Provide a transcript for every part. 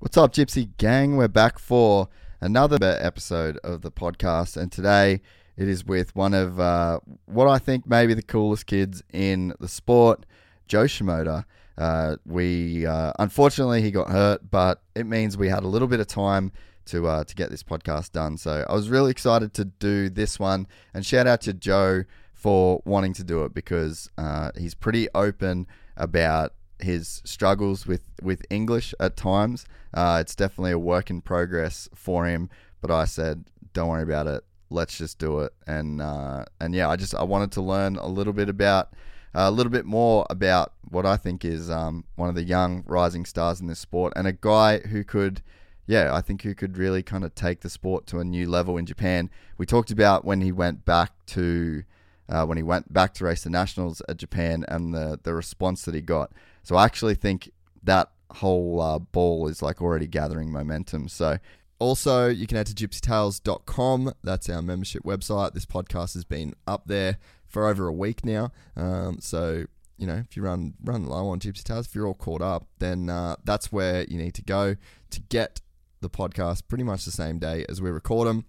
What's up, Gypsy Gang? We're back for another episode of the podcast, and today it is with one of uh, what I think maybe the coolest kids in the sport, Jo Shimoda. Uh, we uh, unfortunately he got hurt, but it means we had a little bit of time to uh, to get this podcast done. So I was really excited to do this one, and shout out to Joe for wanting to do it because uh, he's pretty open about his struggles with, with English at times. Uh, it's definitely a work in progress for him. But I said, don't worry about it. Let's just do it. And uh, and yeah, I just I wanted to learn a little bit about a little bit more about what I think is um, one of the young rising stars in this sport and a guy who could. Yeah, I think who could really kind of take the sport to a new level in Japan. We talked about when he went back to uh, when he went back to race the nationals at Japan and the the response that he got. So I actually think that whole uh, ball is like already gathering momentum. So also, you can head to gypsytales.com. That's our membership website. This podcast has been up there for over a week now. Um, so, you know, if you run run low on Gypsy Tales, if you're all caught up, then uh, that's where you need to go to get the podcast pretty much the same day as we record them.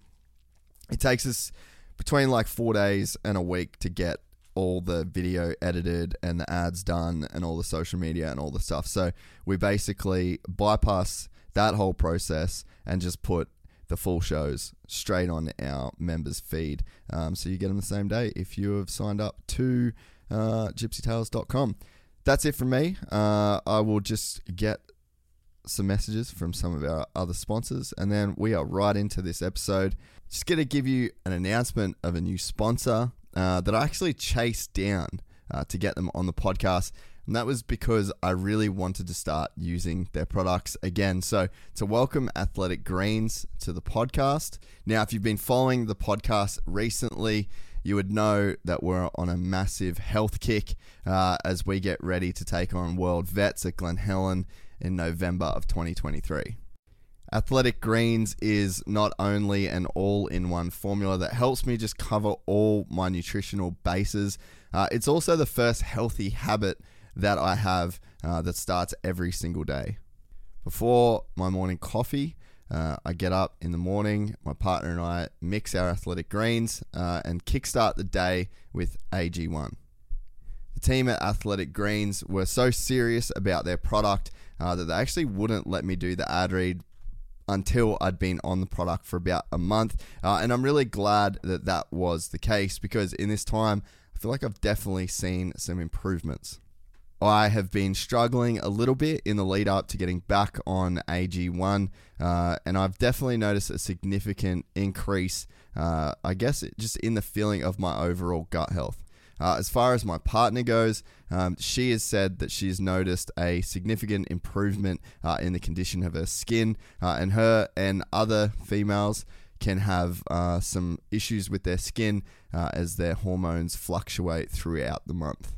It takes us between like four days and a week to get all the video edited and the ads done and all the social media and all the stuff. So we basically bypass that whole process and just put the full shows straight on our members feed. Um, so you get them the same day if you have signed up to uh, gypsytales.com. That's it from me. Uh, I will just get some messages from some of our other sponsors, and then we are right into this episode. Just going to give you an announcement of a new sponsor uh, that I actually chased down uh, to get them on the podcast. And that was because I really wanted to start using their products again. So, to welcome Athletic Greens to the podcast. Now, if you've been following the podcast recently, you would know that we're on a massive health kick uh, as we get ready to take on World Vets at Glen Helen in November of 2023. Athletic Greens is not only an all in one formula that helps me just cover all my nutritional bases, uh, it's also the first healthy habit that I have uh, that starts every single day. Before my morning coffee, uh, I get up in the morning, my partner and I mix our athletic greens uh, and kickstart the day with AG1. The team at Athletic Greens were so serious about their product uh, that they actually wouldn't let me do the ad read until I'd been on the product for about a month. Uh, and I'm really glad that that was the case because in this time, I feel like I've definitely seen some improvements. I have been struggling a little bit in the lead up to getting back on AG1, uh, and I've definitely noticed a significant increase, uh, I guess, just in the feeling of my overall gut health. Uh, as far as my partner goes, um, she has said that she's noticed a significant improvement uh, in the condition of her skin, uh, and her and other females can have uh, some issues with their skin uh, as their hormones fluctuate throughout the month.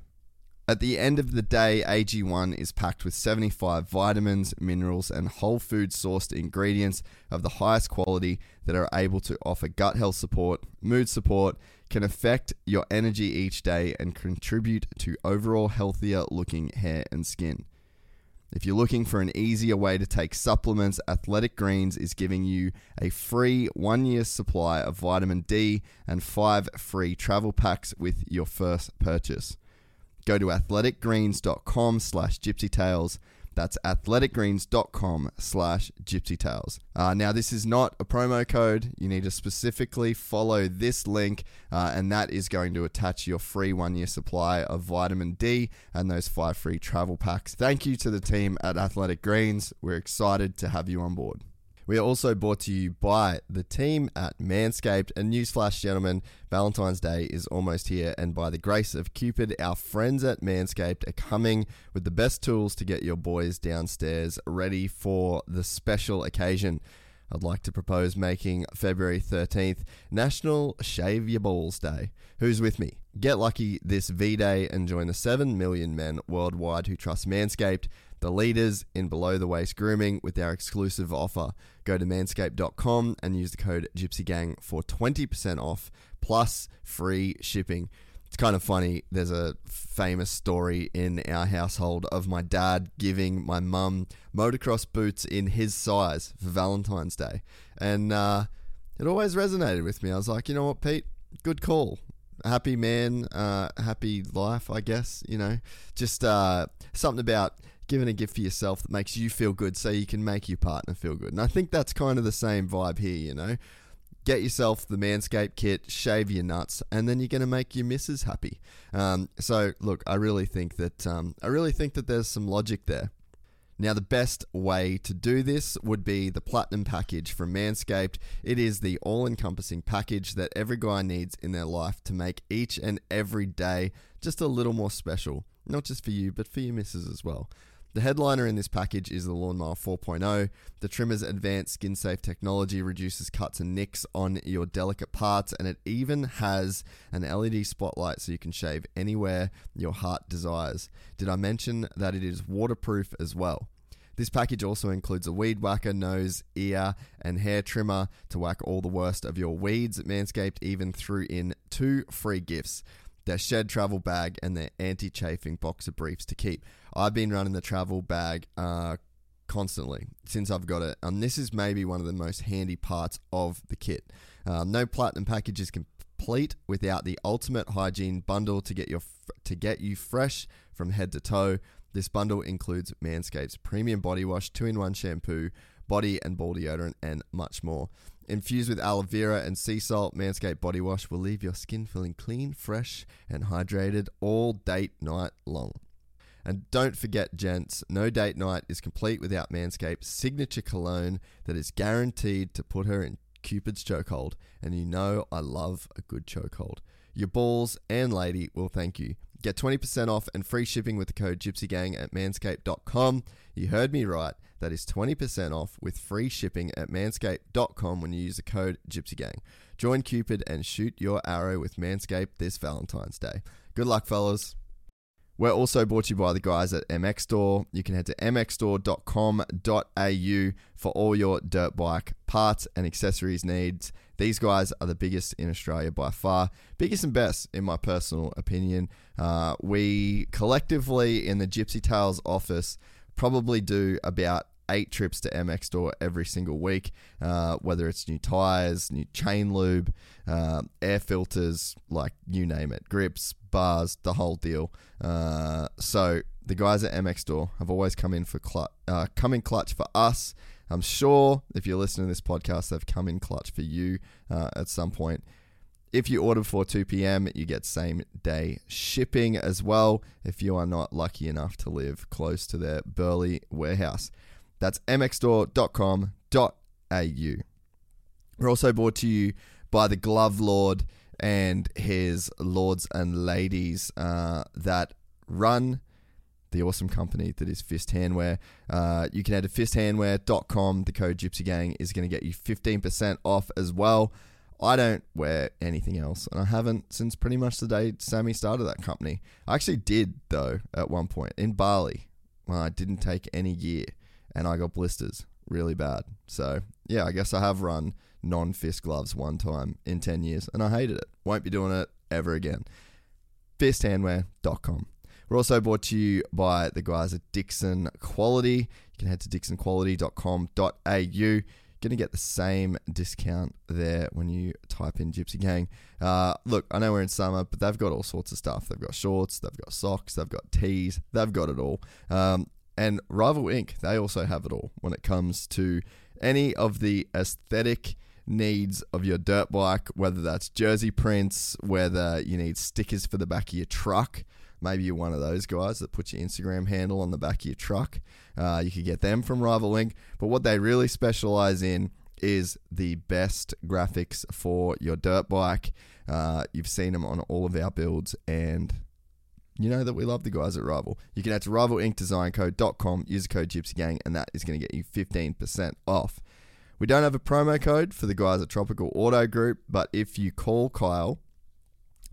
At the end of the day, AG1 is packed with 75 vitamins, minerals, and whole food sourced ingredients of the highest quality that are able to offer gut health support, mood support, can affect your energy each day, and contribute to overall healthier looking hair and skin. If you're looking for an easier way to take supplements, Athletic Greens is giving you a free one year supply of vitamin D and five free travel packs with your first purchase. Go to athleticgreens.com slash gypsytales. That's athleticgreens.com slash gypsytales. Uh, now, this is not a promo code. You need to specifically follow this link, uh, and that is going to attach your free one year supply of vitamin D and those five free travel packs. Thank you to the team at Athletic Greens. We're excited to have you on board. We are also brought to you by the team at Manscaped. And newsflash, gentlemen, Valentine's Day is almost here. And by the grace of Cupid, our friends at Manscaped are coming with the best tools to get your boys downstairs ready for the special occasion. I'd like to propose making February 13th National Shave Your Balls Day. Who's with me? Get lucky this V Day and join the 7 million men worldwide who trust Manscaped the leaders in below the waist grooming with our exclusive offer. Go to manscaped.com and use the code GypsyGang for 20% off plus free shipping. It's kind of funny. There's a famous story in our household of my dad giving my mum motocross boots in his size for Valentine's Day. And uh, it always resonated with me. I was like, you know what, Pete? Good call happy man, uh, happy life, I guess. You know, just uh, something about giving a gift for yourself that makes you feel good so you can make your partner feel good. And I think that's kind of the same vibe here, you know. Get yourself the Manscaped kit, shave your nuts, and then you're going to make your missus happy. Um, so, look, I really think that um, I really think that there's some logic there. Now, the best way to do this would be the Platinum package from Manscaped. It is the all encompassing package that every guy needs in their life to make each and every day just a little more special. Not just for you, but for your missus as well. The headliner in this package is the Lawnmower 4.0. The trimmer's advanced skin safe technology reduces cuts and nicks on your delicate parts, and it even has an LED spotlight so you can shave anywhere your heart desires. Did I mention that it is waterproof as well? This package also includes a weed whacker, nose, ear, and hair trimmer to whack all the worst of your weeds. Manscaped even threw in two free gifts their shed travel bag, and their anti chafing boxer briefs to keep. I've been running the travel bag uh, constantly since I've got it, and this is maybe one of the most handy parts of the kit. Um, no platinum package is complete without the ultimate hygiene bundle to get your to get you fresh from head to toe. This bundle includes Manscaped's premium body wash, two-in-one shampoo, body and ball deodorant, and much more. Infused with aloe vera and sea salt, Manscaped Body Wash will leave your skin feeling clean, fresh, and hydrated all date night long. And don't forget, gents, no date night is complete without Manscaped's signature cologne that is guaranteed to put her in Cupid's chokehold. And you know I love a good chokehold. Your balls and lady will thank you. Get 20% off and free shipping with the code GypsyGang at manscaped.com. You heard me right. That is 20% off with free shipping at manscaped.com when you use the code GypsyGang. Join Cupid and shoot your arrow with Manscaped this Valentine's Day. Good luck, fellas. We're also brought to you by the guys at MX Store. You can head to mxstore.com.au for all your dirt bike parts and accessories needs. These guys are the biggest in Australia by far, biggest and best, in my personal opinion. Uh, we collectively in the Gypsy Tales office probably do about eight trips to MX Store every single week, uh, whether it's new tires, new chain lube, uh, air filters, like you name it, grips, bars, the whole deal. Uh, so the guys at MX Store have always come in for uh, come in clutch for us. I'm sure if you're listening to this podcast, they've come in clutch for you uh, at some point. If you order before 2 p.m., you get same day shipping as well if you are not lucky enough to live close to their Burleigh warehouse. That's mxstore.com.au. We're also brought to you by the Glove Lord and his lords and ladies uh, that run the awesome company that is Fist Handwear. Uh, you can head to fisthandwear.com. The code Gypsy Gang is going to get you 15% off as well. I don't wear anything else, and I haven't since pretty much the day Sammy started that company. I actually did, though, at one point in Bali. I didn't take any gear and I got blisters really bad. So, yeah, I guess I have run non fist gloves one time in 10 years and I hated it. Won't be doing it ever again. Fisthandwear.com. We're also brought to you by the guys at Dixon Quality. You can head to dixonquality.com.au. Going to get the same discount there when you type in Gypsy Gang. Uh, look, I know we're in summer, but they've got all sorts of stuff. They've got shorts, they've got socks, they've got tees, they've got it all. Um, And Rival Ink., they also have it all when it comes to any of the aesthetic needs of your dirt bike, whether that's jersey prints, whether you need stickers for the back of your truck. Maybe you're one of those guys that puts your Instagram handle on the back of your truck. Uh, you could get them from Rival Ink. But what they really specialize in is the best graphics for your dirt bike. Uh, you've seen them on all of our builds, and you know that we love the guys at Rival. You can head to rivalinkdesignco.com, use the code GypsyGang, and that is going to get you 15% off. We don't have a promo code for the guys at Tropical Auto Group, but if you call Kyle,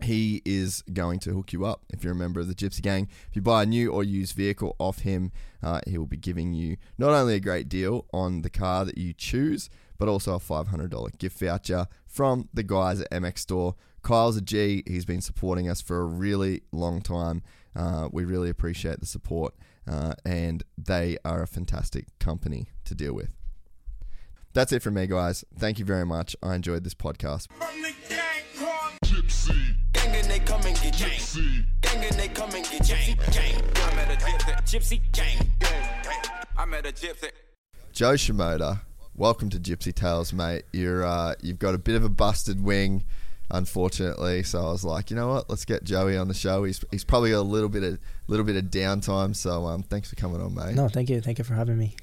he is going to hook you up if you're a member of the Gypsy Gang. If you buy a new or used vehicle off him, uh, he will be giving you not only a great deal on the car that you choose, but also a $500 gift voucher from the guys at MX Store. Kyle's a G. He's been supporting us for a really long time. Uh, we really appreciate the support, uh, and they are a fantastic company to deal with. That's it from me, guys. Thank you very much. I enjoyed this podcast. From the gang Gypsy. Gang and they come and get Gypsy. Gang and they come and get Gypsy. Gang. I met a gypsy. Gypsy gang. I met a gypsy. Jo Shimoda, welcome to Gypsy Tales, mate. You're uh, you've got a bit of a busted wing, unfortunately. So I was like, you know what? Let's get Joey on the show. He's he's probably got a little bit of little bit of downtime. So um, thanks for coming on, mate. No, thank you. Thank you for having me.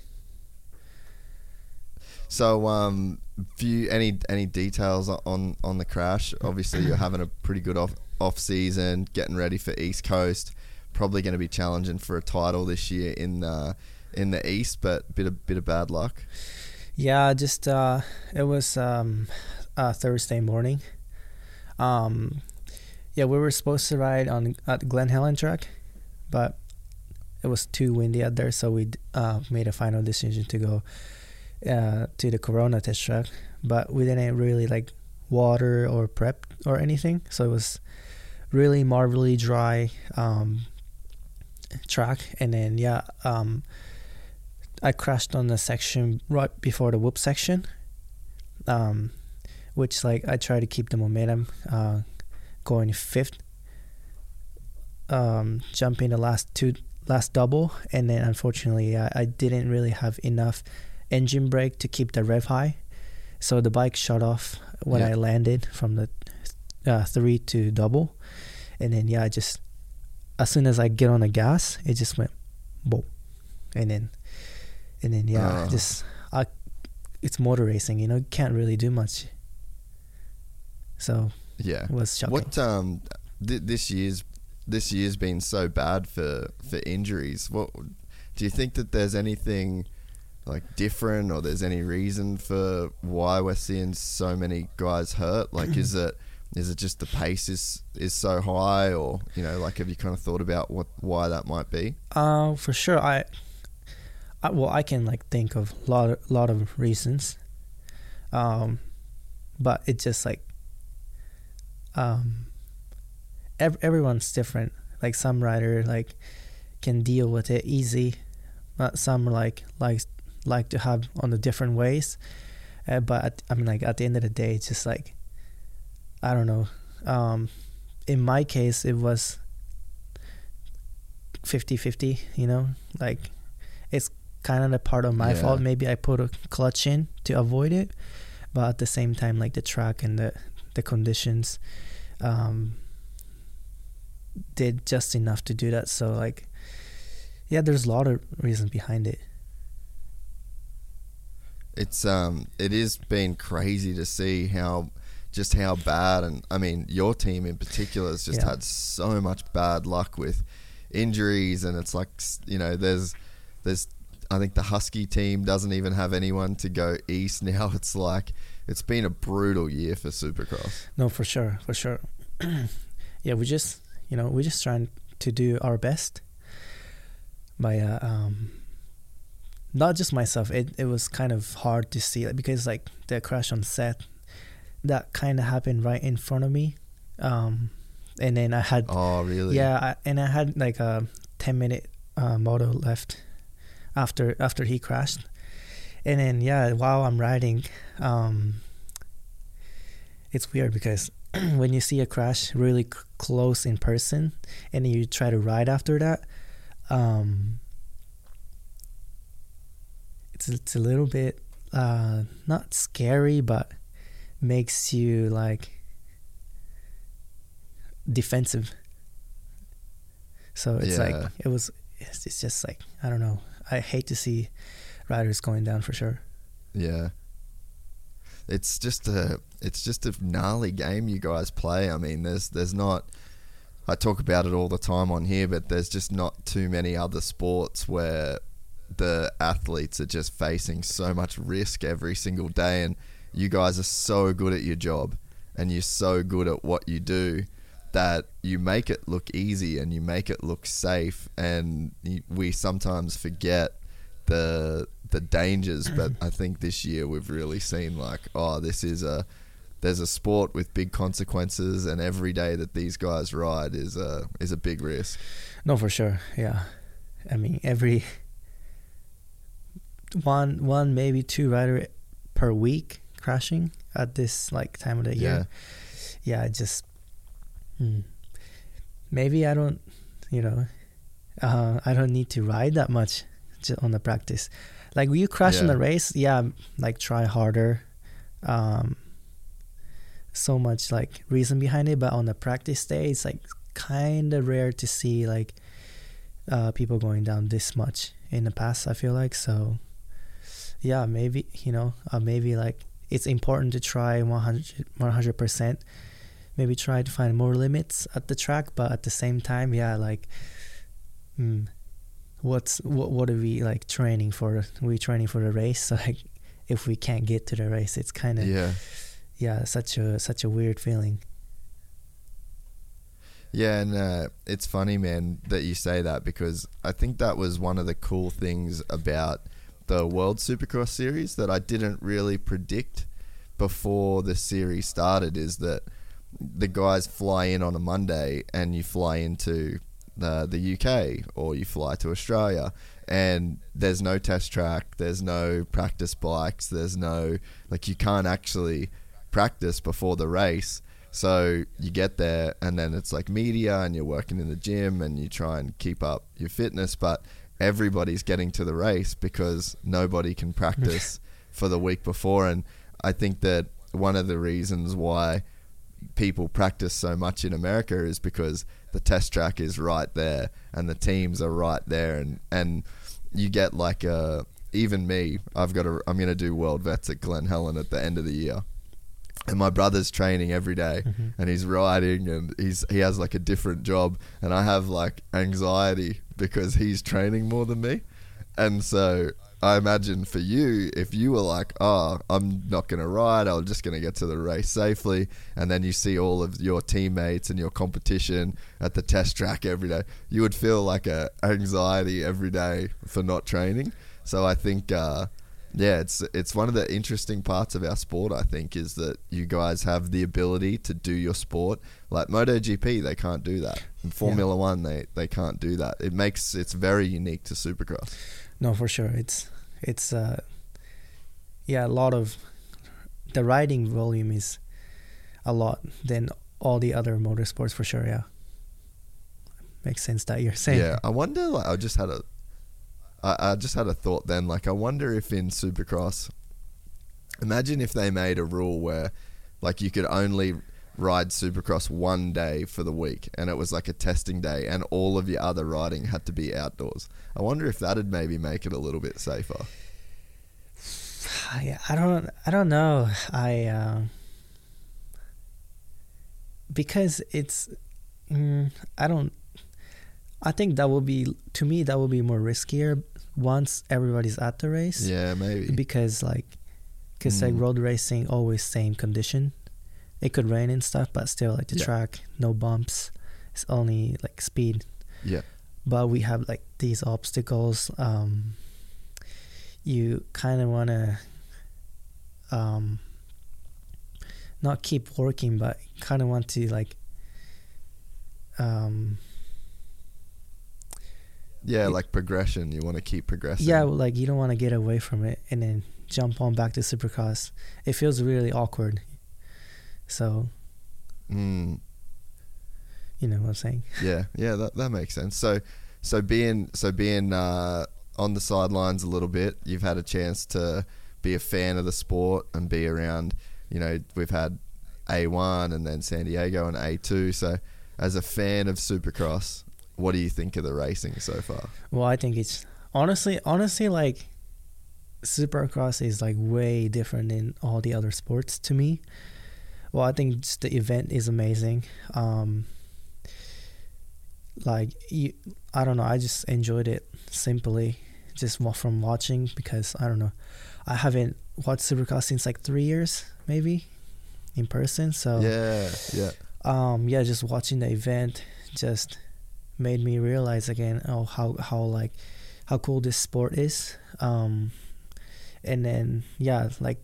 So um, few any any details on on the crash? Obviously, you're having a pretty good off off season, getting ready for East Coast. Probably going to be challenging for a title this year in uh, in the East, but bit of bit of bad luck. Yeah, just uh, it was um, uh, Thursday morning. Um, yeah, we were supposed to ride on at Glen Helen track, but it was too windy out there, so we uh, made a final decision to go uh, to the Corona test track. But we didn't really like water or prep or anything, so it was really marvelly dry um, track. And then yeah, um, I crashed on the section right before the whoop section, um, which like I try to keep the momentum, uh, going fifth, um, jumping the last two last double, and then unfortunately I, I didn't really have enough engine brake to keep the rev high, so the bike shut off when Yeah. I landed from the uh, three to double, and then yeah, I just as soon as I get on the gas, it just went boom, and then and then yeah, Ah. just I it's motor racing, you know, you can't really do much. So Yeah. it was shocking. What um th- this year's this year's been so bad for for injuries. What do you think that there's anything like different or there's any reason for why we're seeing so many guys hurt? Like is it is it just the pace is is so high or you know like have you kind of thought about what why that might be? Uh, for sure. I, I well, I can like think of a lot, of, lot of reasons. Um, but it's just like, um, ev- everyone's different. Like some rider like can deal with it easy, but some like like like to have on the different ways. Uh, but at, I mean, like at the end of the day, it's just like, I don't know. Um, in my case, it was 50-50 you know like it's kind of a part of my Yeah. fault maybe i put a clutch in to avoid it but at the same time like the track and the the conditions um did just enough to do that. So like yeah there's a lot of reasons behind it. It's um it is been crazy to see how just how bad and I mean your team in particular has just Yeah. had so much bad luck with injuries and it's like you know there's there's I think the Husky team doesn't even have anyone to go east now. It's like it's been a brutal year for Supercross. No, for sure, for sure. yeah, we just, you know, we're just trying to do our best. By uh, um, not just myself. It it was kind of hard to see like, because like the crash on set, that kind of happened right in front of me, um, and then I had Oh really? yeah, I, and I had like a ten minute uh, moto left after after he crashed, and then yeah, while I'm riding, um, it's weird because when you see a crash really c- close in person, and you try to ride after that, um, it's it's a little bit uh not scary but makes you like defensive. So it's like it was it's, it's just like i don't know. I hate to see riders going down for sure Yeah. It's just a it's just a gnarly game you guys play. I mean, there's there's not I talk about it all the time on here, but there's just not too many other sports where the athletes are just facing so much risk every single day and you guys are so good at your job and you're so good at what you do that you make it look easy and you make it look safe and we sometimes forget the the dangers but I think this year we've really seen like oh this is a there's a sport with big consequences and every day that these guys ride is a is a big risk. No for sure. Yeah. I mean every one one maybe two rider per week crashing at this like time of the year. Yeah. I just hmm. maybe i don't you know uh, i don't need to ride that much on the practice like when you crash in Yeah. the race? Yeah like try harder. Um so much like reason behind it but on the practice day it's like kind of rare to see like uh people going down this much in the past i feel like. So yeah maybe you know uh, maybe like it's important to try 100 100% maybe try to find more limits at the track but at the same time yeah like hmm, what's what, what are we like training for? We training for the race like if we can't get to the race it's kind of yeah. Yeah such a such a weird feeling. Yeah, and uh, it's funny, man, that you say that because I think that was one of the cool things about the World Supercross series that I didn't really predict before the series started is that the guys fly in on a Monday and you fly into the, the UK or you fly to Australia and there's no test track, there's no practice bikes, there's no, like, you can't actually practice before the race. So you get there, and then it's like media, and you're working in the gym, and you try and keep up your fitness. But everybody's getting to the race because nobody can practice for the week before. And I think that one of the reasons why people practice so much in America is because the test track is right there, and the teams are right there, and and you get like a even me. I've got a. I'm going to do World Vets at Glen Helen at the end of the year and my brother's training every day, mm-hmm. and he's riding and he's he has like a different job and I have like anxiety because he's training more than me. And so I imagine for you if you were like, "Oh, I'm not going to ride. I'm just going to get to the race safely." And then you see all of your teammates and your competition at the test track every day, you would feel like a anxiety every day for not training. So I think uh yeah, it's it's one of the interesting parts of our sport. I think is that you guys have the ability to do your sport. Like MotoGP, they can't do that. In Formula One, they they can't do that. It makes it's very unique to Supercross. No for sure it's it's uh yeah a lot of the riding volume is a lot than all the other motorsports for sure yeah makes sense that you're saying Yeah, I wonder. Like, I just had a, I, I just had a thought then. Like, I wonder if in Supercross, imagine if they made a rule where, like, you could only ride Supercross one day for the week, and it was like a testing day, and all of your other riding had to be outdoors. I wonder if that'd maybe make it a little bit safer. I, I don't I don't know I uh, because it's mm, I don't I think that will be to me that will be more riskier once everybody's at the race Yeah, maybe. because like because like Mm. road racing always same condition it could rain and stuff but still like the Yeah. track no bumps it's only like speed Yeah. but we have like these obstacles um you kind of want to um not keep working but kind of want to like um Yeah, like progression. You want to keep progressing. yeah like you don't want to get away from it and then jump on back to supercross it feels really awkward so Mm, you know what i'm saying yeah, yeah. That that makes sense. So, so being so being uh, on the sidelines a little bit. You've had a chance to be a fan of the sport and be around. You know, we've had A1 and then San Diego and A2. So, as a fan of Supercross, what do you think of the racing so far? Well, I think it's honestly, honestly, like Supercross is like way different than all the other sports to me. Well, I think just the event is amazing. Um, like you, I don't know. I just enjoyed it simply, just from watching because I don't know. I haven't watched Supercross since like three years, maybe, in person. So Yeah, yeah, um yeah just watching the event just made me realize again oh how how like how cool this sport is um and then yeah like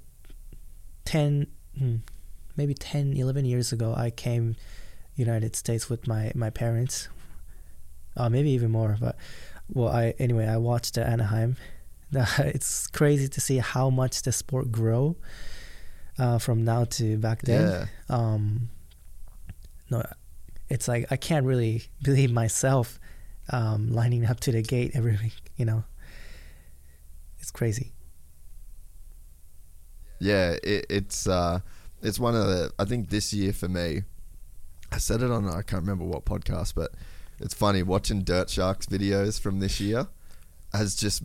10 hmm, maybe 10 11 years ago i came united states with my my parents. Uh maybe even more but well i anyway i watched anaheim. It's crazy to see how much the sport grow uh, from now to back then. Yeah. um no it's like i can't really believe myself um lining up to the gate every week you know? It's crazy. Yeah, it, it's uh, it's one of the. I think this year for me, I said it on I can't remember what podcast, but it's funny watching Dirt Sharks videos from this year has just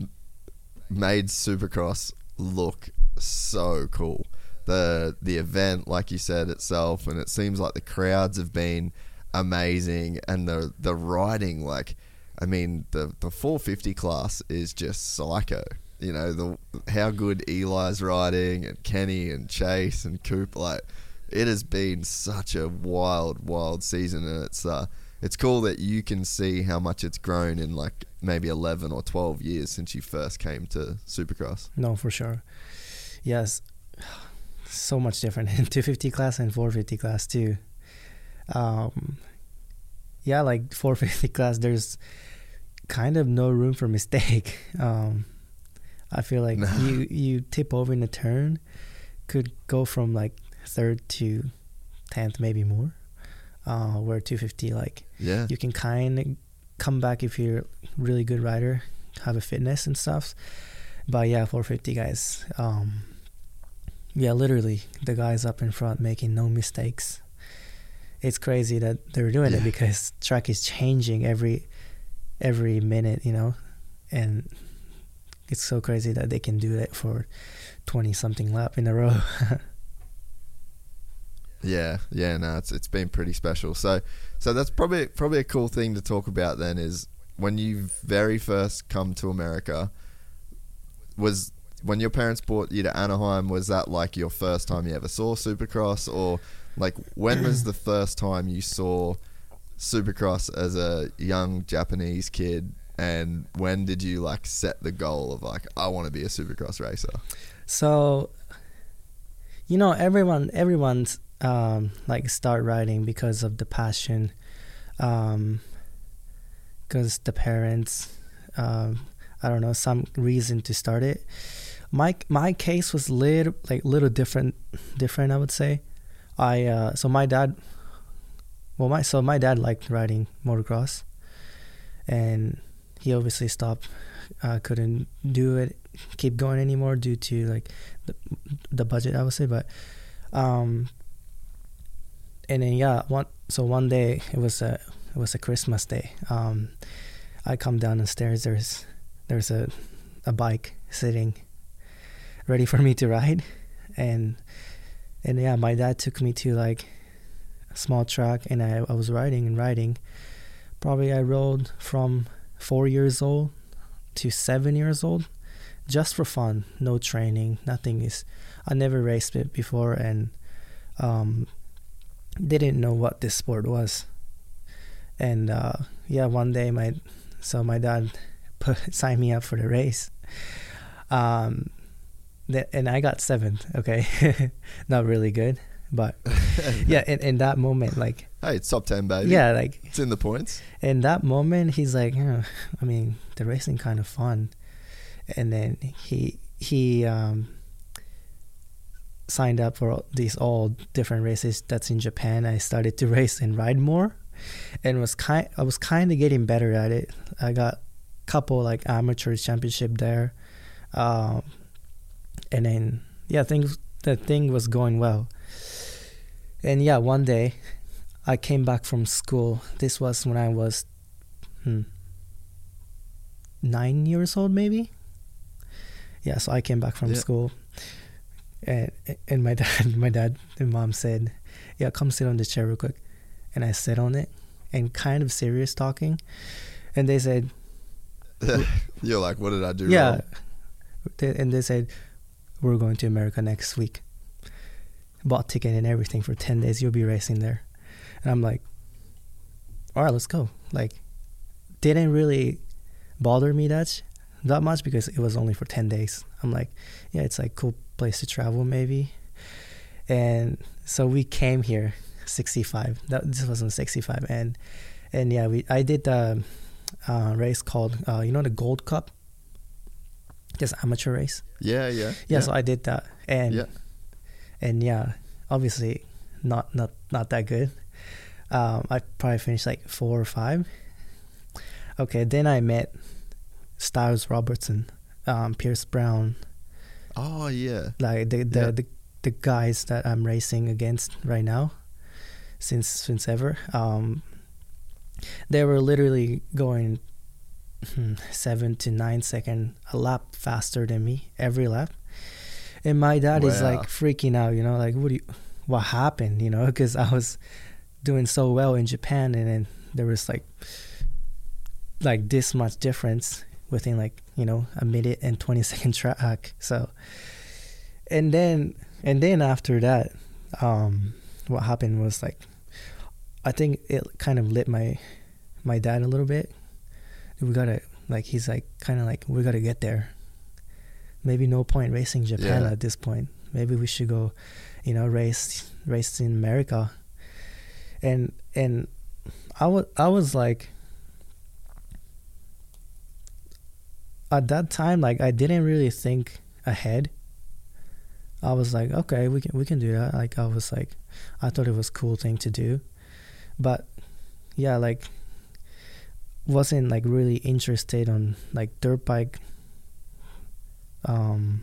made Supercross look so cool. The the event, like you said itself, and it seems like the crowds have been amazing, and the the riding, like, I mean, the the 450 class is just psycho. You know the how good Eli's riding and Kenny and Chase and Coop. Like, it has been such a wild, wild season, and it's uh, it's cool that you can see how much it's grown in like maybe 11 or 12 years since you first came to Supercross. no for sure yes so much different in 250 class and 450 class too um yeah like 450 class there's kind of no room for mistake um i feel like No. you you tip over in a turn could go from like third to 10th maybe more uh where 250 like Yeah, you can kind of come back if you're really good rider have a fitness and stuff. But yeah 450 guys um yeah literally the guys up in front making no mistakes. It's crazy that they're doing it because track is changing every every minute you know? And it's so crazy that they can do that for 20 something lap in a row Yeah, yeah, no, it's it's been pretty special. So, so that's probably probably a cool thing to talk about. Then is when you very first come to America. Was when your parents brought you to Anaheim? Was that like your first time you ever saw Supercross, or like when was the first time you saw Supercross as a young Japanese kid? And when did you like set the goal of like I want to be a Supercross racer? So, you know, everyone, everyone's um, like start riding because of the passion, um, because the parents, um, I don't know, some reason to start it. My my case was little like little different, different. I would say. I uh, so my dad, well, my so my dad liked riding motocross, and he obviously stopped. Uh, couldn't do it keep going anymore due to like the, the budget I would say but um and then yeah one so one day it was a it was a Christmas day um I come down the stairs there's there's a a bike sitting ready for me to ride and and yeah my dad took me to like a small track and I, I was riding and riding probably I rode from four years old to seven years old just for fun, no training, nothing is. I never raced it before and um, didn't know what this sport was. And uh, yeah, one day my so my dad put signed me up for the race. Um, that and I got seventh. Okay, not really good, but yeah. In, in that moment, like Hey, it's top ten, baby. yeah, like it's in the points. in that moment he's like "Huh, i mean the racing kind of fun and then he he um signed up for all these all different races that's in japan i started to race and ride more and was kind i was kind of getting better at it i got a couple like amateur championship there, um, and then yeah, things the thing was going well. And yeah, one day I came back from school. This was when I was hmm, nine years old, maybe. Yeah, so I came back from Yeah. school, and and my dad, my dad and mom said, "Yeah, come sit on the chair real quick," and I sat on it, and kind of serious talking, and they said, You're like, what did I do? "Yeah," wrong? And they said, "We're going to America next week. Bought ticket and everything for ten days. You'll be racing there," and I'm like, "All right, let's go." Like, didn't really bother me that that much because it was only for 10 days i'm like yeah it's like cool place to travel maybe and so we came here 65 that this was on 65 and and yeah we i did the uh, race called uh, you know the gold cup just amateur race Yeah, yeah. yeah, so i did that and Yeah. And yeah obviously not not not that good. Um i probably finished like four or five. Okay then i met Stilez Robertson um pierce brown. Oh, yeah. like the the, Yeah. the the guys that i'm racing against right now since since ever. Um they were literally going hmm, seven to nine second a lap faster than me every lap and my dad is like freaking out you know like what do you what happened you know? Because i was doing so well in japan and then there was like like this much difference within like you know a minute and 20 second track so. And then and then after that um what happened was like i think it kind of lit my my dad a little bit. We gotta like he's like kind of like we gotta get there maybe no point racing japan Yeah. at this point. Maybe we should go you know race race in america. And and i was i was like at that time like i didn't really think ahead. I was like okay we can we can do that. Like i was like i thought it was a cool thing to do. But yeah like wasn't like really interested on like dirt bike um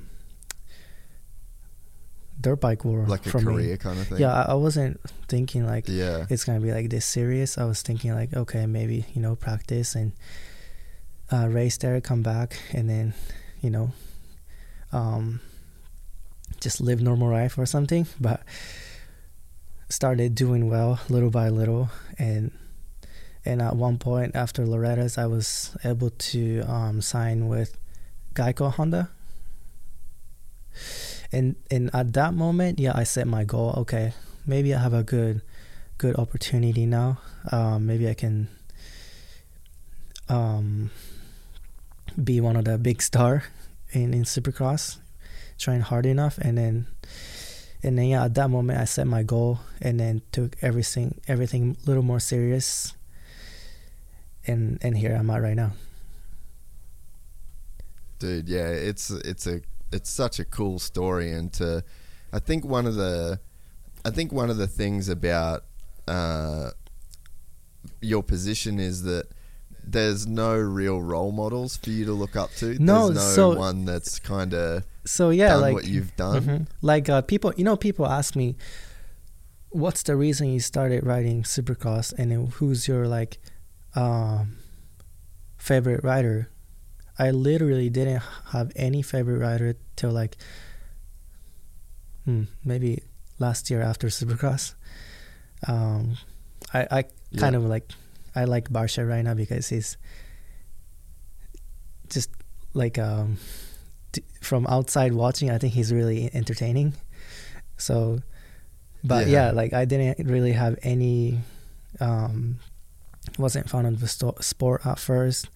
dirt bike world Like a for me. career kind of thing. yeah I, I wasn't thinking like Yeah. it's gonna be like this serious. I was thinking like, okay, maybe you know, practice and uh, race there, come back, and then you know, um, just live normal life or something. But started doing well little by little, and and at one point after Loretta's, I was able to um, sign with Geico Honda. And and at that moment, yeah, I set my goal. Okay, maybe I have a good good opportunity now. Um, maybe I can um, be one of the big star in, in Supercross, trying hard enough, and then and then yeah, at that moment I set my goal, and then took everything everything a little more serious, and and here I'm at right now. dude yeah it's it's a it's such a cool story and to i think one of the i think one of the things about uh your position is that there's no real role models for you to look up to No, there's no so- one that's kind of So yeah, like what you've done Mhm. Like uh, people, you know, people ask me, "What's the reason you started writing Supercross?" And who's your like um, favorite rider? I literally didn't have any favorite rider till like hmm, maybe last year after Supercross. Um, I I kind Yeah. of like I like Barcia right now because he's just like um t- from outside watching, I think he's really entertaining. So, but Yeah. yeah, like I didn't really have any, um, wasn't fond of the sto- sport at first.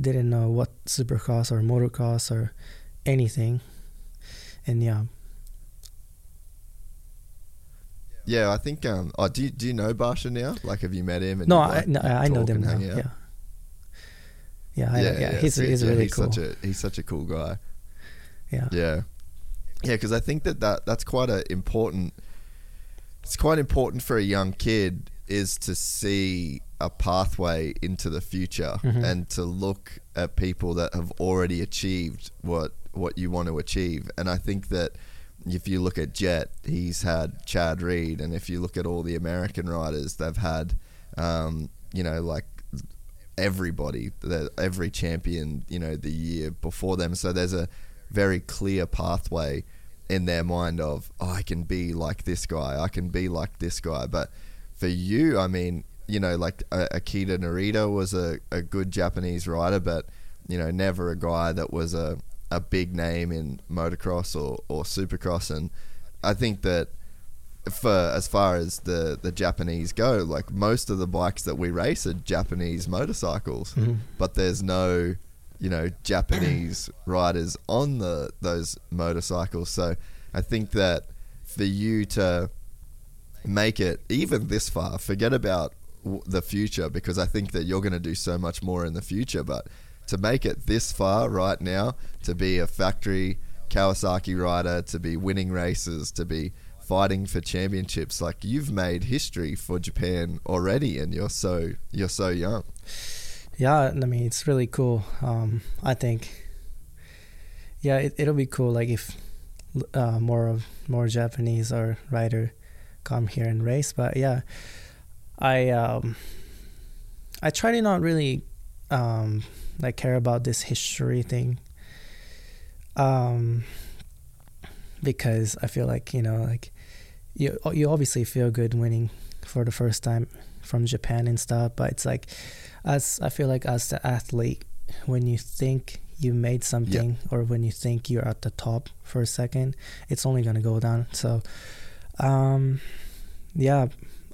Didn't know what supercross or motocross or anything, and yeah, yeah i think um oh do you, do you know Barcia now like have you met him and no, I like, no, I know them now. hang Yeah, out? yeah, yeah. He's he's yeah, really he's cool. such a he's such a cool guy yeah. Yeah, yeah, because I think that, that that's quite a important. It's quite important for a young kid is to see a pathway into the future and to look at people that have already achieved what what you want to achieve. And I think that if you look at Jett, he's had Chad Reed, and if you look at all the American riders, they've had, um, you know, like everybody, the, every champion, you know, the year before them. So there's a very clear pathway in their mind of, oh, I can be like this guy, I can be like this guy. But for you, I mean, you know, like uh, Akira Narita was a, a good Japanese rider, but, you know, never a guy that was a, a big name in motocross or, or supercross. And I think that for as far as the, the Japanese go, like most of the bikes that we race are Japanese motorcycles, but there's no, you know, Japanese riders on the those motorcycles. So I think that for you to make it even this far, forget about w- the future because I think that you're going to do so much more in the future. But to make it this far right now, to be a factory Kawasaki rider, to be winning races, to be fighting for championships, like you've made history for Japan already, and you're so you're so young. Yeah, I mean it's really cool. Um, I think, yeah, it, it'll be cool. Like if uh, more of more Japanese or rider come here and race. But yeah, I um, I try to not really um, like care about this history thing. Um, because I feel like you know like you you obviously feel good winning for the first time from Japan and stuff, but it's like as I feel like as the athlete, when you think you made something or when you think you're at the top for a second, it's only gonna go down. So, um, yeah,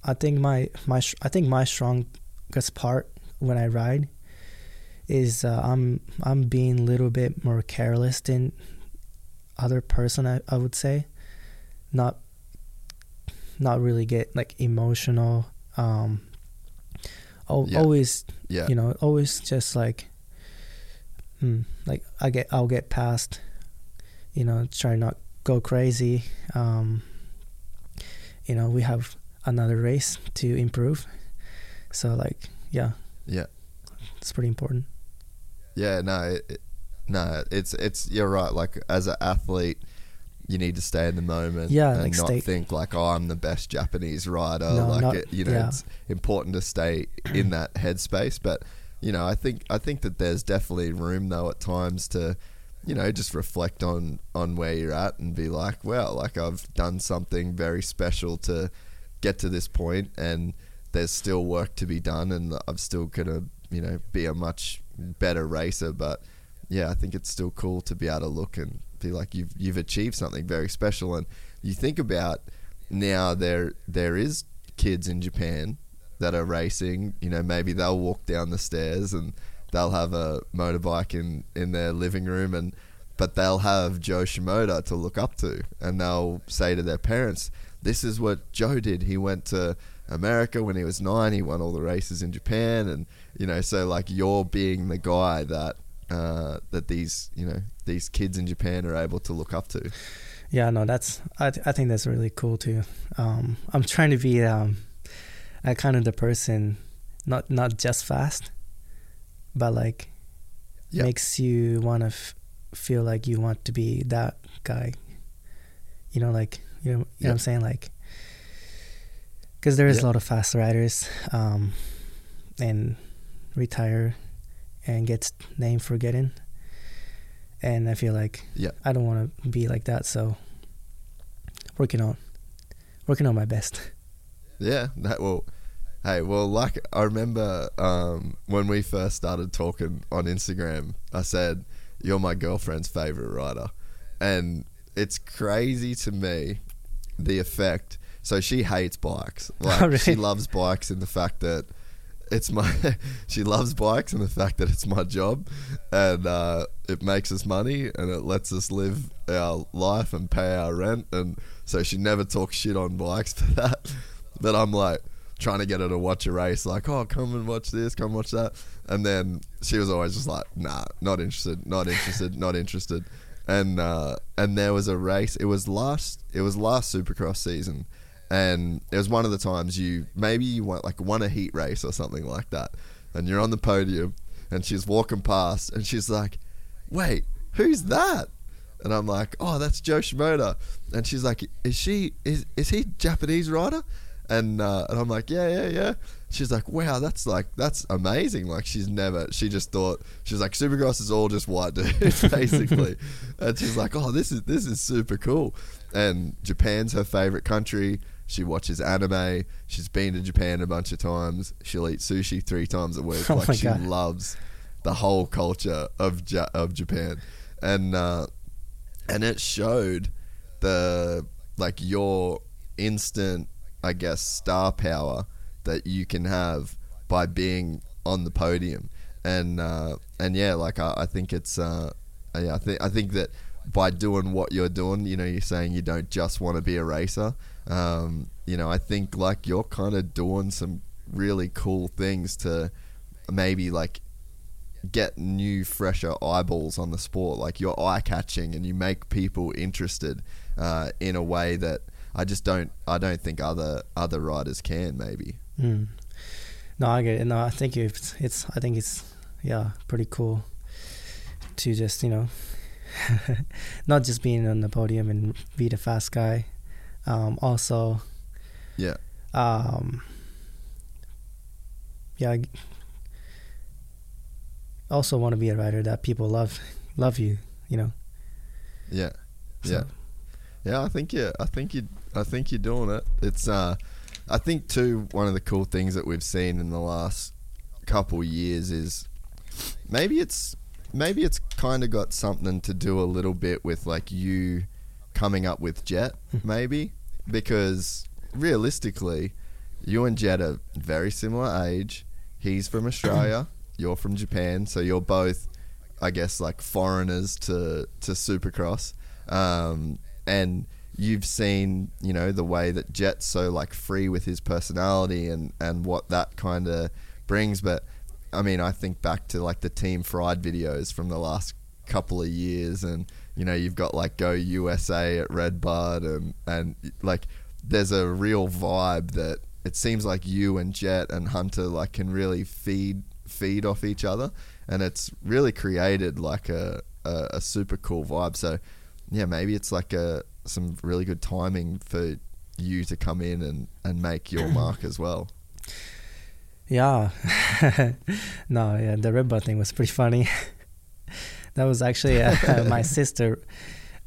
I think my my I think my strongest part when I ride is uh, I'm I'm being a little bit more careless than other person. I, I would say, not not really get like emotional. Um, al- Yeah. always Yeah, you know always just like hmm, like i get i'll get past you know try not go crazy um you know we have another race to improve so like yeah yeah. it's pretty important Yeah, no, it, it- no, it's it's you're right. Like as an athlete, you need to stay in the moment. Yeah, and like not stay- think like, oh, I'm the best Japanese rider. No, like not- it, you know, yeah. it's important to stay in that headspace. But you know, I think I think that there's definitely room though at times to, you know, just reflect on on where you're at and be like, well, like I've done something very special to get to this point, and there's still work to be done, and I'm still gonna, you know, be a much better racer, but yeah, I think it's still cool to be able to look and be like you've you've achieved something very special. And you think about now there there is kids in Japan that are racing. You know, maybe they'll walk down the stairs and they'll have a motorbike in in their living room and but they'll have Jo Shimoda to look up to and they'll say to their parents, This is what Jo did. He went to America when he was nine, he won all the races in Japan and you know, so like you're being the guy that uh, that these you know these kids in Japan are able to look up to. yeah no that's i, th- I think that's really cool too um i'm trying to be um a kind of the person not not just fast but like Yeah. makes you want to f- feel like you want to be that guy you know like you know, you know what i'm saying like because there is Yeah. a lot of fast riders um and retire and gets name forgetting and i feel like Yeah. i don't want to be like that so working on working on my best Yeah, that well. Hey, well, like I remember um, when we first started talking on Instagram, I said you're my girlfriend's favorite rider, and it's crazy to me the effect. So she hates bikes. Like Oh, really? she loves bikes in the fact that it's my. she loves bikes and the fact that it's my job, and uh, it makes us money and it lets us live our life and pay our rent, and so she never talks shit on bikes for that. But I'm like trying to get her to watch a race, like, oh, come and watch this, come watch that, and then she was always just like, nah, not interested, not interested, not interested. And uh, and there was a race. It was last. It was last Supercross season, and it was one of the times you maybe you want like won a heat race or something like that, and you're on the podium, and she's walking past, and she's like, "Wait, who's that?" And I'm like, "Oh, that's Jo Shimoda," and she's like, "Is she is is he Japanese rider?" And uh, and I'm like, "Yeah, yeah, yeah." She's like, "Wow, that's like that's amazing." Like she's never she just thought she's like Supercross is all just white dudes basically, and she's like, "Oh, this is this is super cool." And Japan's her favorite country. She watches anime. She's been to Japan a bunch of times. She'll eat sushi three times a week. Oh like she God. loves the whole culture of ja- of Japan, and uh, and it showed the like your instant, I guess, star power that you can have by being on the podium, and uh, and yeah, like I, I think it's uh, yeah, I think I think that by doing what you're doing, you know, you're saying you don't just want to be a racer. Um, you know, I think like you're kind of doing some really cool things to maybe like get new fresher eyeballs on the sport. Like you're eye catching and you make people interested uh, in a way that I just don't I don't think other other riders can maybe Mm. No, I get it. No, I think it's it's I think it's yeah pretty cool to just you know not just being on the podium and be the fast guy. Um, also, yeah um, yeah. I also want to be a writer that people love love you. You know. yeah So- yeah yeah I think yeah I think you I think you're doing it it's uh I think too one of the cool things that we've seen in the last couple years is maybe it's maybe it's kind of got something to do a little bit with like you coming up with Jett maybe. Because realistically you and Jett are very similar age. He's from Australia you're from Japan so you're both I guess like foreigners to to Supercross. Um, and you've seen you know the way that Jett's so like free with his personality and and what that kind of brings. But I mean I think back to like the Team Fried videos from the last couple of years and you know you've got like Go USA at Red Bud and and like there's a real vibe that it seems like you and Jett and Hunter like can really feed feed off each other. And it's really created like a, a, a super cool vibe. So yeah maybe it's like a some really good timing for you to come in and, and make your mark as well Yeah. no, yeah, the red bud thing was pretty funny. that was actually uh, my sister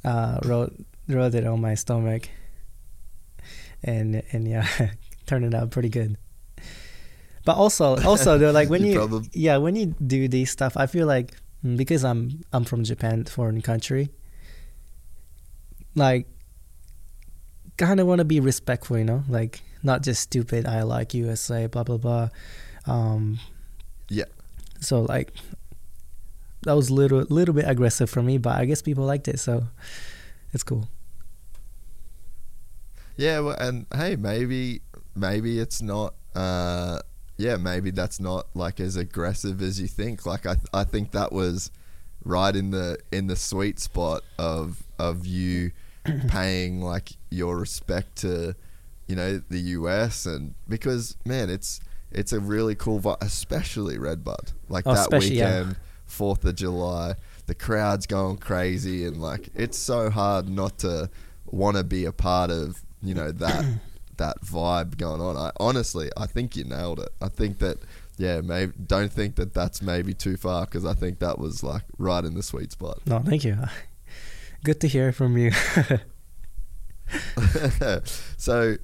uh, wrote wrote it on my stomach, and and yeah, turned it out pretty good. But also, also though, like when You you, yeah, when you do these stuff, I feel like mm, because I'm I'm from Japan, foreign country. Like, kind of want to be respectful, you know, like not just stupid. I like USA, blah blah blah. Um, yeah so like that was little little bit aggressive for me, but I guess people liked it, so it's cool. Yeah, well, and hey, maybe maybe it's not. Uh, yeah, maybe that's not like as aggressive as you think. Like I, I think that was right in the in the sweet spot of of you paying like your respect to you know the US and because man, it's it's a really cool vibe, especially Red Bud. Like Oh, that weekend, Fourth of July, the crowd's going crazy, and like it's so hard not to want to be a part of you know that that vibe going on. I honestly, I think you nailed it. I think that yeah, maybe don't think that that's maybe too far because I think that was like right in the sweet spot. No, thank you. Good to hear from you. so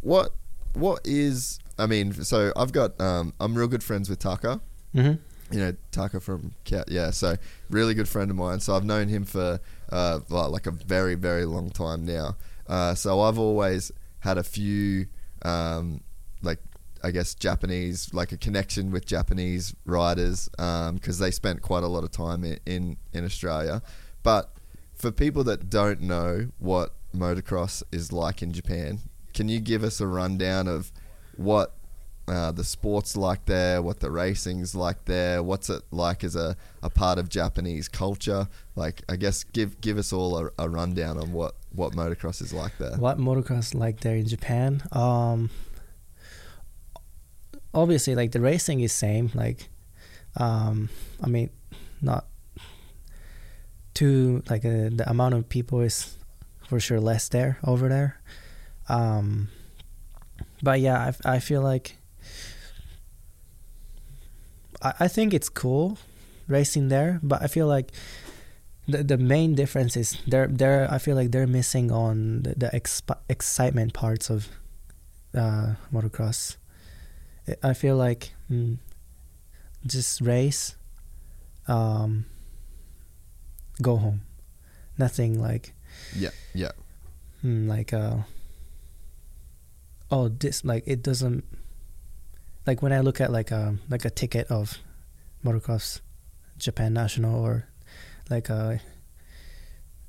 what what is I mean, so I've got um, I'm real good friends with Tucker. hmm you know Tucker from Cat. Yeah, so really good friend of mine. So I've known him for uh, like a very very long time now. Uh, so I've always had a few um, like I guess Japanese like a connection with Japanese riders because they spent quite a lot of time in, in in Australia. But for people that don't know what motocross is like in Japan, can you give us a rundown of what uh, the sports like there, what the racing's like there, what's it like as a, a part of Japanese culture. Like, I guess give give us all a, a rundown on what, what motocross is like there. What motocross like there in Japan? Um, obviously, like the racing is same. Like, um, I mean, not too like uh, the amount of people is for sure less there over there. Um, but yeah, I, I feel like I, I think it's cool racing there, but I feel like the the main difference is they're they're I feel like they're missing on the, the exp- excitement parts of uh, motocross. I- I feel like mm, just race, um, go home, nothing like Yeah, yeah, mm, like uh oh this like it doesn't like when I look at like a like a ticket of motocross Japan national or like a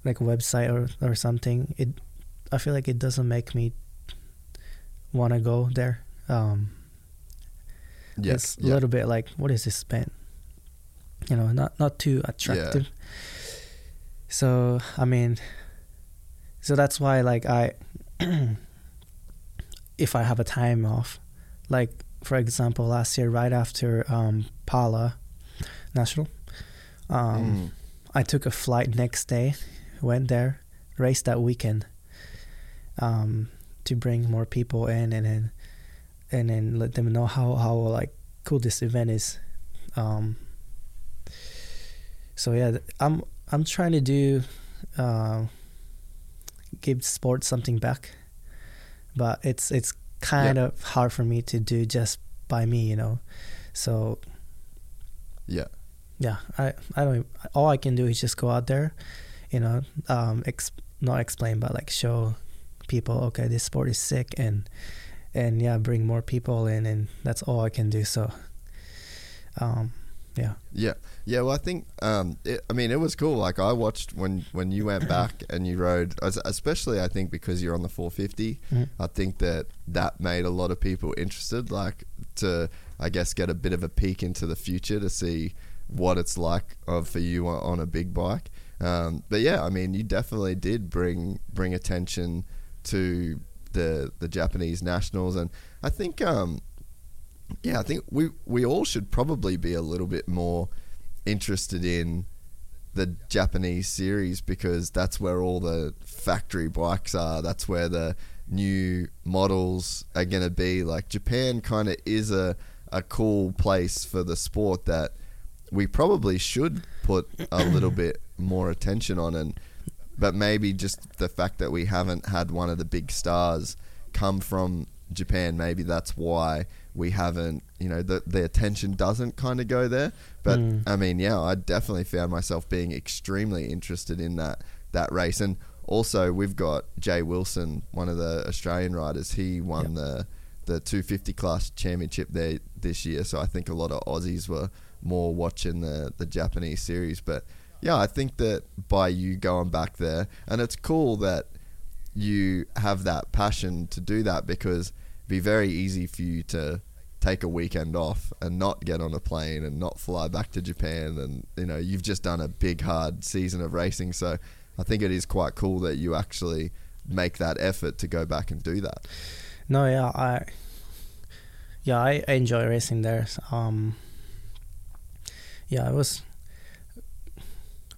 like a website or or something it I feel like it doesn't make me want to go there. Um yeah. it's a yeah. little bit like what is this spent you know not not too attractive so i mean so that's why like i if i have a time off like for example last year right after um pala national um Mm. I took a flight next day, went there, raced that weekend, um, to bring more people in and then and then let them know how how like cool this event is. Um, so yeah, I'm I'm trying to do uh, give sports something back, but it's it's kind of hard for me to do just by me, you know. So Yeah. yeah i i don't all i can do is just go out there you know um ex, not explain but like show people okay this sport is sick and and yeah bring more people in and that's all i can do so um yeah Yeah, yeah. Well, I think, um, it, I mean, it was cool. Like I watched when when you went back and you rode, especially I think because you're on the 450. Mhm. I think that that made a lot of people interested, like to, I guess, get a bit of a peek into the future to see what it's like of for you on, on a big bike. Um, but yeah, I mean, you definitely did bring bring attention to the the Japanese nationals, and I think. Um, yeah, I think we we all should probably be a little bit more interested in the Japanese series because that's where all the factory bikes are. That's where the new models are going to be. Like Japan kind of is a a cool place for the sport that we probably should put a little bit more attention on and but maybe just the fact that we haven't had one of the big stars come from Japan, maybe that's why we haven't, you know, the the attention doesn't kind of go there. But Mm. I mean, yeah, I definitely found myself being extremely interested in that that race, and also we've got Jay Wilson, one of the Australian riders. He won the the 250 class championship there this year, so I think a lot of Aussies were more watching the the Japanese series, but. Yeah, I think that by you going back there, and it's cool that you have that passion to do that because be very easy for you to take a weekend off and not get on a plane and not fly back to Japan. And you know you've just done a big hard season of racing. So I think it is quite cool that you actually make that effort to go back and do that. no yeah i yeah i, enjoy racing there. Um yeah it was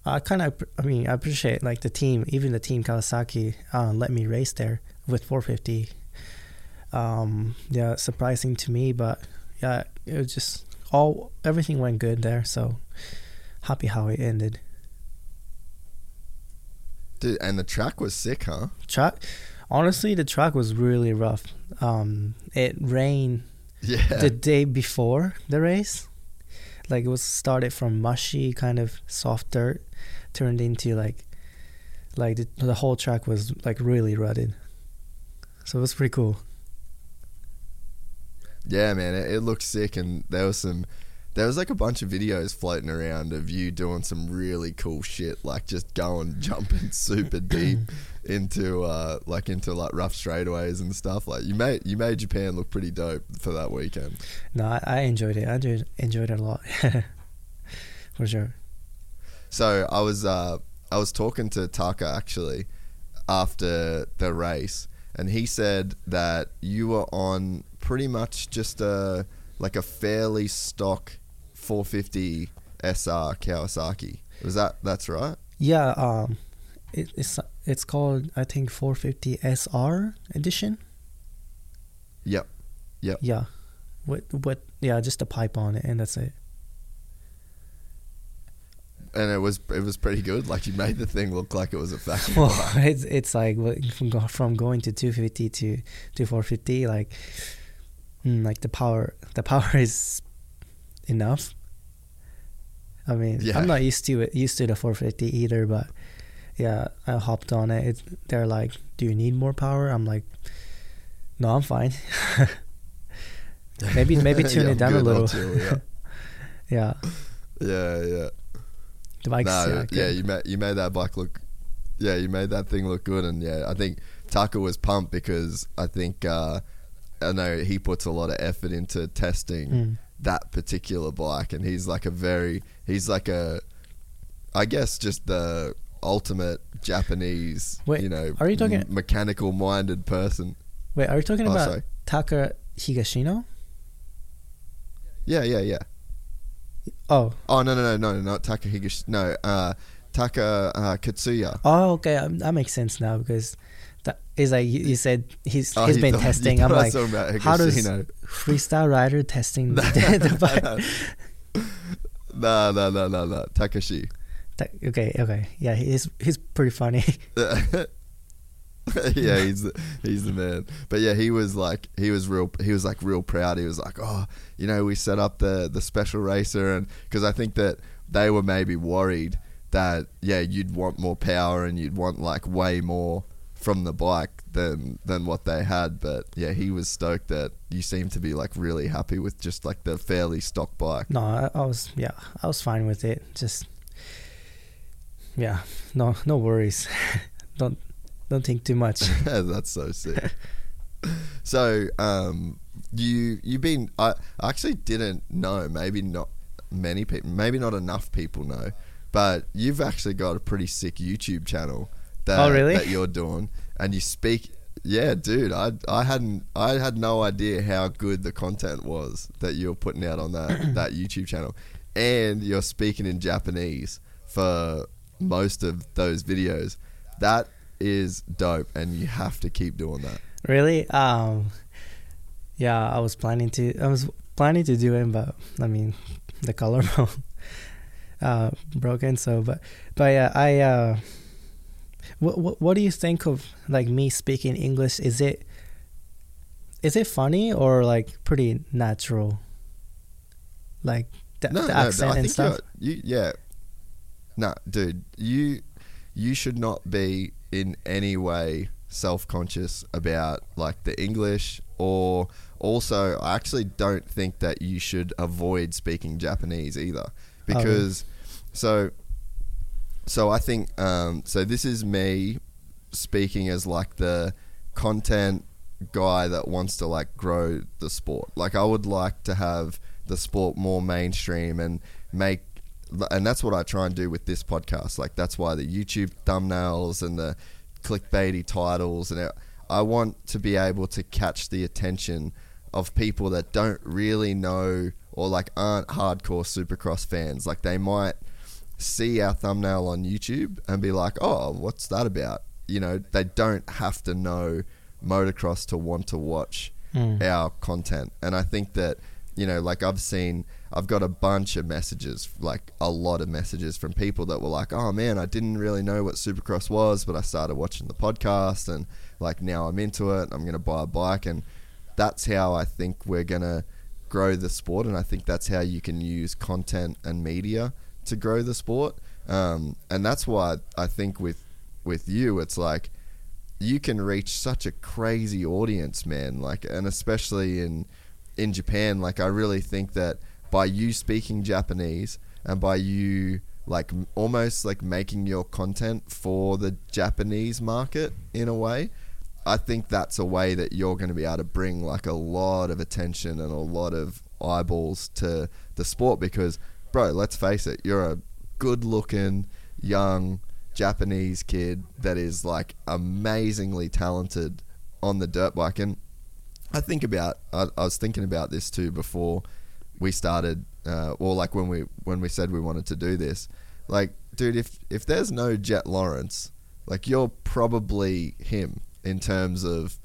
i kind of i mean i appreciate like the team even the team kawasaki uh, let me race there with 450 um yeah surprising to me but yeah it was just all everything went good there so happy how it ended. Dude, and the track was sick, huh? track honestly the track was really rough. Um it rained Yeah. the day before the race. Like it was started from mushy kind of soft dirt turned into like like the, the whole track was like really rutted. So it was pretty cool Yeah, man, it, it looked sick, and there was some there was like a bunch of videos floating around of you doing some really cool shit, like just going jumping super deep into uh, like into like rough straightaways and stuff. Like you made you made Japan look pretty dope for that weekend. No, I, I enjoyed it. I enjoyed, enjoyed it a lot. For sure. So I was uh, I was talking to Taka actually after the race, and he said that you were on pretty much just a like a fairly stock 450 SR Kawasaki. Was that that's right? Yeah, um, it, it's it's called I think 450 SR edition. Yep. Yep. Yeah, what what? Yeah, just a pipe on it, and that's it. And it was it was pretty good. Like you made the thing look like it was a factory. Well, it's it's like from from going to 250 to to 450, like mm, like the power the power is enough. I mean, Yeah. I'm not used to it used to the 450 either, but yeah, I hopped on it. it. They're like, "Do you need more power?" I'm like, "No, I'm fine." maybe maybe tune Yeah, it down a little. I'll yeah. yeah, yeah, yeah. the bike's no, yeah, yeah, you made you made that bike look. Yeah, you made that thing look good, and yeah, I think Taka was pumped because I think uh, I know he puts a lot of effort into testing Mm. that particular bike, and he's like a very he's like a, I guess just the ultimate Japanese, Wait, you know, are you talking- m- mechanical minded person. Wait, are you talking Oh, about sorry. Taka Higashino? Yeah, yeah, yeah. Oh, Oh no, no, no, no, not Taka Higashi. No, uh, Taka uh, Katsuya. Oh, okay, um, that makes sense now because is like you, you said he's Oh, he's you been thought- testing. I'm like, how does freestyle rider testing the, bike? No, no, no, no, no. Takashi. That- okay, okay, yeah, he's he's pretty funny. yeah, he's the, he's the man. But yeah, he was like he was real. He was like real proud. He was like, oh, you know, we set up the the special racer, and because I think that they were maybe worried that yeah, you'd want more power and you'd want like way more from the bike than than what they had. But yeah, he was stoked that you seem to be like really happy with just like the fairly stock bike. no, I, I was yeah, I was fine with it. Just yeah, no no worries. don't don't think too much. That's so sick. so, um, you you've been. I, I actually didn't know. Maybe not many people. Maybe not enough people know. But you've actually got a pretty sick YouTube channel. That, Oh, really? That you're doing, and you speak. Yeah, dude. I I hadn't. I had no idea how good the content was that you're putting out on that that YouTube channel, and you're speaking in Japanese for most of those videos. That is dope, and you have to keep doing that. Really? Um, yeah, I was planning to. I was planning to do it, but I mean, the collarbone uh, broken. So, but but yeah, I. Uh, what what what do you think of like me speaking English? Is it is it funny or like pretty natural? Like the, the accent and stuff. you yeah. No, dude, you you should not be in any way self-conscious about like the English or also I actually don't think that you should avoid speaking Japanese either oh, because so so I think um, so this is me speaking as like the content guy that wants to like grow the sport. Like I would like to have the sport more mainstream and make and that's what I try and do with this podcast. Like that's why the YouTube thumbnails and the clickbaity titles and it, I want to be able to catch the attention of people that don't really know or like aren't hardcore supercross fans. Like they might see our thumbnail on YouTube and be like, "Oh, what's that about?" You know, they don't have to know motocross to want to watch Hmm. our content. And I think that, you know, like I've seen I've got a bunch of messages, like a lot of messages from people that were like, "Oh man, I didn't really know what Supercross was, but I started watching the podcast and like now I'm into it. I'm going to buy a bike and that's how I think we're going to grow the sport and I think that's how you can use content and media to grow the sport. Um, and that's why I think with with you it's like you can reach such a crazy audience, man. Like, and especially in in Japan, like I really think that by you speaking Japanese and by you like almost like making your content for the Japanese market in a way, I think that's a way that you're going to be able to bring like a lot of attention and a lot of eyeballs to the sport because, bro, let's face it, you're a good looking, young Japanese kid that is like amazingly talented on the dirt bike. And I think about, I, I was thinking about this too before we started, uh, or like when we when we said we wanted to do this. Like, dude, if if there's no Jett Lawrence, like you're probably him in terms of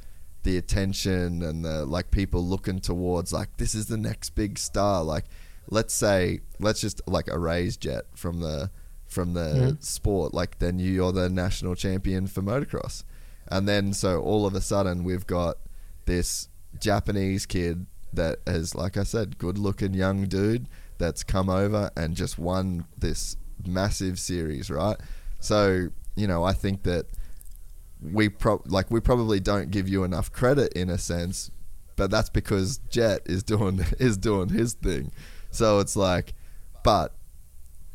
the attention and the like people looking towards like this is the next big star. Like, let's say let's just like a erase Jett from the from the mm-hmm. sport. Like, then you're the national champion for motocross, and then so all of a sudden we've got this Japanese kid that is, like I said, good looking young dude that's come over and just won this massive series, right? So, you know, I think that we pro- like we probably don't give you enough credit in a sense, but that's because Jett is doing is doing his thing. So it's like but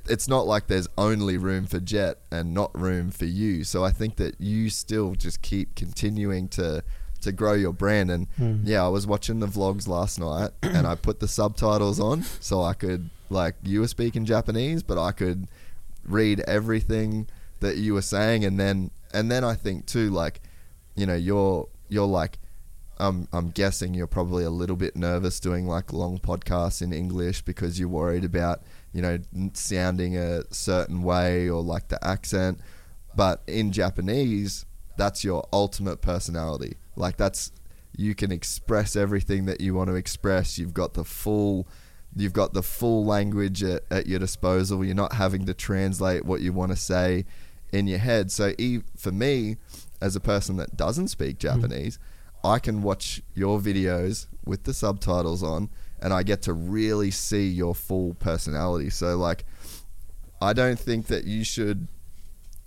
it's not like there's only room for Jett and not room for you. So I think that you still just keep continuing to to grow your brand. And hmm. yeah, I was watching the vlogs last night, and I put the subtitles on so I could like you were speaking Japanese, but I could read everything that you were saying, and then and then I think too, like you know, you're you're like. I'm, I'm guessing you're probably a little bit nervous doing like long podcasts in English because you're worried about you know sounding a certain way or like the accent. But in Japanese that's your ultimate personality. Like that's you can express everything that you want to express. You've got the full you've got the full language at, at your disposal. You're not having to translate what you want to say in your head. So e- for me as a person that doesn't speak mm. Japanese I can watch your videos with the subtitles on and I get to really see your full personality. So like I don't think that you should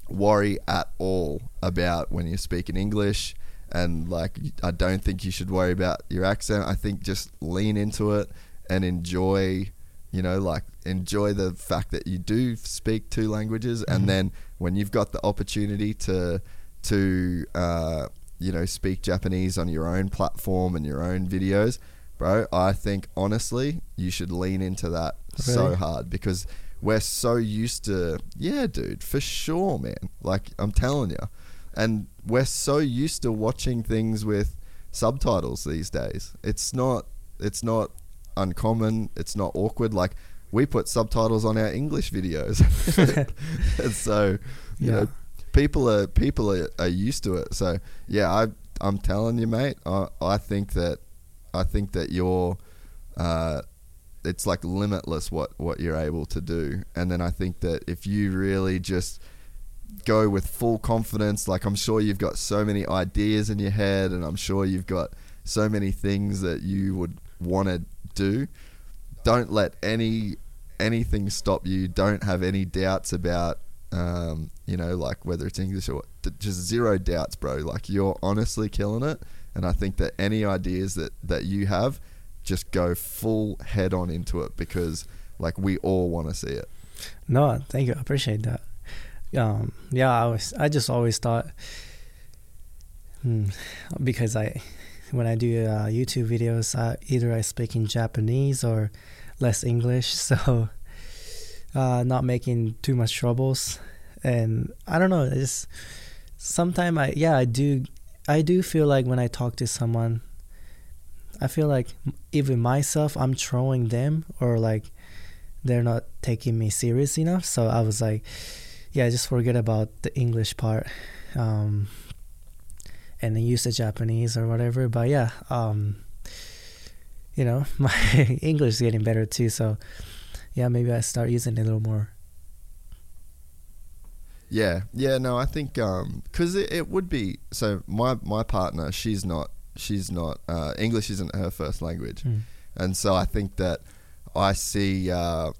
worry at all about when you're speaking English and like I don't think you should worry about your accent. I think just lean into it and enjoy you know like enjoy the fact that you do speak two languages and then when you've got the opportunity to to uh, you know speak Japanese on your own platform and your own videos bro I think honestly you should lean into that so hard because we're so used to yeah dude for sure man. Like I'm telling you and we're so used to watching things with subtitles these days. It's not it's not uncommon. It's not awkward. Like we put subtitles on our english videos. And so you Yeah. know people are people are, are used to it. So yeah i i'm telling you mate i i think that i think that you're uh it's like limitless what what you're able to do. And then i think that if you really just go with full confidence like i'm sure you've got so many ideas in your head and i'm sure you've got so many things that you would want to do don't let any anything stop you. Don't have any doubts about um, you know like whether it's english or just zero doubts bro like you're honestly killing it and i think that any ideas that that you have just go full head on into it because like we all want to see it No, thank you. I appreciate that. Um, yeah, I was. I just always thought, hmm, because I, when I do uh, YouTube videos, uh, either I speak in Japanese or less English, so uh, not making too much troubles. And I don't know. It's sometimes I yeah I do I do feel like when I talk to someone, I feel like even myself I'm trolling them or like they're not taking me serious enough. So I was like, yeah, just forget about the English part, um, and then use the Japanese or whatever. But yeah, um, you know, my English is getting better too. So yeah, maybe I start using it a little more. Yeah, yeah, no, I think because it, it would be so. My my partner, she's not, she's not uh, English isn't her first language, Mm. and so I think that I see, uh,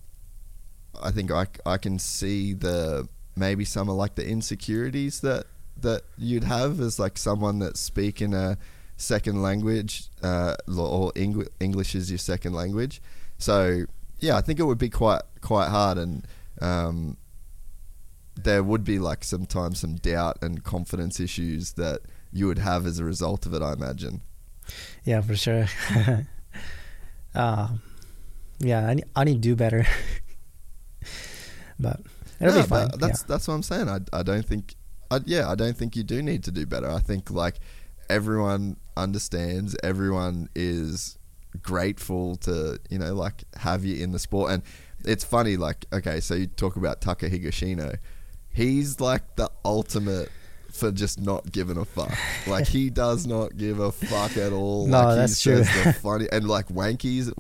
I think I, I can see the maybe some of like the insecurities that that you'd have as like someone that's speaking a second language uh, or Eng- English is your second language. So yeah, I think it would be quite quite hard, and um, there would be like sometimes some doubt and confidence issues that you would have as a result of it. I imagine. Yeah, for sure. um, yeah, I need, I need to do better. but it'll No, be fine. That's that's what I'm saying. I, I don't think. I, yeah, I don't think you do need to do better. I think like everyone understands. Everyone is grateful to you know like have you in the sport, and it's funny. Like okay, so you talk about Taka Higashino. He's like the ultimate for just not giving a fuck. Like he does not give a fuck at all. No, like, that's true. the funny and like Wanky's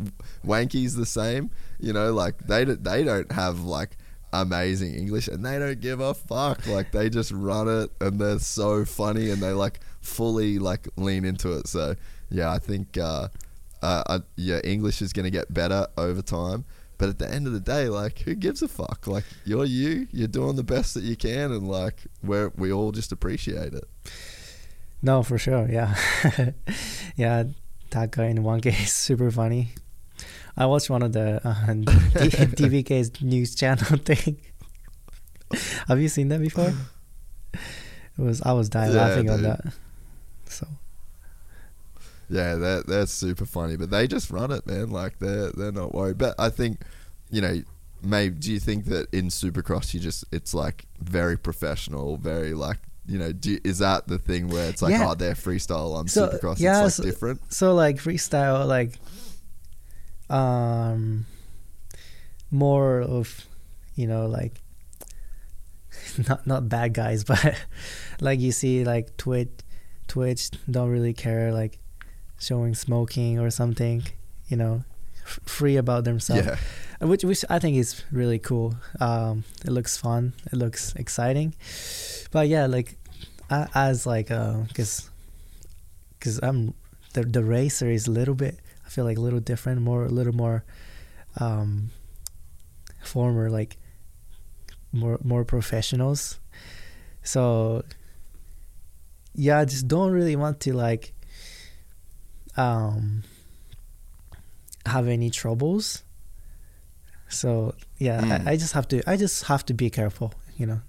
Wanky's the same. You know, like they they don't have like amazing English and they don't give a fuck. Like they just run it and they're so funny and they like fully like lean into it. So yeah, I think uh, uh, uh yeah English is gonna get better over time. But at the end of the day, like, who gives a fuck? Like, you're you, you're doing the best that you can, and like, we're we all just appreciate it. No, for sure. Yeah, yeah. That guy in one case super funny. I watched one of the uh, DVK's news channel thing. Have you seen that before? It was I was dying Yeah, laughing on that. So Yeah, they're they're super funny, but they just run it, man. Like they're they're not worried. But I think, you know, maybe do you think that in Supercross you just it's like very professional, very like you know, do, is that the thing where it's like Yeah. oh they're freestyle on So, Supercross, yeah, it's so- different. so like freestyle like um more of you know like not not bad guys but like you see like twitch twitch don't really care like showing smoking or something you know f- free about themselves Yeah, which which I think is really cool. Um, it looks fun. It looks exciting. But yeah, like a- as like uh, cause cause I'm the the racer is a little bit. I feel like a little different, more a little more um, former, like more more professionals. So yeah, I just don't really want to like um have any troubles. So yeah, Mm. I, I just have to I just have to be careful, you know.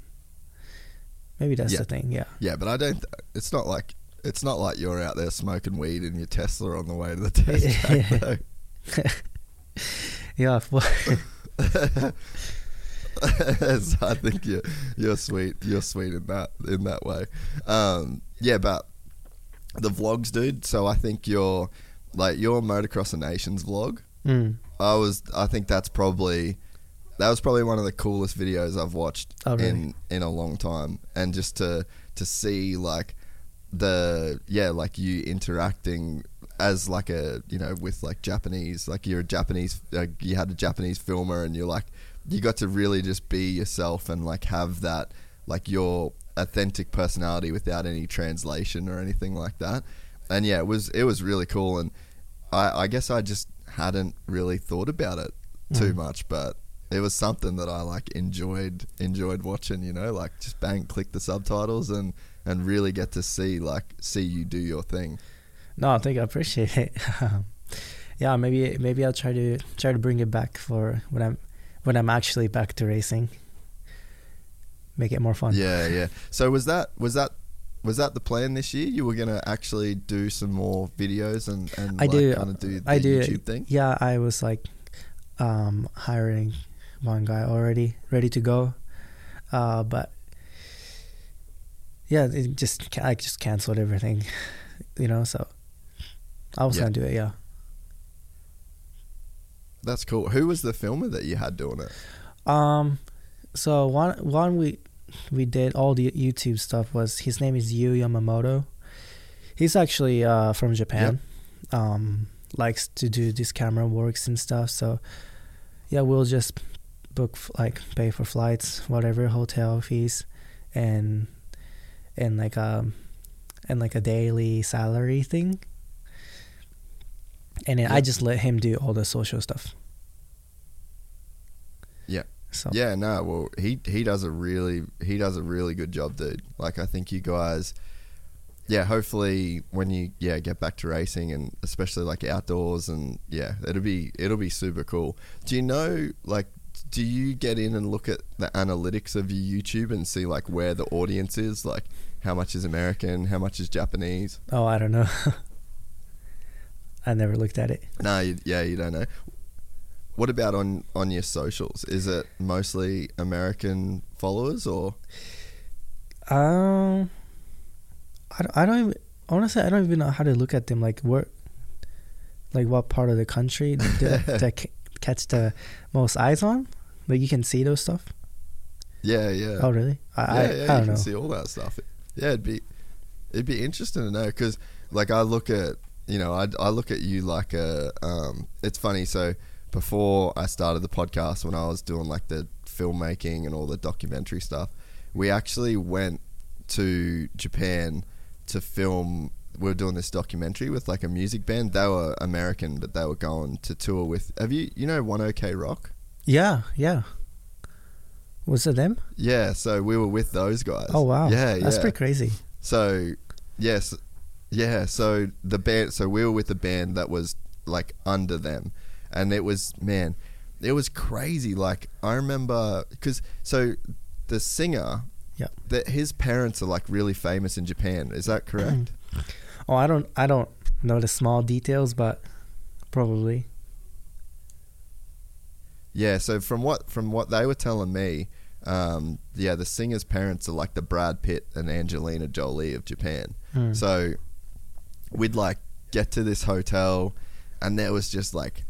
Maybe that's Yeah. the thing, yeah. yeah, but I don't. It's not like it's not like you're out there smoking weed in your Tesla on the way to the test track. Yeah, So I think you're you're sweet. You're sweet in that in that way. Um, yeah, but the vlogs, dude. So I think your like your motocross and nations vlog. mm, I was. I think that's probably that was probably one of the coolest videos I've watched Oh, really? in in a long time. And just to to see like the yeah like you interacting as like a you know with like Japanese like you're a Japanese uh, you had a Japanese filmer and you're like you got to really just be yourself and like have that like your authentic personality without any translation or anything like that and yeah it was it was really cool and I, I guess I just hadn't really thought about it too mm. much but it was something that I like enjoyed enjoyed watching you know like just bang click the subtitles and and really get to see like see you do your thing no, I think I appreciate it. Um, yeah, maybe maybe I'll try to try to bring it back for when I'm when I'm actually back to racing. Make it more fun. Yeah, yeah. So was that was that was that the plan this year? You were gonna actually do some more videos and and I like do. kind of do the I do. YouTube thing. Yeah, I was like um, hiring one guy already, ready to go, uh, but yeah, it just I just canceled everything, you know. So I was Yeah. gonna do it. Yeah. That's cool. Who was the filmer that you had doing it? Um, so one one we we did all the YouTube stuff was his name is Yu Yamamoto. He's actually uh from Japan. Um, likes to do this camera works and stuff. So yeah, we'll just book like pay for flights, whatever hotel fees, and and like um and like a daily salary thing. And then I just let him do all the social stuff. Yeah. So Yeah, no. Well, he he does a really he does a really good job, dude. Like I think you guys, yeah, hopefully when you yeah get back to racing and especially like outdoors and yeah, it'll be it'll be super cool. Do you know like do you get in and look at the analytics of your YouTube and see like where the audience is, like how much is American, how much is Japanese? Oh, I don't know. I never looked at it. No, you, yeah, you don't know. What about on on your socials? Is it mostly American followers or? Um, I don't, I don't even honestly I don't even know how to look at them. Like where, like what part of the country to, to catch the most eyes on. Like you can see those stuff. Yeah, yeah. Oh really? I yeah, I, yeah, I you don't can know. see all that stuff. Yeah, it'd be it'd be interesting to know because like I look at you know I, I look at you like a um it's funny so before I started the podcast when I was doing like the filmmaking and all the documentary stuff we actually went to Japan to film we were doing this documentary with like a music band they were American but they were going to tour with have you you know One oh OK Rock Yeah, yeah. Was it them? yeah so we were with those guys Oh wow. yeah That's yeah. pretty crazy. So, yes, yeah. So the band. So we were with a band that was like under them, and it was man, it was crazy. Like I remember because so the singer, Yeah. that his parents are like really famous in Japan. Is that correct? Oh, I don't I don't know the small details, but probably. Yeah, so from what from what they were telling me, um, yeah, the singer's parents are like the Brad Pitt and Angelina Jolie of Japan. Hmm. So we'd like get to this hotel, and there was just like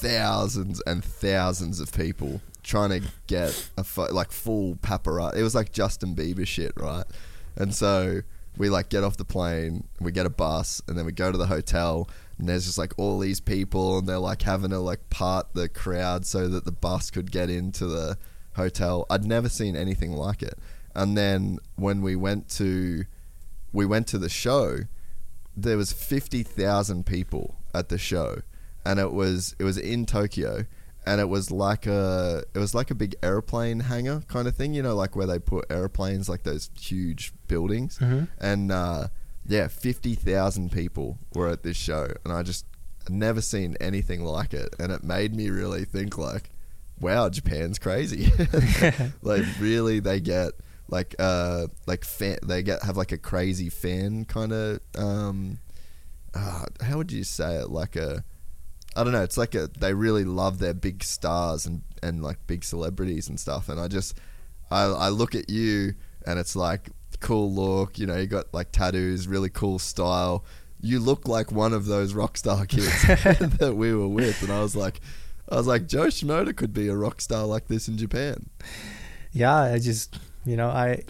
thousands and thousands of people trying to get a pho- like full paparazzi. It was like Justin Bieber shit, right? And so we like get off the plane, we get a bus, and then we go to the hotel, and there's just like all these people, and they're like having to like part the crowd so that the bus could get into the hotel. I'd never seen anything like it. And then when we went to we went to the show, there was fifty thousand people at the show, and it was it was in Tokyo, and it was like a it was like a big airplane hangar kind of thing, you know, like where they put airplanes, like those huge buildings, Mhm. and uh, yeah, fifty thousand people were at this show, and I just never seen anything like it, and it made me really think like, wow, Japan's crazy. like really, they get like uh like fan, they get have like a crazy fan kind of um uh, how would you say it like a I don't know it's like a they really love their big stars and and like big celebrities and stuff and I just I I look at you and it's like cool look you know you got like tattoos really cool style you look like one of those rock star kids that we were with and I was like I was like Jo Shimoda could be a rock star like this in Japan Yeah, I just you know I.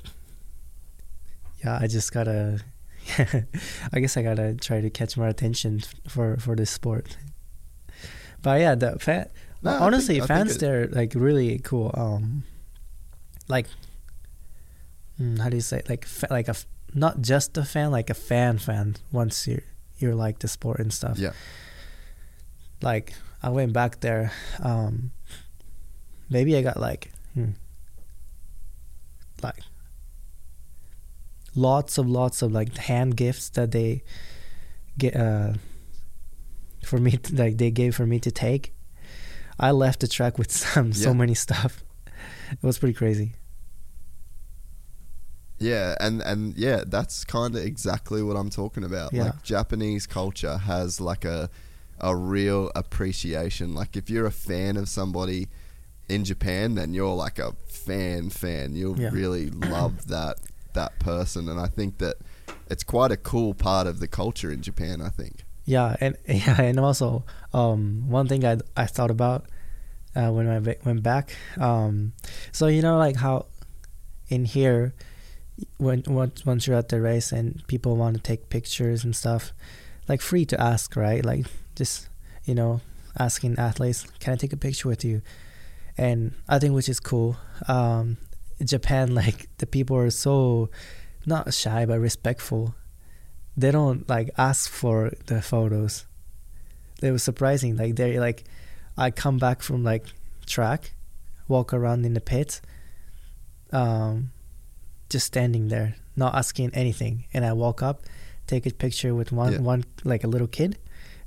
Yeah, I just gotta. I guess I gotta try to catch more attention for for this sport. But yeah, the fan. No, honestly, think fans they're like really cool. Um, like, mm, how do you say it? like like a f- not just a fan, like a fan fan. Once you you're like the sport and stuff. yeah Like I went back there. Um, maybe I got like, hmm, like lots of lots of like hand gifts that they get uh for me to, like they gave for me to take. I left the track with some so many stuff. It was pretty crazy. Yeah, and and yeah, that's kind of exactly what I'm talking about. Yeah. Like Japanese culture has like a a real appreciation. Like if you're a fan of somebody in Japan, then you're like a fan fan. You'll Yeah. really love that that person, and I think that it's quite a cool part of the culture in Japan. I think. Yeah, and yeah, and also um, one thing I I thought about uh, when I went back. Um, so you know, like how in here, when once once you're at the race and people want to take pictures and stuff, like free to ask, right? Like just you know, asking athletes, "Can I take a picture with you?" And I think which is cool. Um, Japan, like the people are so not shy but respectful they don't like ask for the photos. It was surprising. Like they like, I come back from like track, walk around in the pits, um, just standing there, not asking anything, and I walk up, take a picture with one Yeah. one like a little kid,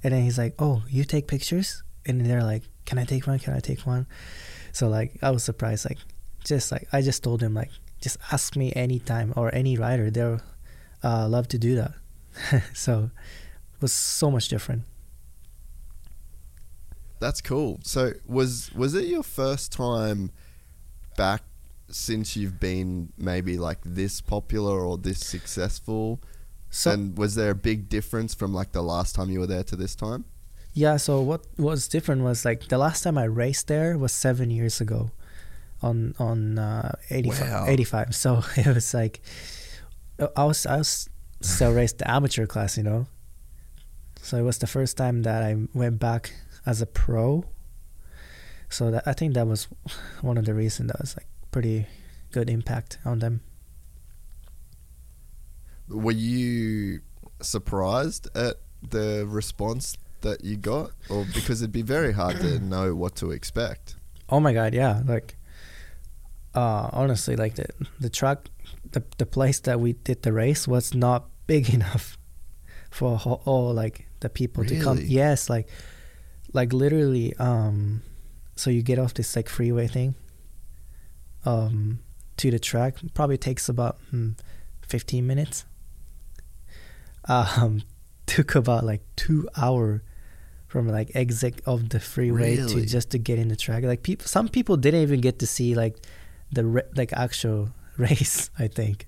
and then he's like, "Oh, you take pictures?" And they're like, "Can I take one? Can I take one?" So like I was surprised. Like just like I just told him like just ask me anytime or any rider. They'll uh, love to do that. so it was so much different. That's cool. So was was it your first time back since you've been maybe like this popular or this successful? So and was there a big difference from like the last time you were there to this time? Yeah, so what was different was like the last time I raced there was seven years ago on on uh, 85, Wow. 85. So it was like I was I was still raced the amateur class, you know. So it was the first time that I went back as a pro. So that I think that was one of the reasons that was like pretty good impact on them. Were you surprised at the response that you got, or because it'd be very hard to know what to expect? Oh my god, yeah. Like uh honestly like the the truck the the place that we did the race was not big enough for all like the people to come. Yes, like like literally um so you get off this like freeway thing um to the track probably takes about hmm, 15 minutes. Um took about like 2 hour from like exit of the freeway to just to get in the track. Like people, some people didn't even get to see like the ra- like actual race. I think.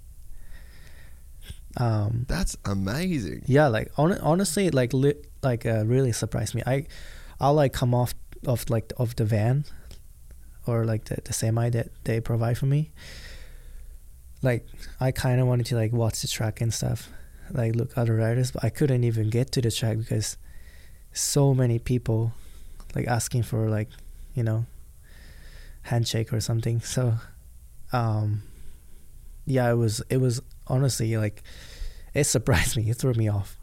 Um, That's amazing. yeah, like on, honestly, like li- like uh, really surprised me. I, I'll like come off of like of the van, or like the the semi that they provide for me. Like I kind of wanted to like watch the track and stuff, like look other riders, but I couldn't even get to the track because so many people like asking for like you know handshake or something. So, um, yeah, it was it was honestly like it surprised me. It threw me off.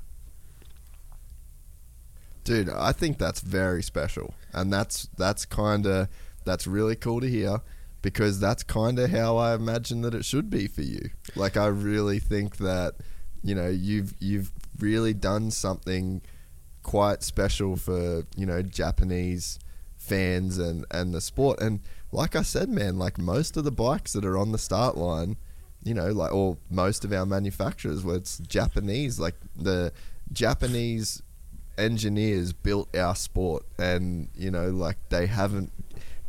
Dude, I think that's very special, and that's that's kind of that's really cool to hear because that's kind of how I imagine that it should be for you. Like I really think that you know you've you've really done something quite special for you know Japanese fans and and the sport. And like I said, man, like most of the bikes that are on the start line, you know, like or most of our manufacturers, where it's Japanese, like the Japanese engineers built our sport and you know like they haven't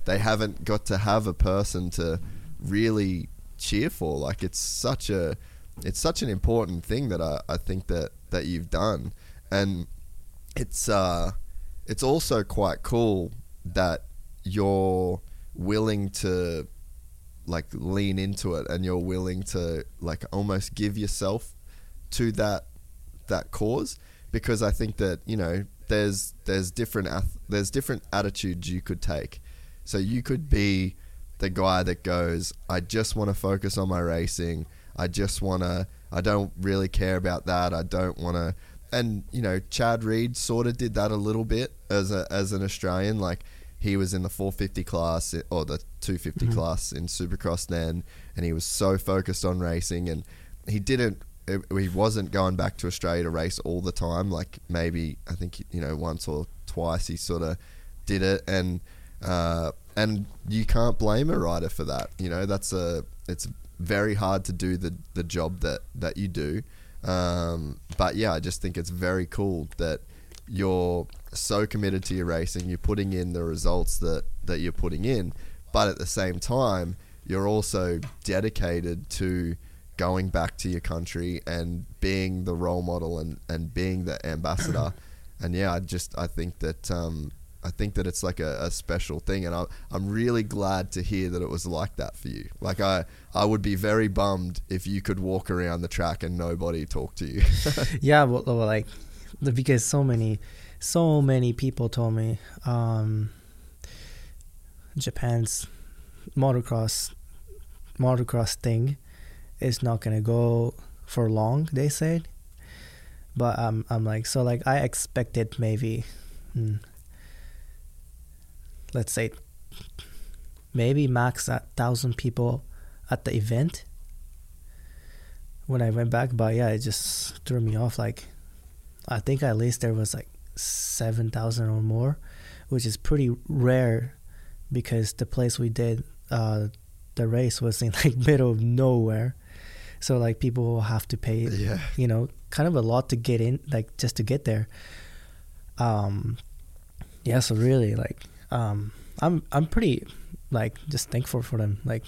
they haven't got to have a person to really cheer for. Like it's such a it's such an important thing that I, I think that that you've done. And it's uh it's also quite cool that you're willing to like lean into it and you're willing to like almost give yourself to that that cause because I think that you know there's there's different there's different attitudes you could take. So you could be the guy that goes, I just want to focus on my racing. I just want to. I don't really care about that. I don't want to. And you know, Chad Reed sort of did that a little bit as a as an Australian. Like he was in the 450 class or the 250 class in Supercross then, and he was so focused on racing, and he didn't it, he wasn't going back to Australia to race all the time. Like maybe I think you know once or twice he sort of did it, and uh, and you can't blame a rider for that. You know that's a it's very hard to do the the job that that you do. Um, but yeah, I just think it's very cool that you're so committed to your racing. You're putting in the results that that you're putting in, but at the same time, you're also dedicated to going back to your country and being the role model and, and being the ambassador. and yeah, I just I think that um, I think that it's like a, a special thing, and I, I'm really glad to hear that it was like that for you. Like I I would be very bummed if you could walk around the track and nobody talked to you. yeah well, well, like because so many so many people told me um japan's motocross motocross thing is not gonna go for long they said but um, i'm like so like i expected maybe hmm, let's say maybe max a thousand people at the event when I went back, but yeah, it just threw me off. Like, I think at least there was like seven thousand or more, which is pretty rare, because the place we did uh, the race was in like middle of nowhere, so like people will have to pay, Yeah. you know, kind of a lot to get in, like just to get there. Um, yeah, so really, like, um, I'm I'm pretty like just thankful for them, like,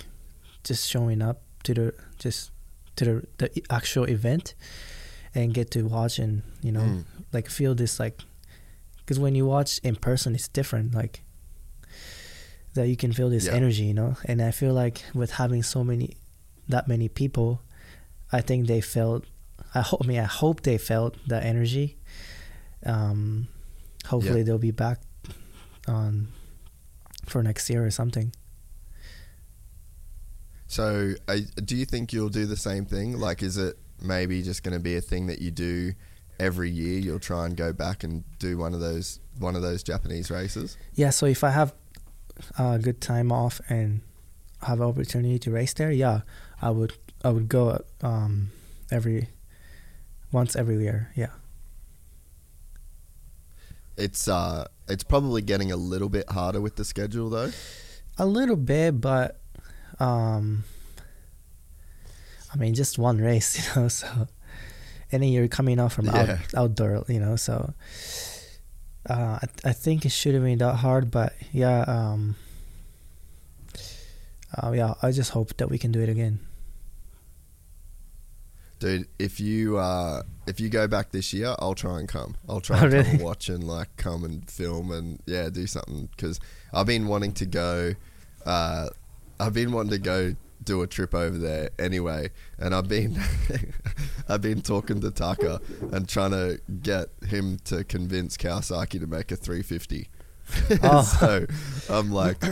just showing up to the just to the the actual event and get to watch and you know Mm. like feel this like because when you watch in person it's different like that you can feel this Yeah. energy you know and i feel like with having so many that many people i think they felt i hope I mean i hope they felt that energy um hopefully Yeah. they'll be back on for next year or something So, uh, do you think you'll do the same thing? Like, is it maybe just going to be a thing that you do every year? You'll try and go back and do one of those one of those Japanese races. Yeah, so if I have a good time off and have opportunity to race there, yeah, I would I would go um every once every year. Yeah. It's uh, it's probably getting a little bit harder with the schedule though. A little bit, but um I mean just one race, you know, so and then you're coming out from out, outdoor, you know, so uh I, I think it shouldn't be that hard, but yeah, um uh, yeah, I just hope that we can do it again. Dude, if you uh, if you go back this year, I'll try and come. I'll try Oh, and come really? and watch and like come and film and yeah, do something because I've been wanting to go. Uh, I've been wanting to go do a trip over there anyway, and I've been I've been talking to Taka and trying to get him to convince Kawasaki to make a 350. Oh. so I'm like.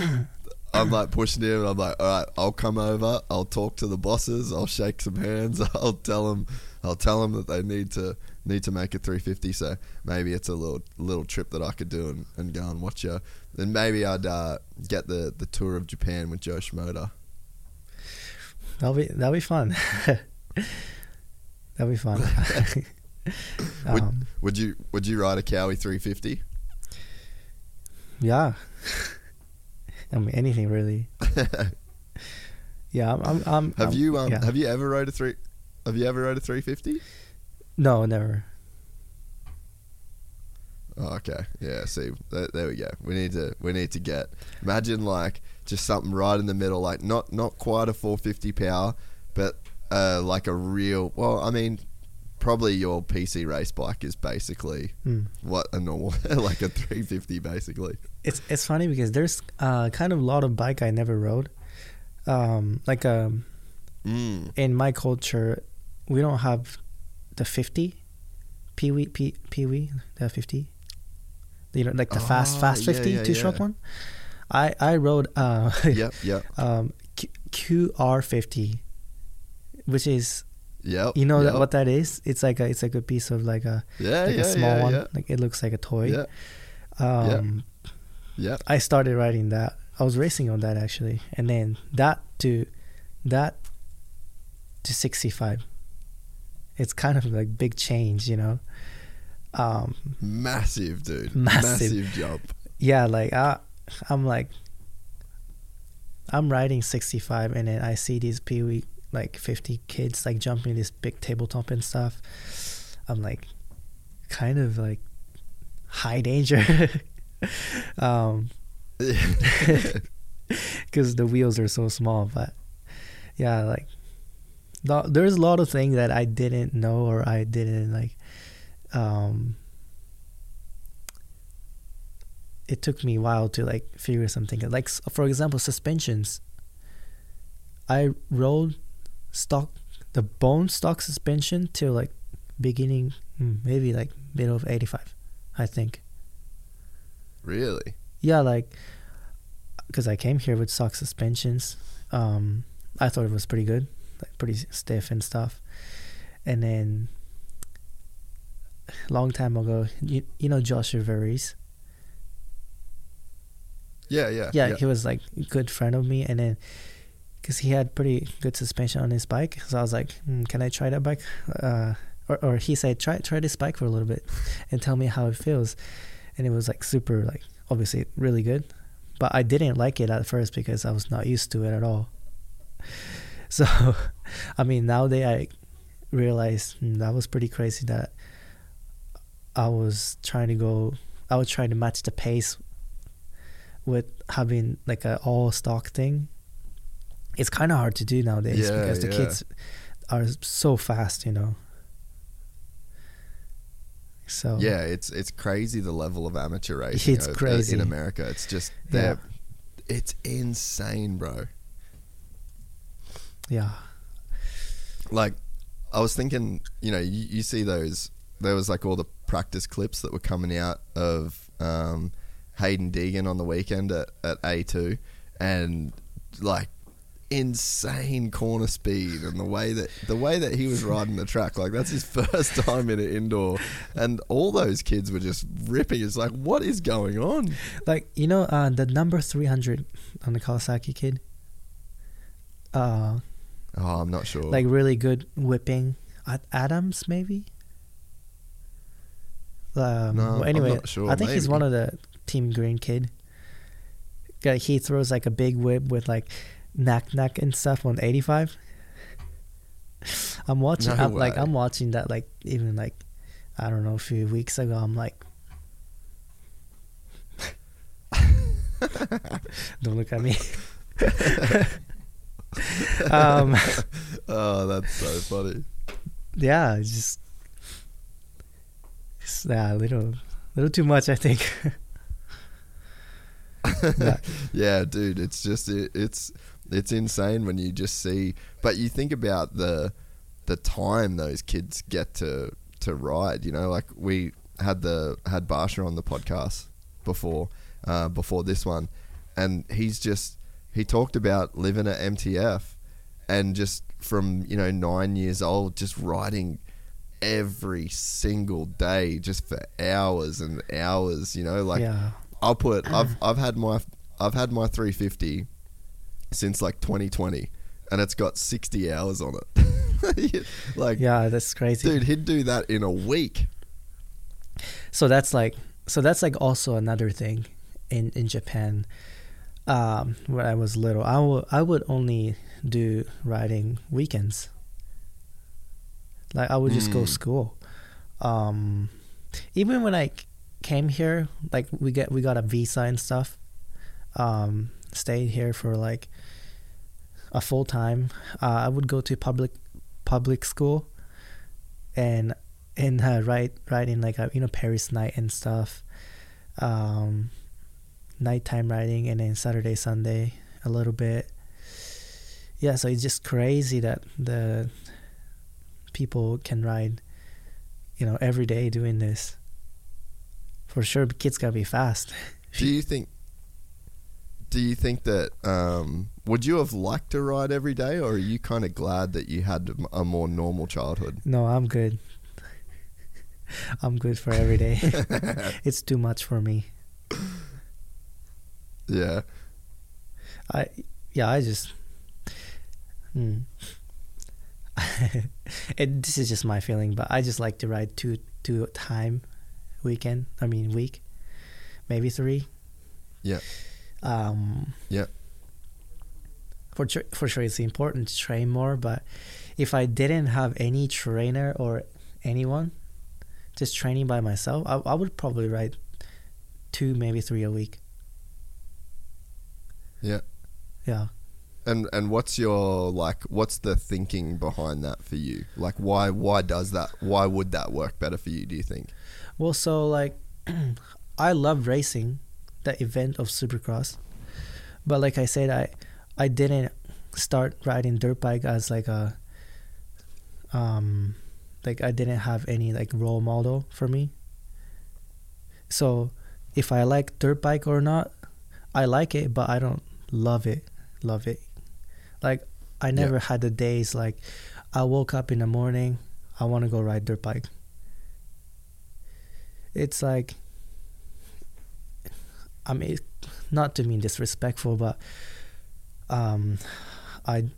I'm like pushing him. and I'm like, all right, I'll come over. I'll talk to the bosses. I'll shake some hands. I'll tell them. I'll tell them that they need to need to make a 350. So maybe it's a little little trip that I could do and, and go and watch you. Then maybe I'd uh, get the the tour of Japan with Jo Shimoda. That'll be that'll be fun. that'll be fun. Would, um, would you would you ride a Kawi 350? yeah. I mean anything really. Yeah, I'm. I'm, I'm Have I'm- you um yeah. have you ever rode a three? Have you ever rode a 350? No, never. Oh, okay. Yeah. See, there, there we go. We need to we need to get. Imagine like just something right in the middle, like not not quite a 450 power, but uh, like a real. Well, I mean, probably your PC race bike is basically Hmm. what a normal like a 350 basically. It's it's funny because there's uh kind of a lot of bike I never rode. Um, like um, Mm. in my culture, we don't have the 50 pee wee pee pee wee the 50. You know, like the fast Ah, fast yeah, 50 yeah, two stroke yeah. one. I I rode uh Yep. Yep. um Q- QR50 which is Yep. you know yep. that what that is it's like a it's like a piece of like a Yeah. like yeah. a small yeah, one Yeah. like it looks like a toy Yeah. um Yeah. I started riding that I was racing on that actually and then that to that to 65 it's kind of like big change you know um Massive, dude. Massive. Massive jump. yeah like I, i'm like i'm riding 65 and then i see these pee like 50 kids like jumping this big tabletop and stuff. I'm like kind of like high danger. Um because the wheels are so small but yeah like th- there's a lot of things that i didn't know or i didn't like um it took me a while to like figure something out. like for example suspensions i rode stock the bone stock suspension till like beginning hmm, maybe like middle of 85 i think really? yeah like because i came here with stock suspensions um i thought it was pretty good like pretty stiff and stuff and then long time ago you, you know josh Riveris? Yeah. Yeah. yeah, he was like a good friend of me and then because he had pretty good suspension on his bike. So I was like, mm, "Can I try that bike?" Uh, or, or he said, "Try try this bike for a little bit, and tell me how it feels." And it was like super, like obviously really good, but I didn't like it at first because I was not used to it at all. So, I mean, nowadays I realized mm, that was pretty crazy that I was trying to go. I was trying to match the pace with having like a all stock thing it's kind of hard to do nowadays Yeah, because the yeah. kids are so fast, you know. So Yeah, it's it's crazy the level of amateur racing It's uh, crazy. in America. It's just Yeah. it's insane, bro. yeah, Like I was thinking, you know, you, you see those there was like all the practice clips that were coming out of um, Haiden Deegan on the weekend at, at A2 and like insane corner speed and the way that the way that he was riding the track like that's his first time in an indoor and all those kids were just ripping it's like what is going on like you know uh, the number three hundred on the Kawasaki kid. Uh, oh i'm not sure like really good whipping. Ad- Adams maybe. Um, No, well, I'm anyway, not sure, I think he's one of the Team Green kid. He throws like a big whip with like nac nac and stuff on 85. I'm watching. No I'm, like. I'm watching that like even like I don't know a few weeks ago. I'm like, don't look at me. um, oh that's so funny yeah, it's just it's, yeah, a little, little too much, I think. Yeah. yeah, dude, it's just it, it's it's insane when you just see. But you think about the the time those kids get to to ride. You know, like we had the had Barcia on the podcast before uh, before this one, and he's just he talked about living at MTF and just from you know nine years old just riding every single day just for hours and hours you know like yeah, I'll put I've I've had my I've had my 350 since like 2020 and it's got 60 hours on it. like yeah, that's crazy. dude, he'd do that in a week. so that's like so that's like also another thing in in Japan um when I was little I would I would only do riding weekends like I would just go Mm. school um even when I came here like we get we got a visa and stuff um stayed here for like a full time uh, I would go to public public school and and uh, ride riding like a you know Paris night and stuff, um, nighttime riding, and then Saturday Sunday a little bit. Yeah, so it's just crazy that the people can ride, you know, every day doing this. For sure, kids gotta be fast. Do you think do you think that um, would you have liked to ride every day or are you kind of glad that you had a more normal childhood? No, I'm good. I'm good for every day. it's too much for me. Yeah. I yeah, I just hmm. it, this is just my feeling, but I just like to ride two two time weekend. I mean week, maybe three. Yeah. Um. Yeah. For sure, for sure, it's important to train more. But if I didn't have any trainer or anyone, just training by myself, I I would probably ride two, maybe three a week. Yeah. Yeah. And and what's your like what's the thinking behind that for you? Like why why does that why would that work better for you, do you think? Well, so like, I love racing, the event of Supercross, but like I said, I I didn't start riding dirt bike as like a um like I didn't have any like role model for me. So if I like dirt bike or not, I like it, but I don't love it. Love it. Like I never had the days like I woke up in the morning, I want to go ride dirt bike it's like I mean not to mean disrespectful but um I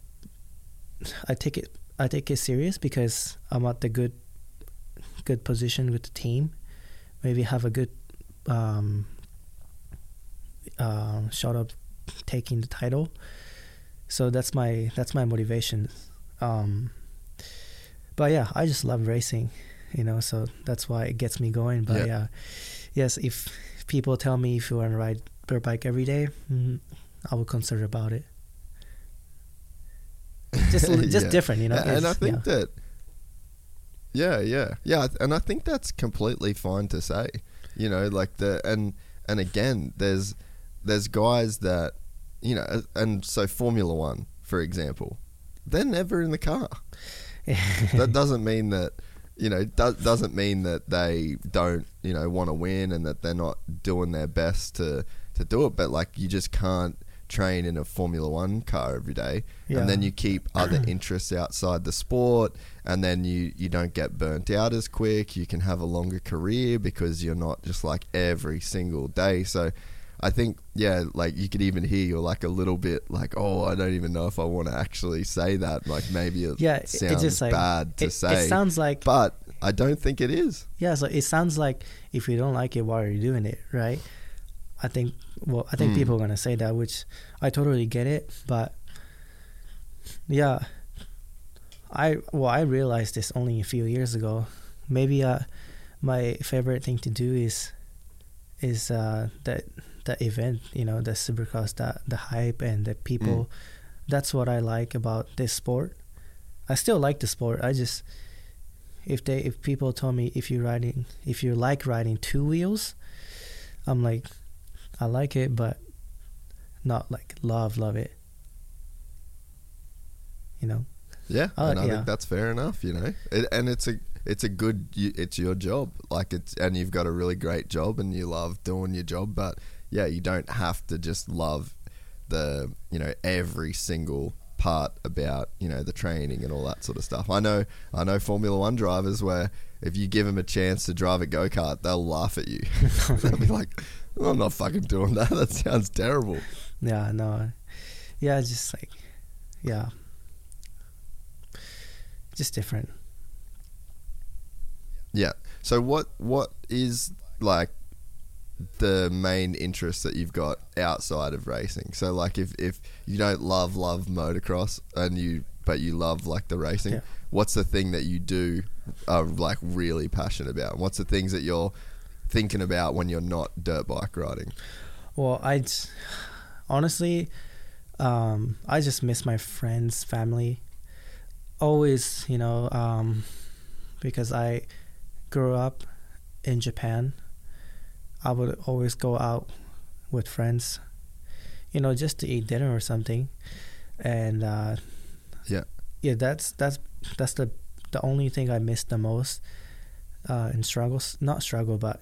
I take it I take it serious because I'm at the good good position with the team. Maybe have a good um, uh, shot of taking the title. So that's my that's my motivation. Um, but yeah, I just love racing, you know. So that's why it gets me going. But Yeah. yes, if people tell me if you want to ride dirt bike every day, mm, I will consider about it. Just just Yeah. different, you know. and I think yeah. that yeah yeah yeah and i think that's completely fine to say you know like the and and again there's there's guys that you know and so formula one for example they're never in the car that doesn't mean that you know do, doesn't mean that they don't you know want to win and that they're not doing their best to to do it but like you just can't train in a formula 1 car every day. And then you keep other interests outside the sport and then you you don't get burnt out as quick. You can have a longer career because you're not just like every single day. So I think yeah, like you could even hear you're like a little bit like, oh, I don't even know if I want to actually say that. Like maybe it Yeah, it sounds just, like- bad to it- it sounds like- but I don't think it is. Yeah, so it sounds like if you don't like it, why are you doing it, right? I think well, I think Hmm. people are gonna say that, which I totally get it, but yeah, I well I realized this only a few years ago. Maybe uh, my favorite thing to do is is uh that the event, you know, the supercross, the the hype and the people. Mm. That's what I like about this sport. I still like the sport. I just if they if people told me if you're riding if you like riding two wheels i'm like i like it but not like love love it you know Yeah, and I yeah. think that's fair enough. You know, it, and it's a it's a good it's your job. Like it's and you've got a really great job and you love doing your job. But yeah, you don't have to just love the you know every single part about you know the training and all that sort of stuff. I know I know Formula One drivers where if you give them a chance to drive a go kart, they'll laugh at you. they'll be like, "I'm not fucking doing that. That sounds terrible." yeah no yeah just like yeah just different Yeah. So what what is like the main interest that you've got outside of racing? So like if if you don't love love motocross and you but you love like the racing, Yeah. what's the thing that you do are like really passionate about? What's the things that you're thinking about when you're not dirt bike riding? well i honestly um i just miss my friends family always you know um because i grew up in japan i would always go out with friends you know just to eat dinner or something and uh Yeah. yeah that's that's that's the the only thing i miss the most uh in struggles not struggle but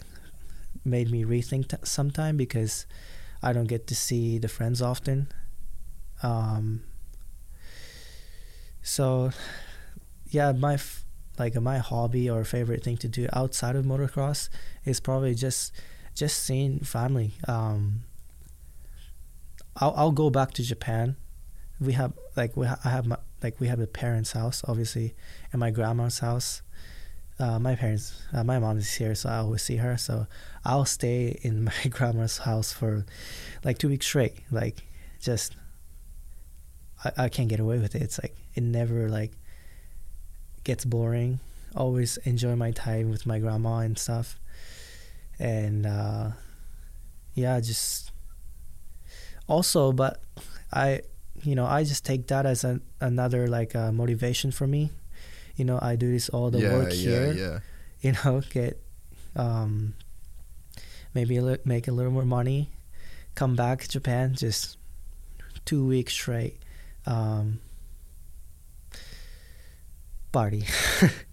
made me rethink t- sometime because I don't get to see the friends often. Um, so, yeah, my f- like my hobby or favorite thing to do outside of motocross is probably just just seeing family. Um, I'll I'll go back to Japan. We have like we ha- I have my like we have a parents' house obviously, and my grandma's house uh, my parents, uh, my mom is here, so I always see her. So I'll stay in my grandma's house for like two weeks straight. Like, just I, I can't get away with it. It's like it never like gets boring. Always enjoy my time with my grandma and stuff. And uh, yeah, just also, but I, you know, I just take that as an, another like uh, motivation for me. You know i do this all the yeah, work yeah, here. yeah. you know get um maybe a li- make a little more money come back to japan just two weeks straight um party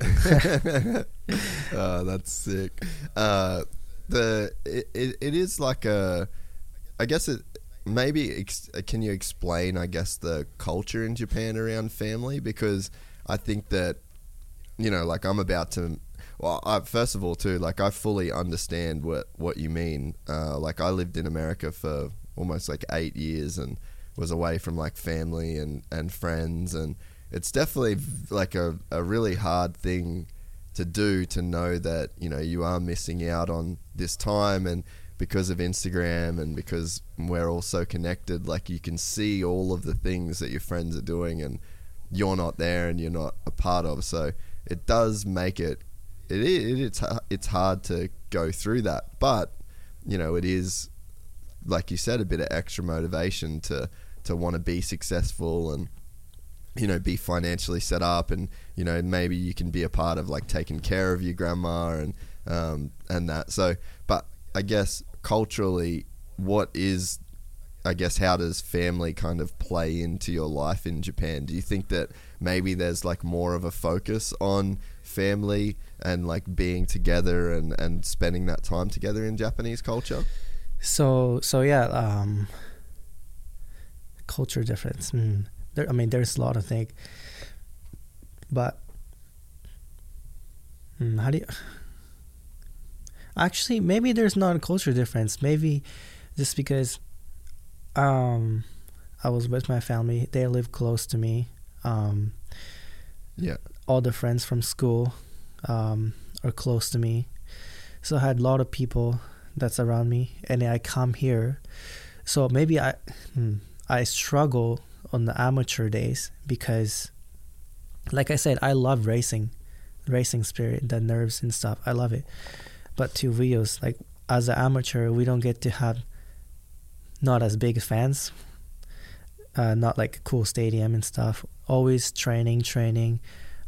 uh, that's sick. Uh, the it, it, it is like a, I guess it maybe ex, can you explain I guess the culture in Japan around family because I think that you know like I'm about to well I, first of all too like I fully understand what what you mean uh, like I lived in America for almost like eight years and was away from like family and and friends and it's definitely like a, a really hard thing to do to know that you know you are missing out on this time and because of Instagram and because we're all so connected like you can see all of the things that your friends are doing and you're not there and you're not a part of. So it does make it it, it it's it's hard to go through that. But you know it is like you said a bit of extra motivation to to want to be successful and you know be financially set up and you know maybe you can be a part of like taking care of your grandma and um, and that so but I guess culturally what is I guess how does family kind of play into your life in Japan do you think that maybe there's like more of a focus on family and like being together and and spending that time together in Japanese culture So so yeah, um, culture difference. Mm. There, I mean, there's a lot of things, but mm, how do you? Actually, maybe there's not a culture difference. Maybe just because um, I was with my family, they live close to me. Um, yeah all the friends from school um, are close to me. So I had a lot of people that's around me, and I come here. So maybe I hmm, I struggle on the amateur days because, like I said, I love racing, racing spirit, the nerves and stuff. I love it. But to Rios, like as an amateur, we don't get to have not as big fans, uh, not like a cool stadium and stuff. Always training, training.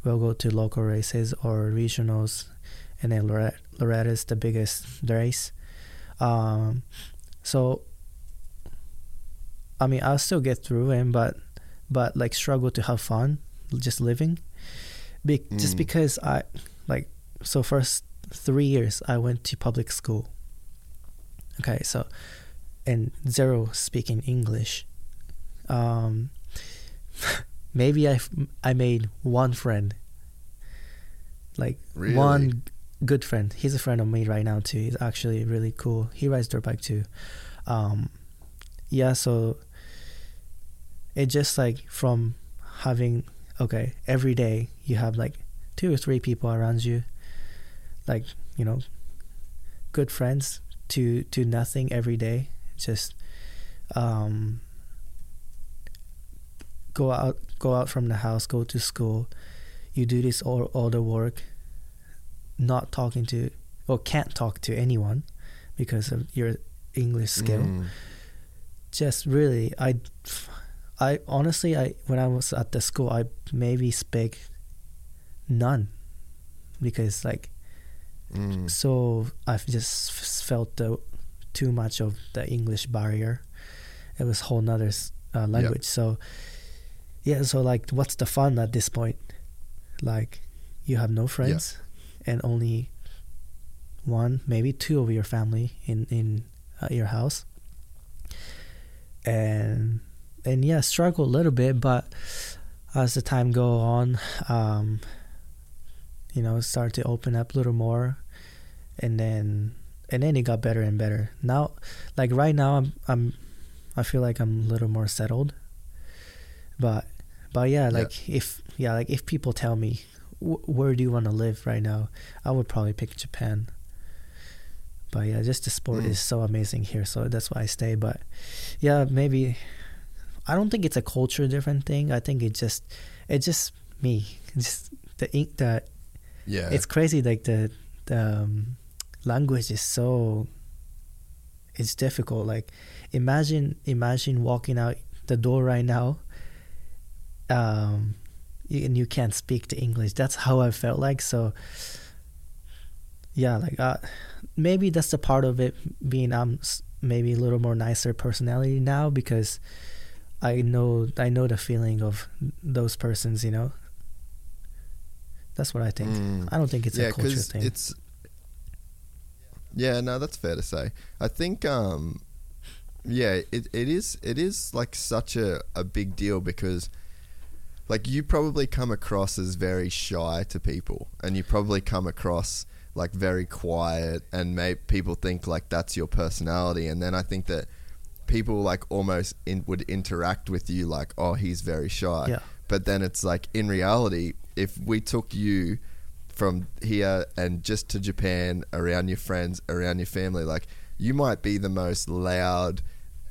We'll go to local races or regionals, and then Loretta is the biggest race. Um, so, I mean, I'll still get through and but but like struggle to have fun, just living. Be- Just Mm. because I like so first three years I went to public school. Okay, so and zero speaking English. Um, maybe I I made one friend. Like Really? one good friend. He's a friend of me right now too. He's actually really cool. He rides dirt bike too. Um, yeah, so it just like from having okay every day you have like two or three people around you, like you know, good friends to to nothing every day. Just um, go out go out from the house, go to school. You do this all all the work, not talking to or can't talk to anyone because of your English skill. Mm. Just really, I, I honestly, I when I was at the school, I maybe speak none because like Mm. so I've just felt the too much of the English barrier. It was whole nother uh, language. So yeah, so like, what's the fun at this point? Like, you have no friends, and only one, maybe two of your family in in uh, your house, and and yeah, struggle a little bit, but as the time go on, um, you know, start to open up a little more, and then and then it got better and better. Now, like right now, I'm I'm I feel like I'm a little more settled, but but yeah, like if yeah, like if people tell me "Wh- where do you want to live right now, I would probably pick Japan. But yeah, just the sport Mm. is so amazing here, so that's why I stay. But yeah, maybe I don't think it's a culture different thing. I think it just it's just me. It's just the ink the Yeah. it's crazy like the the um, language is so it's difficult like imagine imagine walking out the door right now um and you can't speak the english that's how i felt like so yeah like uh, maybe that's the part of it being um s- maybe a little more nicer personality now because i know i know the feeling of those persons you know that's what i think Mm. i don't think it's yeah, a culture thing it's. Yeah, no, that's fair to say. I think, um, yeah, it, it is it is like such a, a big deal because, like, you probably come across as very shy to people, and you probably come across like very quiet, and may people think like that's your personality, and then I think that people like almost in, would interact with you like, oh, he's very shy. Yeah. But then it's like in reality, if we took you from here and just to Japan, around your friends, around your family, like you might be the most loud,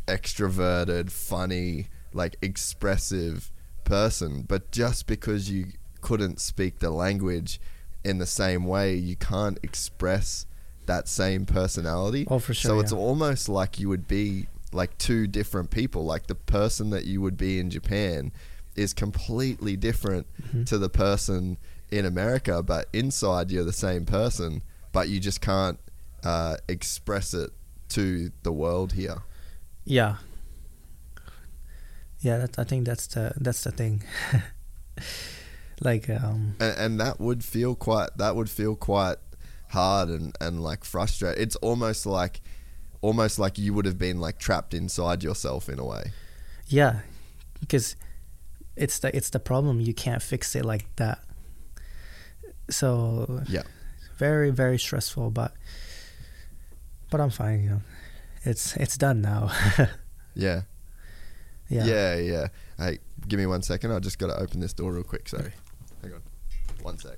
extroverted, funny, like expressive person, but just because you couldn't speak the language in the same way, you can't express that same personality. Oh, for sure, So it's almost like you would be like two different people. Like the person that you would be in Japan is completely different Mm-hmm. to the person in America, but inside you're the same person, but you just can't uh, express it to the world here. Yeah. Yeah, that, I think that's the that's the thing. like um and, and that would feel quite that would feel quite hard and, and like frustrating it's almost like almost like you would have been like trapped inside yourself in a way. Yeah, because it's the it's the problem. You can't fix it like that. So yeah. very very stressful, but but I'm fine. You know, it's it's done now. yeah. Yeah. yeah yeah. Hey give me one second. I just got to open this door real quick. Sorry. Hang on. One sec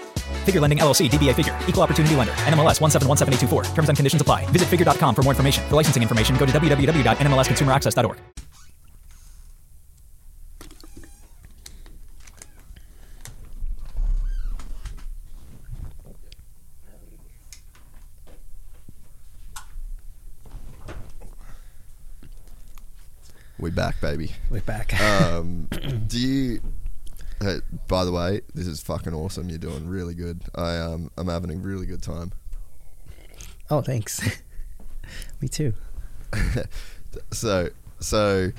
Figure Lending LLC, DBA Figure, Equal Opportunity Lender, NMLS 1717824. Terms and conditions apply. Visit figure.com for more information. For licensing information, go to www.nmlsconsumeraccess.org. we back baby We're back. um do you uh, by the way this is fucking awesome you're doing really good i um i'm having a really good time oh, thanks. Me too. so so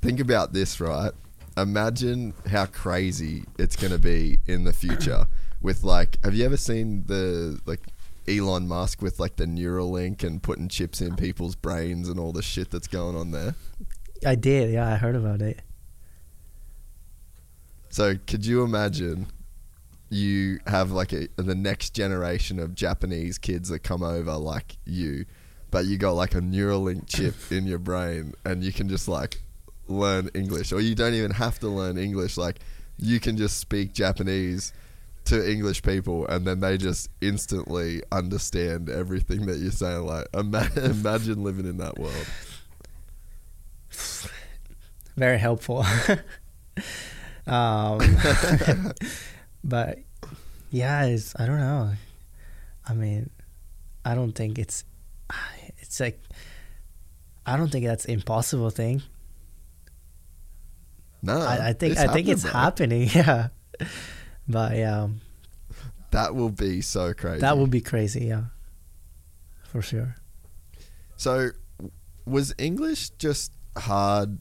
think about this right imagine how crazy it's going to be in the future with like have you ever seen the like Elon Musk with like the Neuralink and putting chips in people's brains and all the shit that's going on there I did. Yeah, I heard about it. So could you imagine you have like a the next generation of Japanese kids that come over like you but you got like a Neuralink chip in your brain and you can just like learn English or you don't even have to learn English like you can just speak Japanese to English people and then they just instantly understand everything that you're saying like ima- imagine living in that world Very helpful. um, but yeah, it's I don't know. I mean, I don't think it's it's like I don't think that's impossible thing. no I, I think it's I think it's happening. Yeah, but yeah, um, that will be so crazy that will be crazy. Yeah, for sure. So, was English just hard?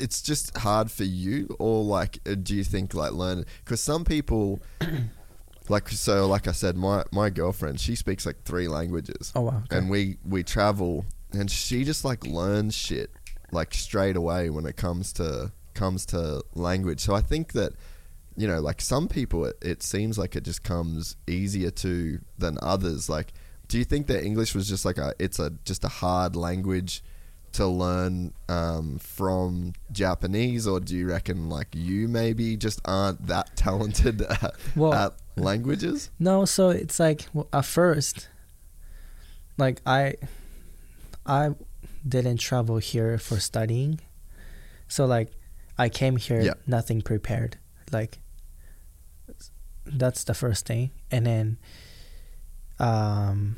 It's just hard for you, or like, uh, do you think like learn? Because some people, like, so like I said, my my girlfriend, she speaks like three languages. Oh, wow, okay. And we we travel, and she just like learns shit like straight away when it comes to comes to language. So I think that you know, like some people, it, it seems like it just comes easier to than others. Like, do you think that English was just like a, it's a just a hard language to learn um, from Japanese, or do you reckon like you maybe just aren't that talented at, Well- at languages? No, so it's like well, at first, like I, I didn't travel here for studying, so like I came here Yeah. nothing prepared. Like that's the first thing, and then um,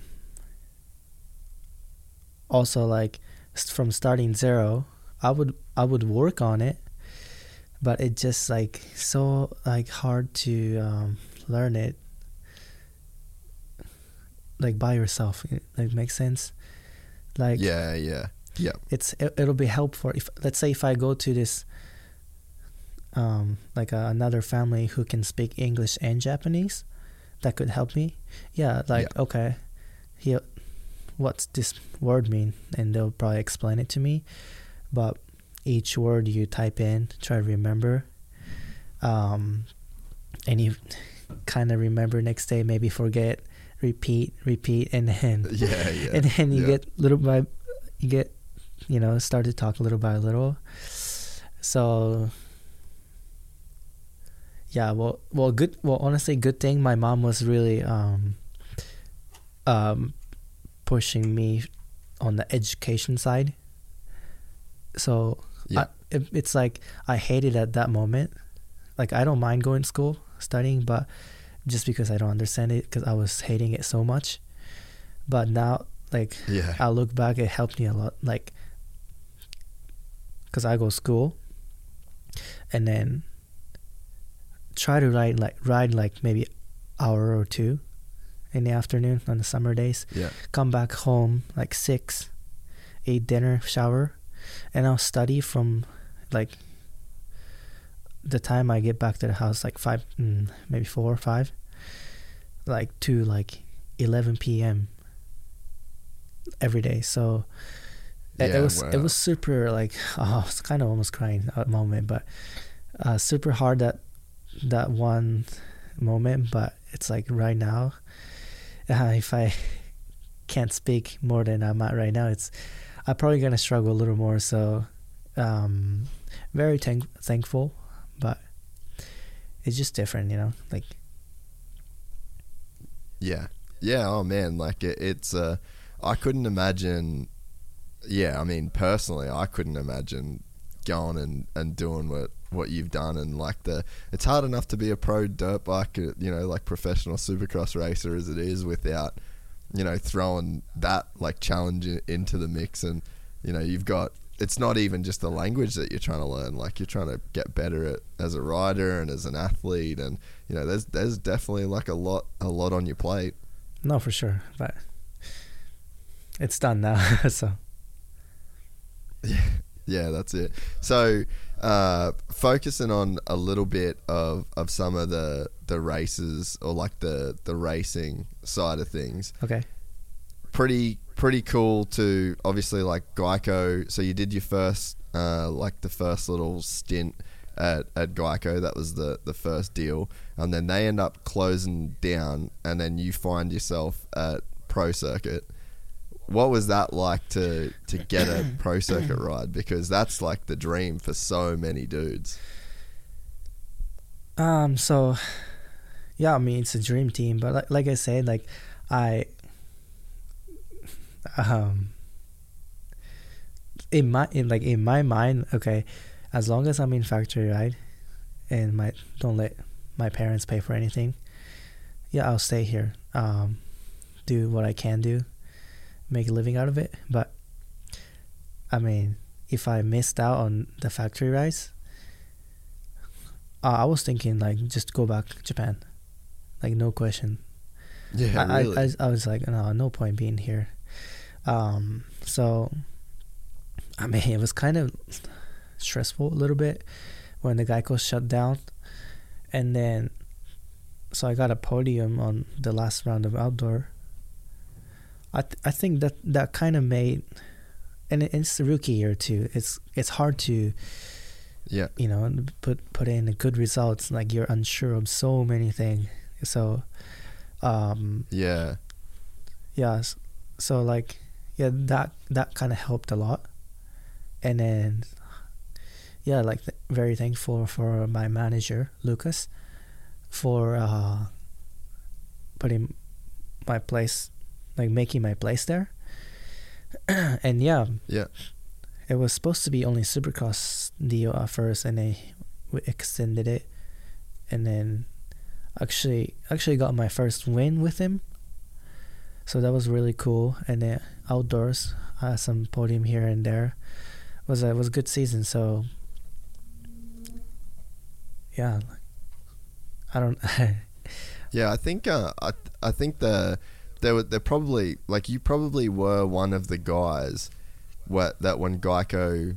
also like from starting zero, I would I would work on it, but it just like so like hard to um, learn it like by yourself. It, like makes sense. Like yeah, yeah, yeah, it's it, it'll be helpful if let's say if I go to this um like uh, another family who can speak English and Japanese that could help me yeah like Yeah. okay here what's this word mean and they'll probably explain it to me but each word you type in try to remember um and you kind of remember next day maybe forget repeat repeat and then yeah, yeah. and then you yeah. get little by you get you know start to talk little by little so yeah well well good well honestly good thing my mom was really um um pushing me on the education side so Yeah. I, it, it's like i hated at that moment like i don't mind going to school studying but just because i don't understand it because i was hating it so much but now like yeah, I look back, it helped me a lot. Like, cause I go school, and then try to ride like ride like maybe hour or two in the afternoon on the summer days. yeah, Come back home like six, eat dinner, shower, and I'll study from like the time I get back to the house like five, mm, maybe four or five, like to like eleven p.m. every day. So it, it Yeah, was it was super like oh, I was kind of almost crying at the moment, but uh, super hard that that one moment. But it's like right now, uh, if I can't speak more than I'm at right now, it's I'm probably gonna struggle a little more. So um, very thank- thankful, but it's just different, you know. Like yeah, yeah. Oh man, like it, it's. Uh, I couldn't imagine. Yeah, I mean, personally, I couldn't imagine going and, and doing what, what you've done and like the. It's hard enough to be a pro dirt bike, you know, like professional supercross racer as it is without, you know, throwing that like challenge into the mix and, you know, you've got. It's not even just the language that you're trying to learn. Like you're trying to get better at as a rider and as an athlete, and you know, there's there's definitely like a lot a lot on your plate. no, for sure, but it's done now. so yeah Yeah, that's it. So, uh, focusing on a little bit of, of some of the, the races or like the, the racing side of things, okay, pretty pretty cool to obviously like Geico. So you did your first uh, like the first little stint at, at Geico. That was the the first deal, and then they end up closing down, and then you find yourself at Pro Circuit. What was that like to to get a Pro Circuit ride? Because that's like the dream for so many dudes. Um. So, yeah. I mean, it's a dream team, but like, like I said, like I, um, in my in like in my mind, okay, as long as I'm in factory ride, and my don't let my parents pay for anything, yeah, I'll stay here. Um, do what I can do, make a living out of it. But, I mean, if I missed out on the factory rides, uh, I was thinking like just go back to Japan, like no question. Yeah, I, really. I, I, I was like no, no point being here. Um, so I mean, it was kind of stressful a little bit when the Geico shut down, and then so I got a podium on the last round of outdoor. I th- I think that that kind of made, and it's the rookie year too. It's it's hard to yeah, you know put put in good results like you're unsure of so many things. So um yeah, yeah so like yeah that that kind of helped a lot. And then yeah like th- very thankful for my manager lucas for uh putting my place like making my place there and yeah yeah, it was supposed to be only Supercross deal at first, and they we extended it, and then actually actually got my first win with him. So that was really cool. And then outdoors, uh, some podium here and there. It was a it was a good season. So yeah, I don't. Yeah, I think uh, I I think the they were they're probably like you probably were one of the guys what that when Geico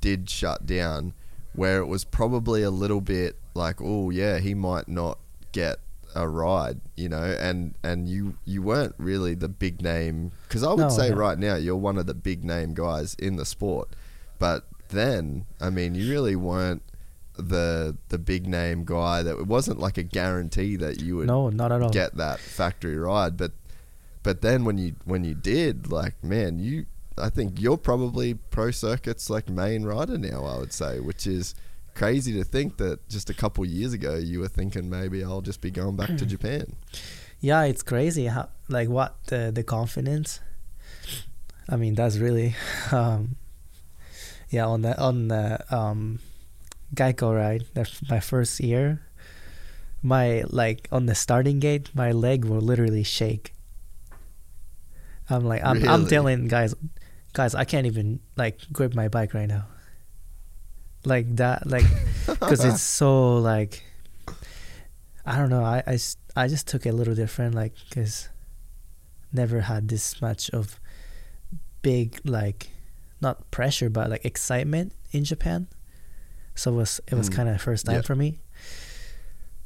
did shut down, where it was probably a little bit like, oh yeah, he might not get a ride, you know, and and you you weren't really the big name because I would No, say no. right now you're one of the big name guys in the sport, but then I mean you really weren't the the big name guy that it wasn't like a guarantee that you would no, not at all. get that factory ride but but then when you when you did like man you I think you're probably pro circuits like main rider now I would say which is crazy to think that just a couple years ago you were thinking maybe I'll just be going back to Japan yeah, it's crazy how like what the the confidence. I mean, that's really, um, yeah. On the on the um, Geico ride, that's my first year. My like on the starting gate, my leg will literally shake. I'm like, I'm, I'm telling guys, guys, I can't even like grip my bike right now. Like that, like, because it's so like, I don't know. I, I, I just took it a little different, like, because never had this much of big like, not pressure but like excitement in Japan. So it was it was Mm. kind of first time for me.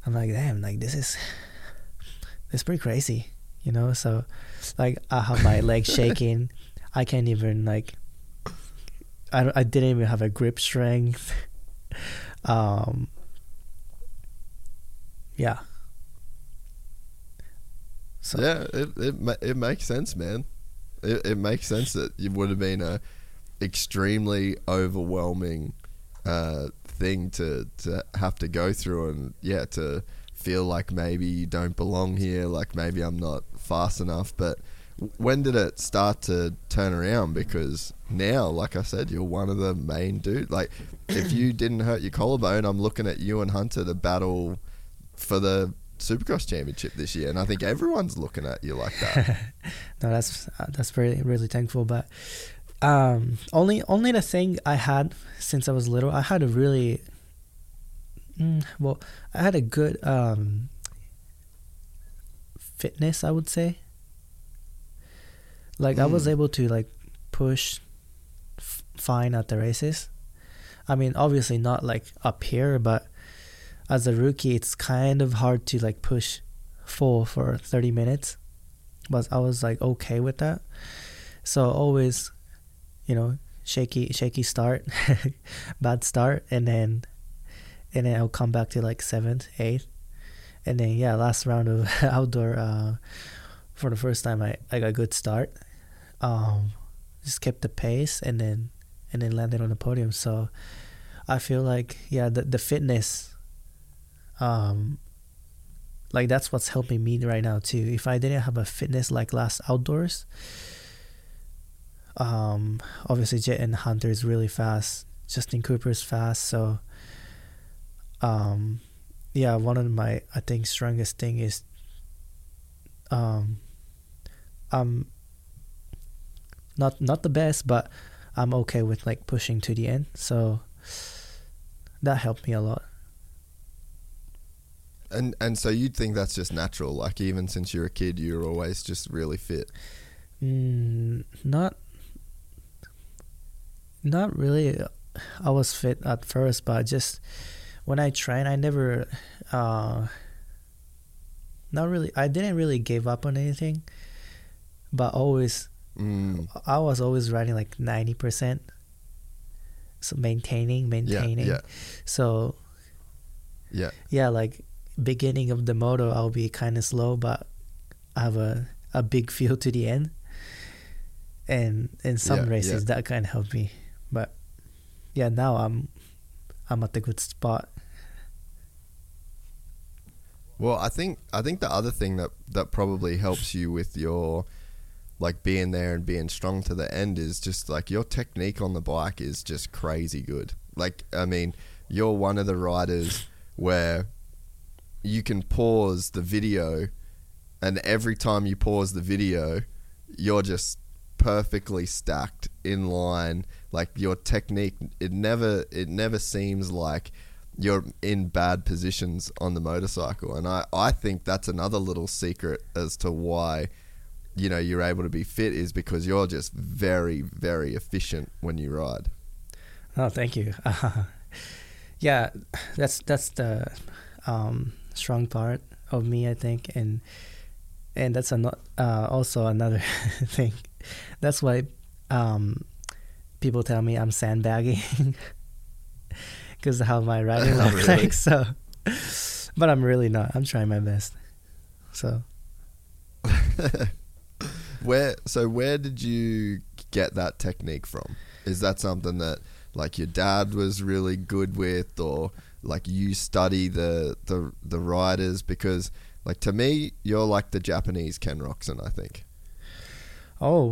I'm like, damn, like this is, it's pretty crazy, you know. So, like, I have my leg shaking. I can't even like. I I didn't even have a grip strength. um. Yeah. So yeah it it, it makes sense man it, it makes sense that it would have been a extremely overwhelming uh, thing to, to have to go through and yeah to feel like maybe you don't belong here like maybe I'm not fast enough but when did it start to turn around because now like I said you're one of the main dude like if you didn't hurt your collarbone I'm looking at you and Hunter to battle for the Supercross Championship this year and I think everyone's looking at you like that no, that's uh, that's very really thankful. But um, only only the thing I had since I was little, I had a really mm, well, I had a good um, fitness, I would say. Like I was Mm. able to like push f- fine at the races. I mean, obviously not like up here, but as a rookie, it's kind of hard to like push full for 30 minutes. But I was like okay with that. So always, you know, shaky, shaky start, bad start, and then, and then I'll come back to like seventh, eighth, and then yeah, last round of outdoor, uh, for the first time I I got a good start, um, just kept the pace and then and then landed on the podium. So I feel like yeah, the the fitness, um, like that's what's helping me right now too. If I didn't have a fitness like last outdoors, um, obviously Jett and Hunter is really fast. Justin Cooper's fast, so um, yeah, one of my I think strongest thing is um, I'm not not the best, but I'm okay with like pushing to the end. So that helped me a lot. And and so you'd think that's just natural, like even since you're a kid, you're always just really fit. Mm, not not really i was fit at first but just when i train i never uh not really i didn't really give up on anything but always Mm, i was always riding like 90% so maintaining yeah, maintaining. yeah, so yeah, yeah like beginning of the moto i'll be kind of slow but i have a, a big feel to the end. And in some Yeah, races yeah. that kind of helped me but yeah now i'm i'm at the good spot Well, I think I think the other thing that that probably helps you with your like being there and being strong to the end is just like your technique on the bike is just crazy good. Like I mean, you're one of the riders where you can pause the video, and every time you pause the video, you're just perfectly stacked in line. Like your technique, it never it never seems like you're in bad positions on the motorcycle, and I I think that's another little secret as to why. You know, you're able to be fit is because you're just very, very efficient when you ride. Oh, thank you. Uh, yeah, that's that's the um, strong part of me, I think, and and that's an, uh, also another thing. That's why um, people tell me I'm sandbagging because how my riding looks Really? like. So, but I'm really not. I'm trying my best. So. Where so where did you get that technique from? Is that something that like your dad was really good with or like you study the the the riders because like to me you're like the Japanese Ken Roczen, I think. Oh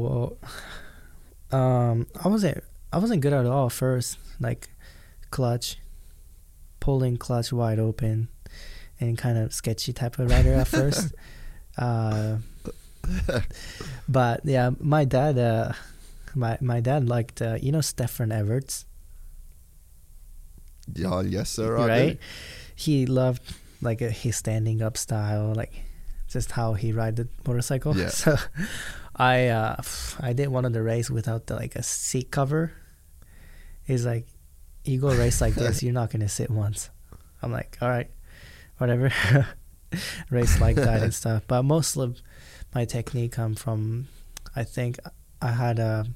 well, um, I wasn't I wasn't good at all first. Like clutch, pulling clutch wide open, and kind of sketchy type of rider at first. uh, but yeah, my dad, uh, my my dad liked uh, you know Stefan Everts, Yeah, yes sir, right? He loved like uh, his standing up style, like just how he ride the motorcycle. Yeah. So I uh I did one of the race without the, like a seat cover. He's like, you go race like this, you're not gonna sit once. I'm like, all right, whatever. race like that and stuff. But most of my technique come from, I think I had a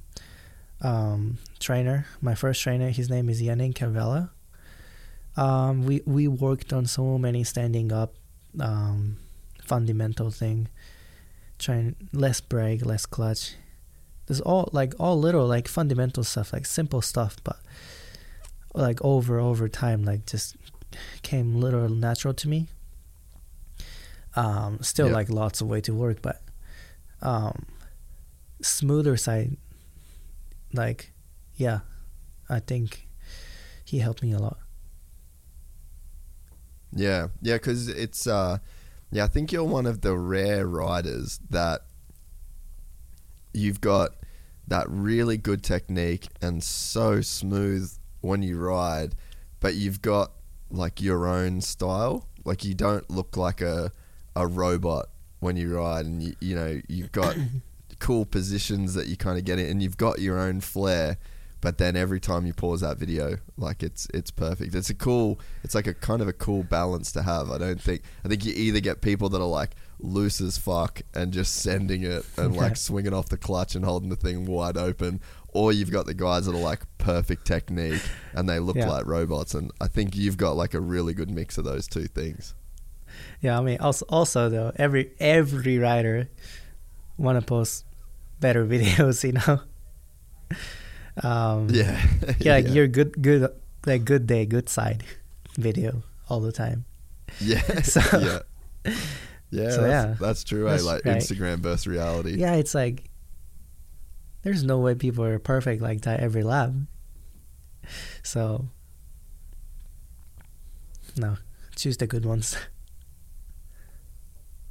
um, trainer. My first trainer, his name is Yannig Kervella. Um, we we worked on so many standing up um, fundamental thing, trying less brake, less clutch. There's all like all little like fundamental stuff, like simple stuff, but like over over time, like just came little natural to me. Um, still Yeah. like lots of way to work, but um, smoother side, like yeah, I think he helped me a lot. Yeah, yeah, because it's uh, yeah. I think you're one of the rare riders that you've got that really good technique and so smooth when you ride, but you've got like your own style. Like you don't look like a a robot when you ride, and you you know you've got cool positions that you kind of get in, and you've got your own flair. But then every time you pause that video, like it's it's perfect. It's a cool. It's like a kind of a cool balance to have. I don't think. I think you either get people that are like loose as fuck and just sending it and like swinging off the clutch and holding the thing wide open, or you've got the guys that are like perfect technique and they look Yeah. like robots. And I think you've got like a really good mix of those two things. Yeah, I mean, also, also though, every every rider want to post better videos, you know. Um, Yeah, yeah, like your good, good, like good day, good side video all the time. yeah, So- yeah, yeah. So, that's, yeah. that's true. eh? Like right. Instagram versus reality. Yeah, it's like there's no way people are perfect like that every lap. So no, choose the good ones.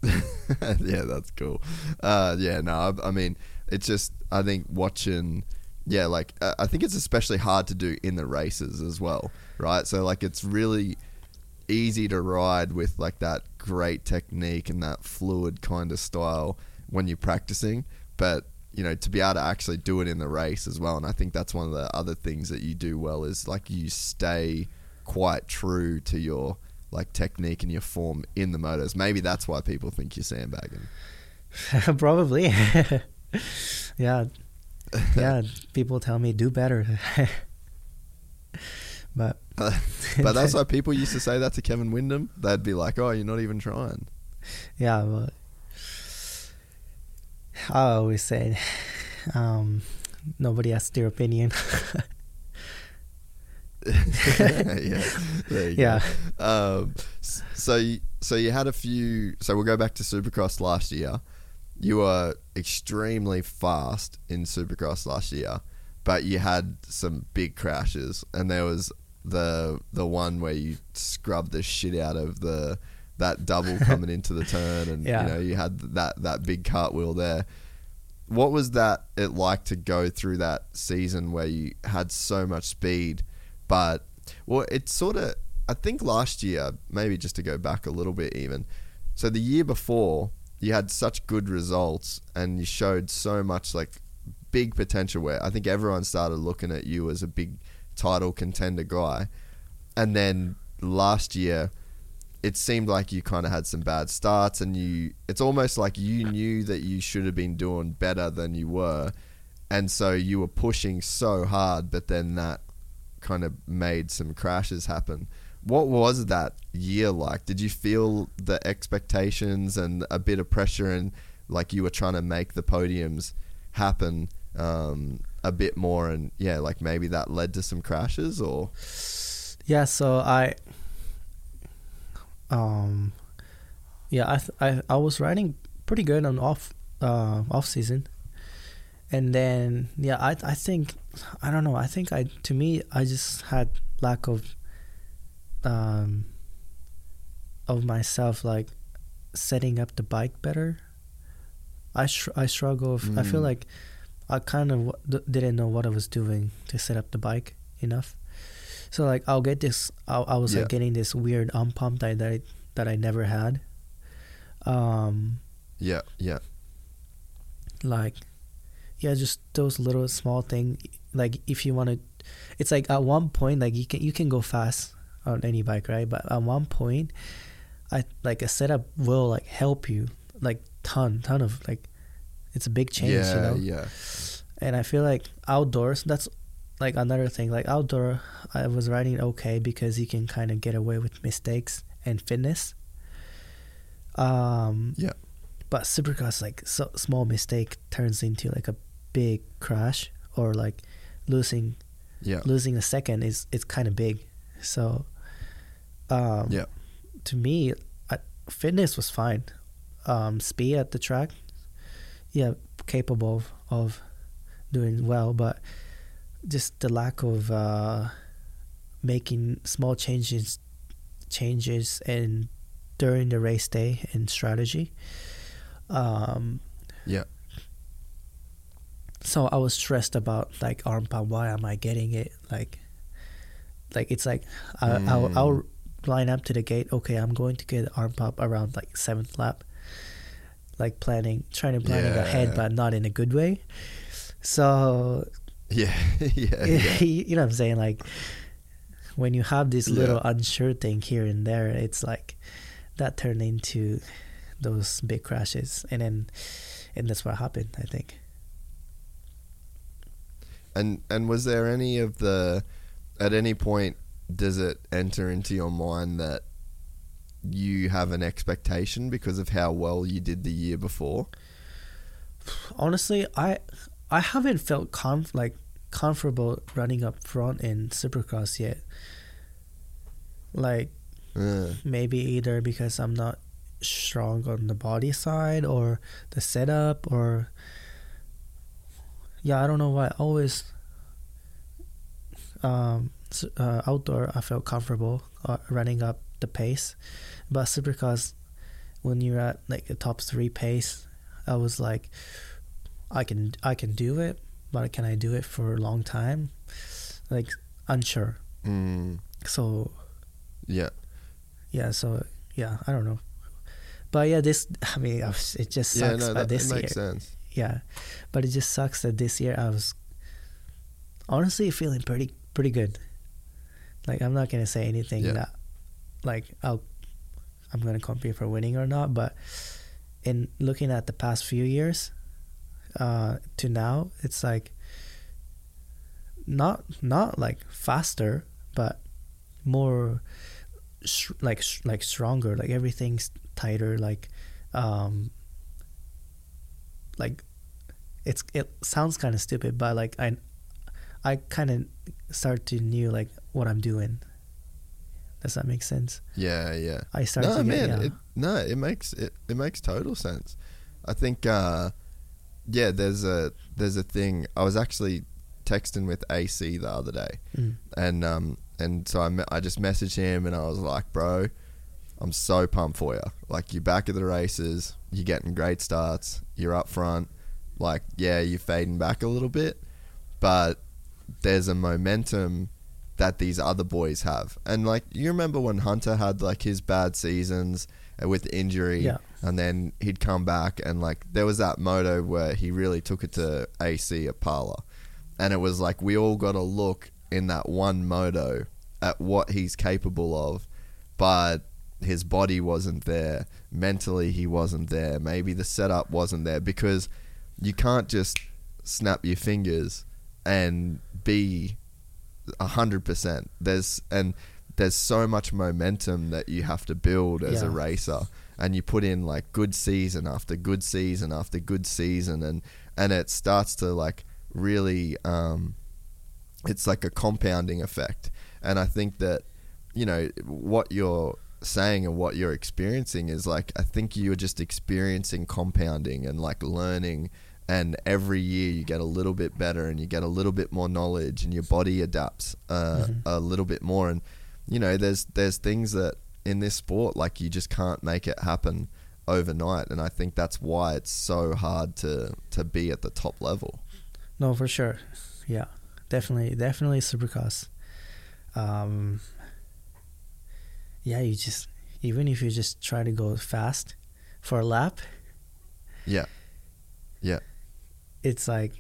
yeah, that's cool. Uh, yeah, no, I, I mean, it's just I think watching, yeah, like uh, I think it's especially hard to do in the races as well, right? So like it's really easy to ride with like that great technique and that fluid kind of style when you're practicing, but you know to be able to actually do it in the race as well. And I think that's one of the other things that you do well is like you stay quite true to your like technique and your form in the motors. Maybe that's why people think you're sandbagging. Probably. yeah. Yeah, people tell me do better. but but that's why people used to say that to Kevin Windham. They'd be like, "Oh, you're not even trying." yeah, but I always say um, nobody has their opinion. yeah, Yeah. Um, so, you, so you had a few. So we'll go back to Supercross last year. You were extremely fast in Supercross last year, but you had some big crashes, and there was the the one where you scrubbed the shit out of the that double coming into the turn, and Yeah. you know you had that that big cartwheel there. What was that it like to go through that season where you had so much speed, but well, it's sort of I think last year maybe just to go back a little bit even. So the year before you had such good results and you showed so much like big potential where I think everyone started looking at you as a big title contender guy. And then last year it seemed like you kind of had some bad starts and you it's almost like you knew that you should have been doing better than you were. And so you were pushing so hard but then that kind of made some crashes happen. What was that year like? Did you feel the expectations and a bit of pressure and like you were trying to make the podiums happen um, a bit more and yeah like maybe that led to some crashes or? Yeah, so I um yeah, I th- I I was riding pretty good on off uh off season. And then yeah, I I think I don't know, I think I to me I just had lack of um of myself like setting up the bike better. I str- I struggle with, I feel Mm. like I kind of w- didn't know what I was doing to set up the bike enough. So like I'll get this. I, I was Yeah. like getting this weird arm pump that that I, that I never had. Um, yeah yeah like yeah, just those little small thing. Like if you want to, it's like at one point like you can you can go fast on any bike, right? But at one point, I like a setup will like help you like ton ton of like it's a big change, yeah you know. yeah and I feel like outdoors that's like another thing like outdoor I was riding okay because you can kind of get away with mistakes and fitness. Um yeah. but supercross like so small mistake turns into like a big crash or like losing yeah. losing a second is it's kind of big. So um yeah. to me I, fitness was fine. Um speed at the track yeah capable of, of doing well but just the lack of uh making small changes changes and during the race day and strategy um yeah so I was stressed about like arm pump. Why am I getting it? Like, like it's like I, I'll, I'll line up to the gate. Okay, I'm going to get arm pump around like seventh lap. Like planning, trying to planning ahead, but not in a good way. So yeah yeah yeah you know what I'm saying? Like when you have this little Yeah. unsure thing here and there, it's like that turned into those big crashes, and then and that's what happened. I think. And and was there any of the at any point does it enter into your mind that you have an expectation because of how well you did the year before? honestly i i haven't felt conf- like comfortable running up front in supercross yet. Like Uh, maybe either because i'm not strong on the body side or the setup or yeah i don't know why. Always um uh, outdoor i felt comfortable uh, running up the pace. But supercross when you're at like the top three pace i was like i can i can do it but can i do it for a long time like unsure mm, so yeah. yeah so yeah i don't know but yeah this i mean it just sucks. Yeah, no, that this makes year sense. yeah but it just sucks that this year i was honestly feeling pretty pretty good like i'm not gonna say anything Yeah. that like i'll i'm gonna compete for winning or not but in looking at the past few years uh to now it's like not not like faster but more sh- like sh- like stronger like everything's tighter like um like it's it sounds kind of stupid but like i i kind of start to knew like what i'm doing does that make sense Yeah, yeah. i start no, to get man, yeah. it, no, it makes it, it makes total sense. I think, uh, yeah, there's a there's a thing. I was actually texting with AC the other day, Mm. and um and so I me- I just messaged him and I was like, bro, I'm so pumped for you. Like you're back at the races, you're getting great starts, you're up front. Like yeah, you're fading back a little bit, but there's a momentum that these other boys have. And like you remember when Hunter had like his bad seasons with injury, Yeah. And then he'd come back and like there was that moto where he really took it to AC at Pala, and it was like we all got to look in that one moto at what he's capable of, but his body wasn't there. Mentally, he wasn't there. Maybe the setup wasn't there because you can't just snap your fingers and be a hundred percent. There's and there's so much momentum that you have to build as a racer, and you put in like good season after good season after good season, and and it starts to like really, um, it's like a compounding effect. And I think that you know what you're saying and what you're experiencing is like I think you're just experiencing compounding and like learning and every year you get a little bit better and you get a little bit more knowledge and your body adapts uh, a little bit more and you know there's there's things that in this sport like you just can't make it happen overnight and I think that's why it's so hard to to be at the top level No, for sure. Yeah, definitely, definitely Supercross. Um, yeah, you just even if you just try to go fast for a lap, yeah yeah it's like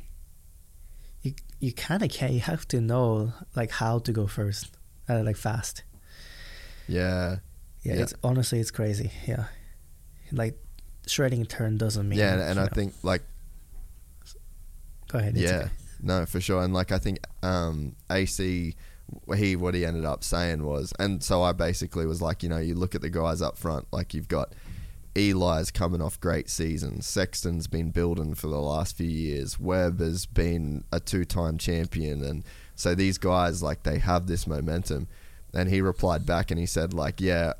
you you kind of can't. You have to know like how to go first, uh, like fast. yeah Yeah, Yeah. it's honestly it's crazy. Yeah, like shredding a turn doesn't mean. yeah and, and I know. think like Go ahead. yeah, okay. no, for sure. And like I think um, AC, he what he ended up saying was, and so I basically was like, you know, you look at the guys up front, like you've got Eli's coming off great seasons. Sexton's been building for the last few years. Webb has been a two-time champion, and so these guys like they have this momentum. And he replied back and he said like, yeah,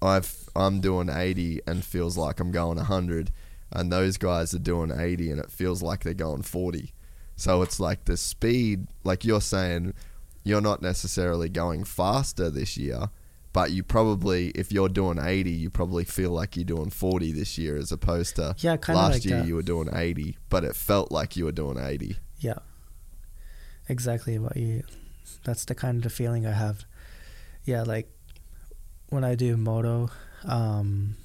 I've I'm doing 80 and feels like I'm going 100 and those guys are doing 80 and it feels like they're going 40 so it's like the speed like you're saying you're not necessarily going faster this year but you probably if you're doing 80 you probably feel like you're doing 40 this year as opposed to Yeah, last like year that. you were doing 80 but it felt like you were doing 80 Yeah. Exactly what you that's the kind of feeling I have. Yeah, like when I do moto, um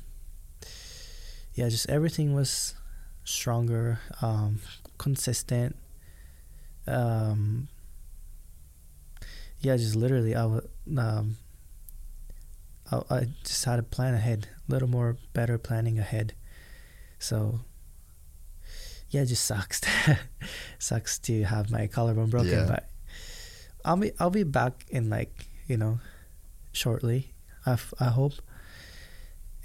yeah, just everything was stronger, um consistent. Um yeah, just literally I would um I, I just had to plan ahead, a little more better planning ahead. So yeah, it just sucks. sucks to have my collarbone broken, Yeah. but I'll be I'll be back in like you know shortly. I, f- I hope,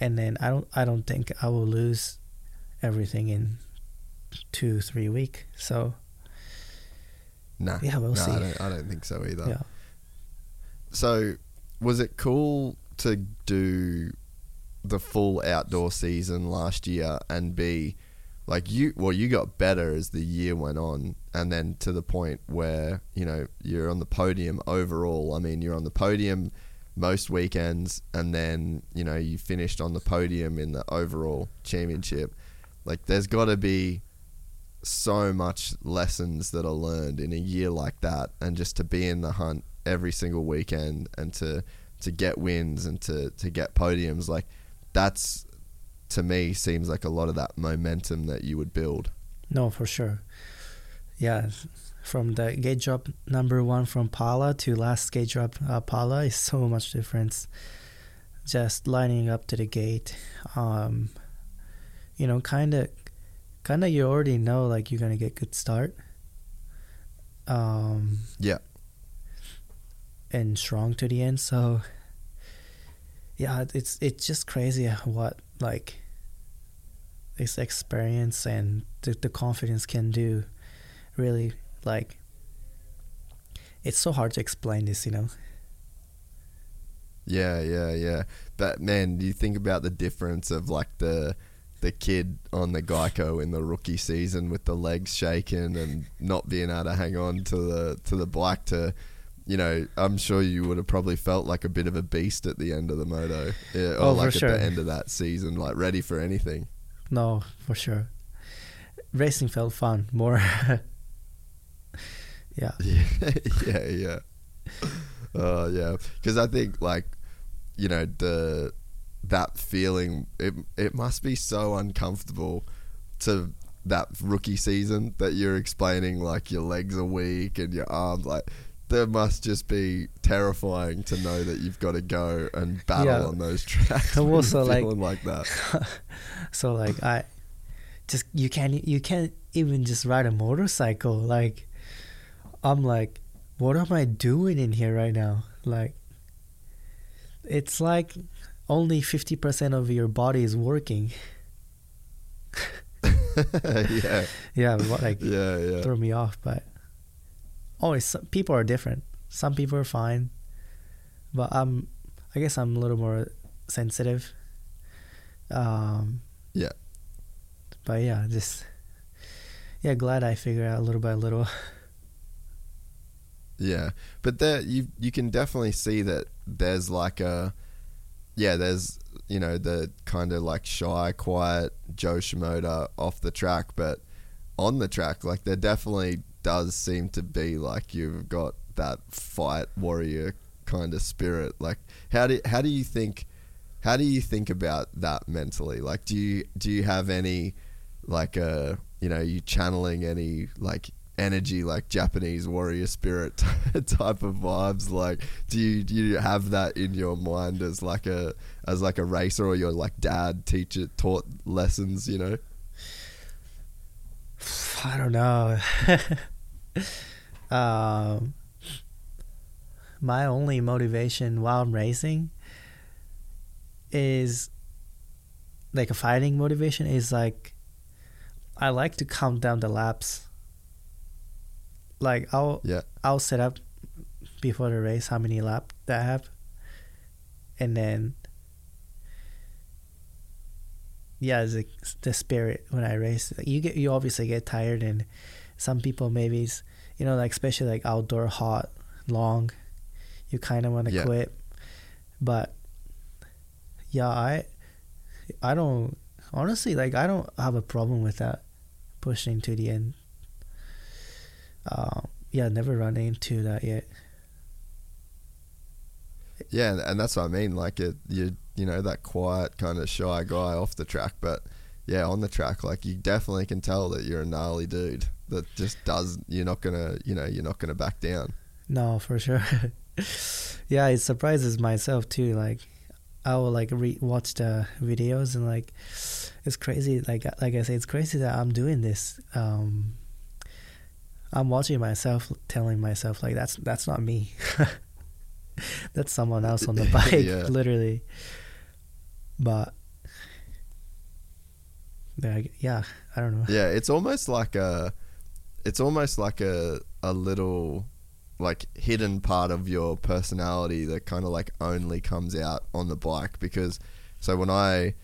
and then I don't I don't think I will lose everything in two three week. So nah Yeah, we'll nah, see. I don't, I don't think so either yeah, So, was it cool to do the full outdoor season last year and be like you? Well, you got better as the year went on, and then to the point where you know you're on the podium overall. I mean, you're on the podium most weekends, and then you know you finished on the podium in the overall championship. Like, there's got to be so much lessons that are learned in a year like that and just to be in the hunt every single weekend and to to get wins and to to get podiums like that's to me seems like a lot of that momentum that you would build no, for sure. Yeah, from the gate drop number one from Pala to last gate drop uh, Pala is so much difference. Just lining up to the gate, um, you know, kind of, kind of, you already know like you're gonna get good start. Um, yeah and strong to the end. So yeah, it's it's just crazy what like this experience and the, the confidence can do. Really, like it's so hard to explain this, you know. yeah yeah yeah but man do you think about the difference of like the the kid on the Geico in the rookie season with the legs shaking and not being able to hang on to the to the bike to you know, I'm sure you would have probably felt like a bit of a beast at the end of the moto, yeah, or Oh, for like at sure. the end of that season, like ready for anything. No, for sure. Racing felt fun more. yeah. Yeah, yeah, yeah. Uh, yeah, because I think like, you know, the that feeling it it must be so uncomfortable to that rookie season that you're explaining like your legs are weak and your arms like that must just be terrifying to know that you've got to go and battle Yeah. on those tracks. I'm also, like- like that. so like I just you can't you can't even just ride a motorcycle like I'm like what am I doing in here right now? Like it's like only 50% of your body is working. Yeah, yeah like yeah, yeah. throw me off but always some, people are different. Some people are fine but i'm i guess i'm a little more sensitive. Um Yeah. but yeah just yeah glad i figured out little by little Yeah, but there you you can definitely see that there's like a yeah, there's you know the kind of like shy, quiet Jo Shimoda off the track, but on the track, like there definitely does seem to be like you've got that fight warrior kind of spirit. Like how do how do you think how do you think about that mentally? Like do you do you have any like uh you know you channeling any like energy like Japanese warrior spirit type of vibes like do you do you have that in your mind as like a as like a racer or your like dad teacher taught lessons you know i don't know um my only motivation while i'm racing is like a fighting motivation is like I like to count down the laps. Like I'll yeah I'll set up before the race how many laps that I have, and then yeah, it's like the spirit when I race. You get you obviously get tired, and some people maybe it's, you know like especially like outdoor hot long, you kind of want to Yeah. quit, but yeah, I I don't honestly like I don't have a problem with that pushing to the end. Uh, yeah, never run into that yet. yeah and that's what I mean like it you you know that quiet kind of shy guy off the track but yeah on the track like you definitely can tell that you're a gnarly dude that just does you're not gonna you know you're not gonna back down No, for sure. yeah, it surprises myself too. Like, I will like re- watch the videos and like, it's crazy. Like, like I say, it's crazy that I'm doing this. Um, I'm watching myself, telling myself like, that's that's not me. that's someone else on the bike, Yeah. literally. But, yeah, yeah, I don't know. Yeah, it's almost like a, it's almost like a a little, like hidden part of your personality that kind of like only comes out on the bike because, so when I,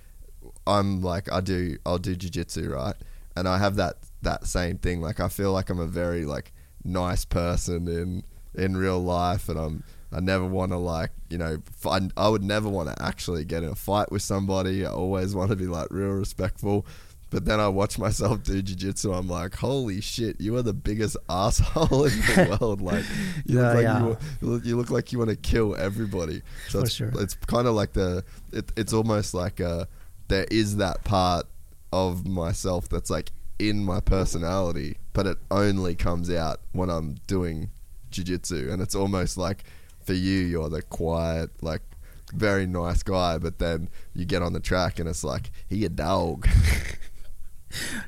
I'm like I do I'll do jujitsu right, and I have that that same thing. Like I feel like I'm a very like nice person in in real life, and I'm. I never want to like you know find, I would never want to actually get in a fight with somebody. I always want to be like real respectful. But then I watch myself do jiu-jitsu. I'm like, holy shit, you are the biggest asshole in the world. Like, you Yeah, look like yeah. you, you look, like you want to kill everybody. So For it's, sure. it's kind of like the, it, it's almost like uh there is that part of myself that's like in my personality, but it only comes out when I'm doing jiu-jitsu. And it's almost like for you, you're the quiet, like very nice guy, but then you get on the track and it's like, he a dog.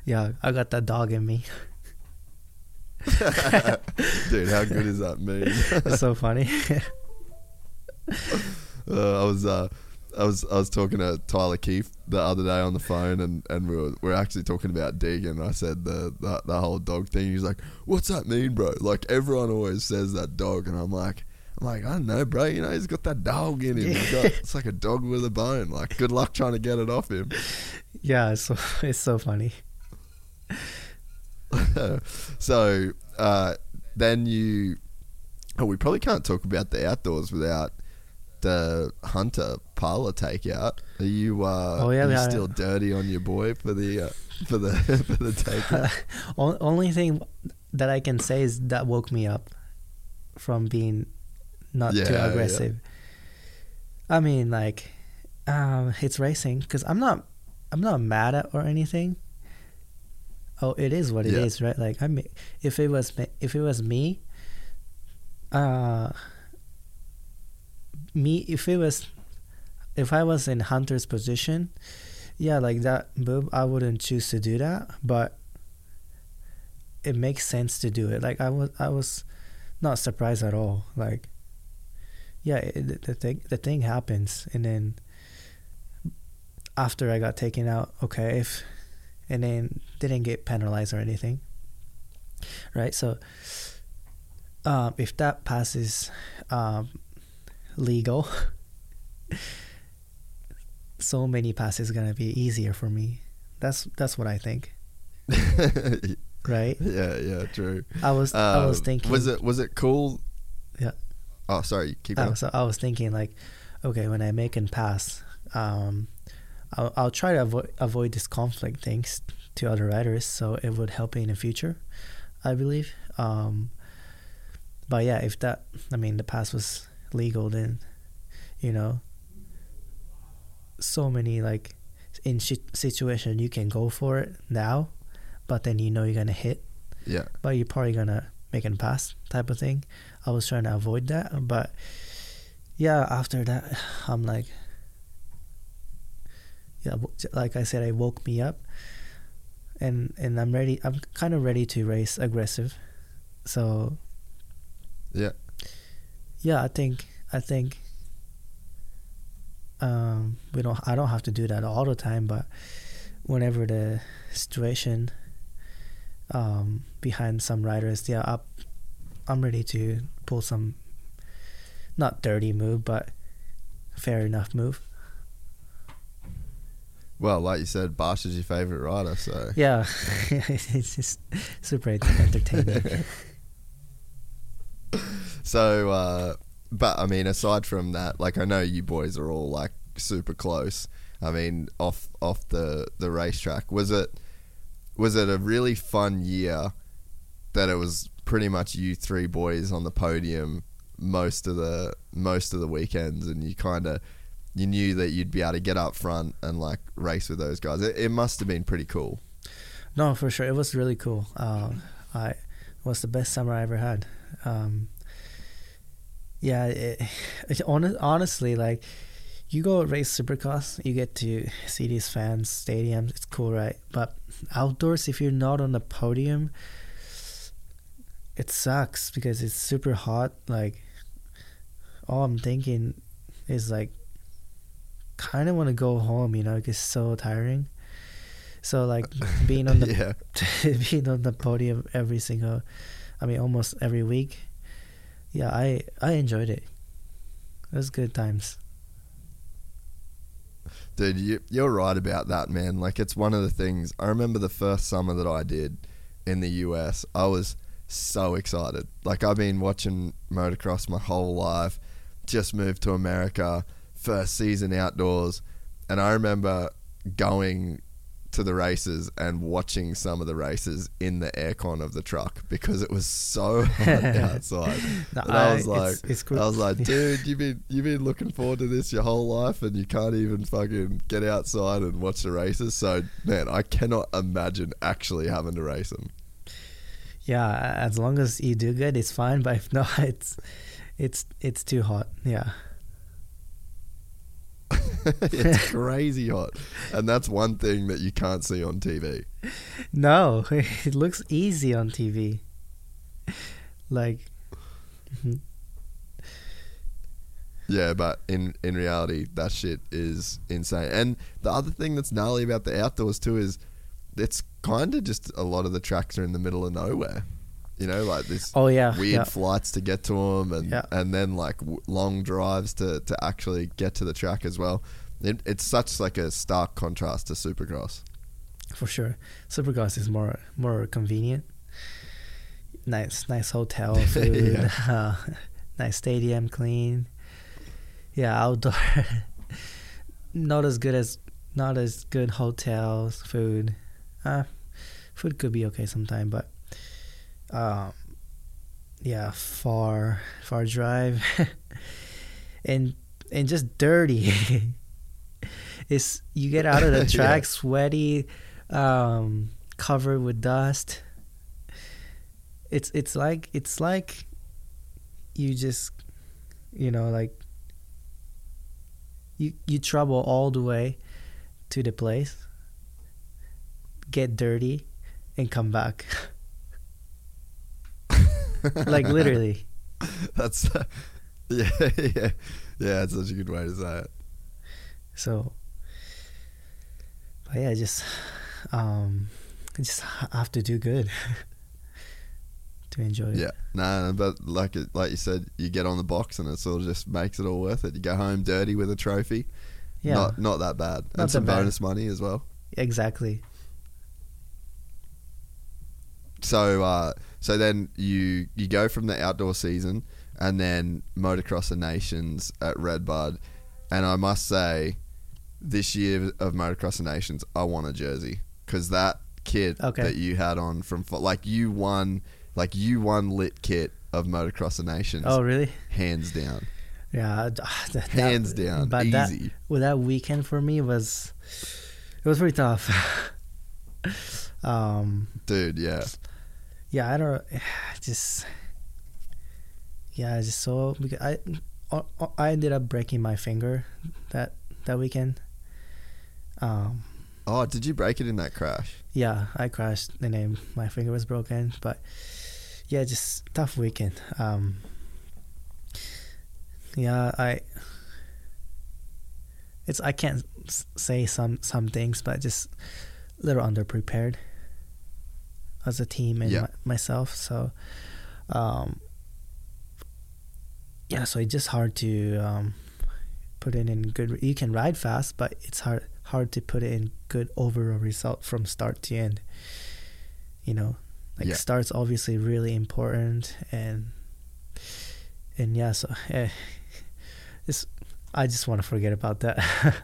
Yeah, I got that dog in me. Dude, how good is that meme? It's so funny. uh, I was uh, I was I was talking to Tyler Keefe the other day on the phone, and, and we were we are actually talking about Deegan. I said the, the the whole dog thing. He's like, "What's that mean, bro?" Like everyone always says that dog, and I'm like. I'm like, I don't know, bro. You know, he's got that dog in him. He's got, it's like a dog with a bone. Like, good luck trying to get it off him. yeah, it's so it's so funny. so uh, then you Oh, we probably can't talk about the outdoors without the Hunter Pala takeout. Are you? Uh, Oh, yeah, are you are. still dirty on your boy for the uh, for the for the takeout? Only thing that I can say is that woke me up from being not Yeah, too yeah. aggressive. I mean, like, um, it's racing because I'm not, I'm not mad at or anything. Oh, it is what it is, Yeah. right? Like, I mean, if it was me, if it was me, uh, me, if it was, if I was in Hunter's position, yeah, like that I wouldn't choose to do that, but it makes sense to do it. Like I was, I was not surprised at all. Like, yeah, it, the thing, the thing happens, and then after I got taken out, okay, if and then didn't get penalized or anything, right? So, um, if that passes, um, legal, so many passes gonna be easier for me. That's that's what I think, right? yeah, yeah, true. I was I was Um, thinking Was it was it cool? Yeah. Oh, sorry. Keep going. so I was thinking like, okay, when I make and pass, um, I'll, I'll try to avoid avoid this conflict things to other riders, so it would help me in the future, I believe. Um, but yeah, if that, I mean, the pass was legal, then, you know, so many like in shi situation you can go for it now, but then you know you're gonna hit Yeah. but you're probably gonna make and pass type of thing. I was trying to avoid that, but yeah, after that, I'm like, yeah, like I said, it woke me up, and and I'm ready. I'm kind of ready to race aggressive, so Yeah. Yeah, I think I think um, we don't. I don't have to do that all the time, but whenever the situation um, behind some riders, yeah, I, I'm ready to pull some not dirty move, but fair enough move. Well, like you said, Bosch is your favorite rider, so Yeah, it's just super entertaining. So, uh, but I mean, aside from that, like I know you boys are all like super close. I mean, off off the the racetrack, was it was it a really fun year that it was pretty much you three boys on the podium most of the most of the weekends, and you kind of you knew that you'd be able to get up front and like race with those guys. It, it must have been pretty cool. No, for sure, it was really cool. Um, I it was the best summer I ever had. Um, yeah, it, it, hon- honestly, like you go race Supercross, you get to see these fans, stadiums. It's cool, right? But outdoors, if you're not on the podium, it sucks because it's super hot. Like all I'm thinking is like, kind of want to go home. You know, it's so tiring. So like being on the Yeah. being on the podium every single, I mean almost every week. Yeah, I I enjoyed it. It was good times. Dude, you, you're right about that, man. Like, it's one of the things. I remember the first summer that I did in the US, I was so excited. Like, I've been watching motocross my whole life, just moved to America, first season outdoors. And I remember going to the races and watching some of the races in the aircon of the truck because it was so hot outside. No, I I- was like, it's- it's cool. I was like, dude, you've been you've been looking forward to this your whole life, and you can't even fucking get outside and watch the races. So, man, I cannot imagine actually having to race them. Yeah, as long as you do good, it's fine. But if not, it's it's it's too hot. Yeah. it's crazy hot, and that's one thing that you can't see on TV. No, it looks easy on TV. Like, mhm. Yeah, but in in reality, that shit is insane. And the other thing that's gnarly about the outdoors too is it's kind of just a lot of the tracks are in the middle of nowhere. You know, like this Oh, yeah, weird yeah. flights to get to them, and Yeah. and then like w- long drives to to actually get to the track as well. It, it's such like a stark contrast to Supercross. for sure, Supercross is more more convenient. nice nice hotel food, uh, nice stadium, clean. Yeah, outdoor. not as good as not as good hotels, food. Uh, food could be okay sometime, but um, yeah, far far drive, and and just dirty. it's you get out of the Yeah. track sweaty, um, covered with dust. It's it's like it's like you just you know like you you travel all the way to the place, get dirty, and come back. Like literally. That's yeah, yeah, yeah. It's such a good way to say it. So, but yeah, just um, just have to do good to enjoy it. Yeah, no, no, but like it, like you said, you get on the box and it sort of just makes it all worth it. You go home dirty with a trophy. Yeah. not not that bad, Not and some bad. bonus money as well. Exactly. So, uh, so then you you go from the outdoor season and then motocross of nations at Redbud, and I must say, this year of motocross of nations, I want a jersey because that kit Okay. that you had on from like you won like you won lit kit of motocross of nations. Oh, really? Hands down. Yeah, that- Hands down, But that, easy. well, that weekend for me was it was pretty tough. um, Dude, yeah. Yeah, I don't just yeah, I just saw because I I- I ended up breaking my finger that that weekend. Um, Oh, did you break it in that crash? yeah, I crashed and then my finger was broken. But yeah, just tough weekend. Um, yeah, I it's I can't say some some things, but just a little underprepared as a team and Yeah. my, myself. So, um, yeah, so it's just hard to um, put it in good. You can ride fast, but it's hard hard to put it in good overall result from start to end. You know, like Yeah. starts obviously really important, and and yeah, so eh, it's I just want to forget about that.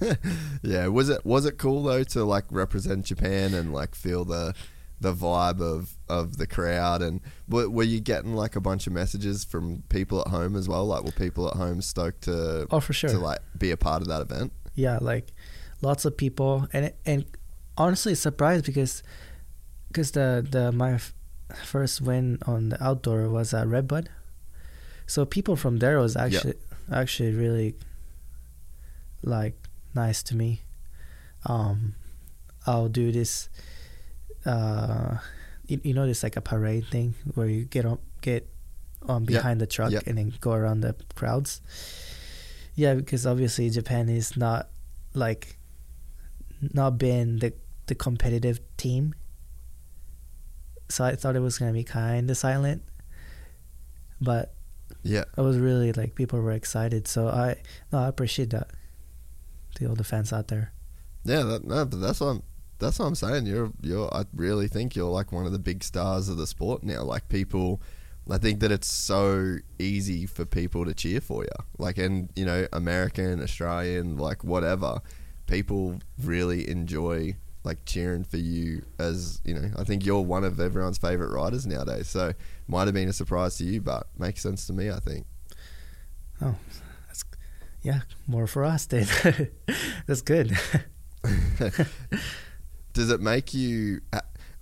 yeah, was it was it cool though to like represent Japan and like feel the the vibe of of the crowd and were, were you getting like a bunch of messages from people at home as well? Like were people at home stoked to Oh, for sure. to like be a part of that event? yeah, like lots of people, and and honestly surprised because because the the my f- first win on the outdoor was at Redbud, so people from there was actually actually really like nice to me. Um, I'll do this. Uh, you, you know, this like a parade thing where you get on get on Yep. behind the truck Yep. and then go around the crowds. Yeah, because obviously Japan is not like not been the the competitive team. So I thought it was gonna be kind of silent, but Yeah. it was really like people were excited. So I no, I appreciate that the fans out there. Yeah, that, no, but that's what I'm, that's what I'm saying. You're you're I really think you're like one of the big stars of the sport now. Like people I think that it's so easy for people to cheer for you. Like and you know, American, Australian, like whatever. People really enjoy like cheering for you as, you know, I think you're one of everyone's favorite riders nowadays. So might have been a surprise to you, but makes sense to me, I think. Oh, yeah, more for us then. that's good. does it make you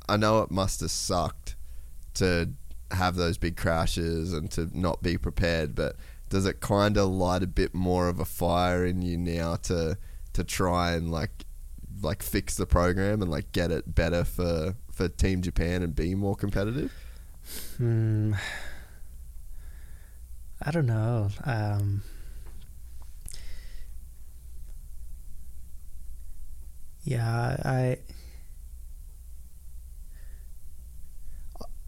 i know it must have sucked to have those big crashes and to not be prepared but does it kind of light a bit more of a fire in you now to to try and like like fix the program and like get it better for for team japan and be more competitive Hmm. I don't know. Um, yeah, I,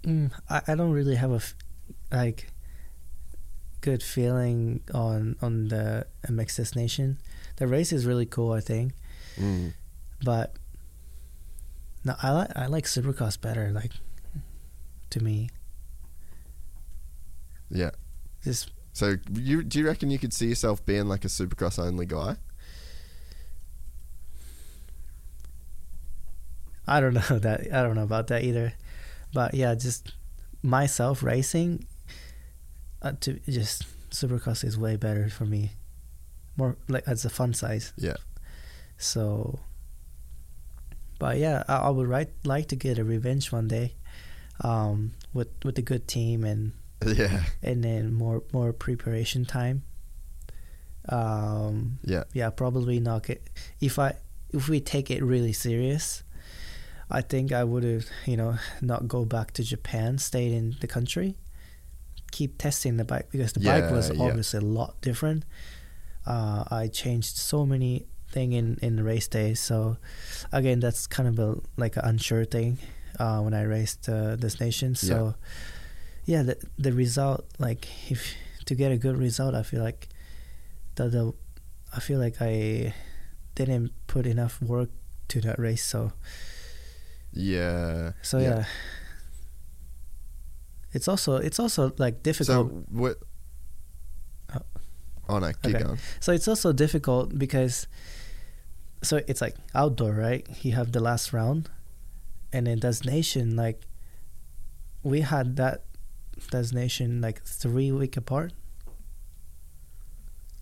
mm, I, I don't really have a like good feeling on on the MX des Nations. The race is really cool, I think, Mm. but no, I like I like Supercross better. Like to me. Yeah. Just So you do you reckon you could see yourself being like a Supercross only guy? I don't know that I don't know about that either, but yeah, just myself racing. Uh, to just Supercross is way better for me. More like as a fun size. Yeah. So. But yeah, I, I would right, like to get a revenge one day, um, with with a good team and Yeah. and then more more preparation time. Um, Yeah. yeah, probably not get if I if we take it really serious. I think I would have you know not go back to Japan, stayed in the country, keep testing the bike because the bike was Yeah, yeah. obviously a lot different. Uh, I changed so many thing in in the race days, so again that's kind of a like an unsure thing uh, when I raced uh, this nation. So yeah, the the result like if to get a good result, I feel like the the I feel like I didn't put enough work to that race. So Yeah. so yeah. It's also it's also like difficult. So what? Oh. Oh no, keep Okay. going. So it's also difficult because so it's like outdoor, right? You have the last round and then des Nations like we had that des Nations like three week apart.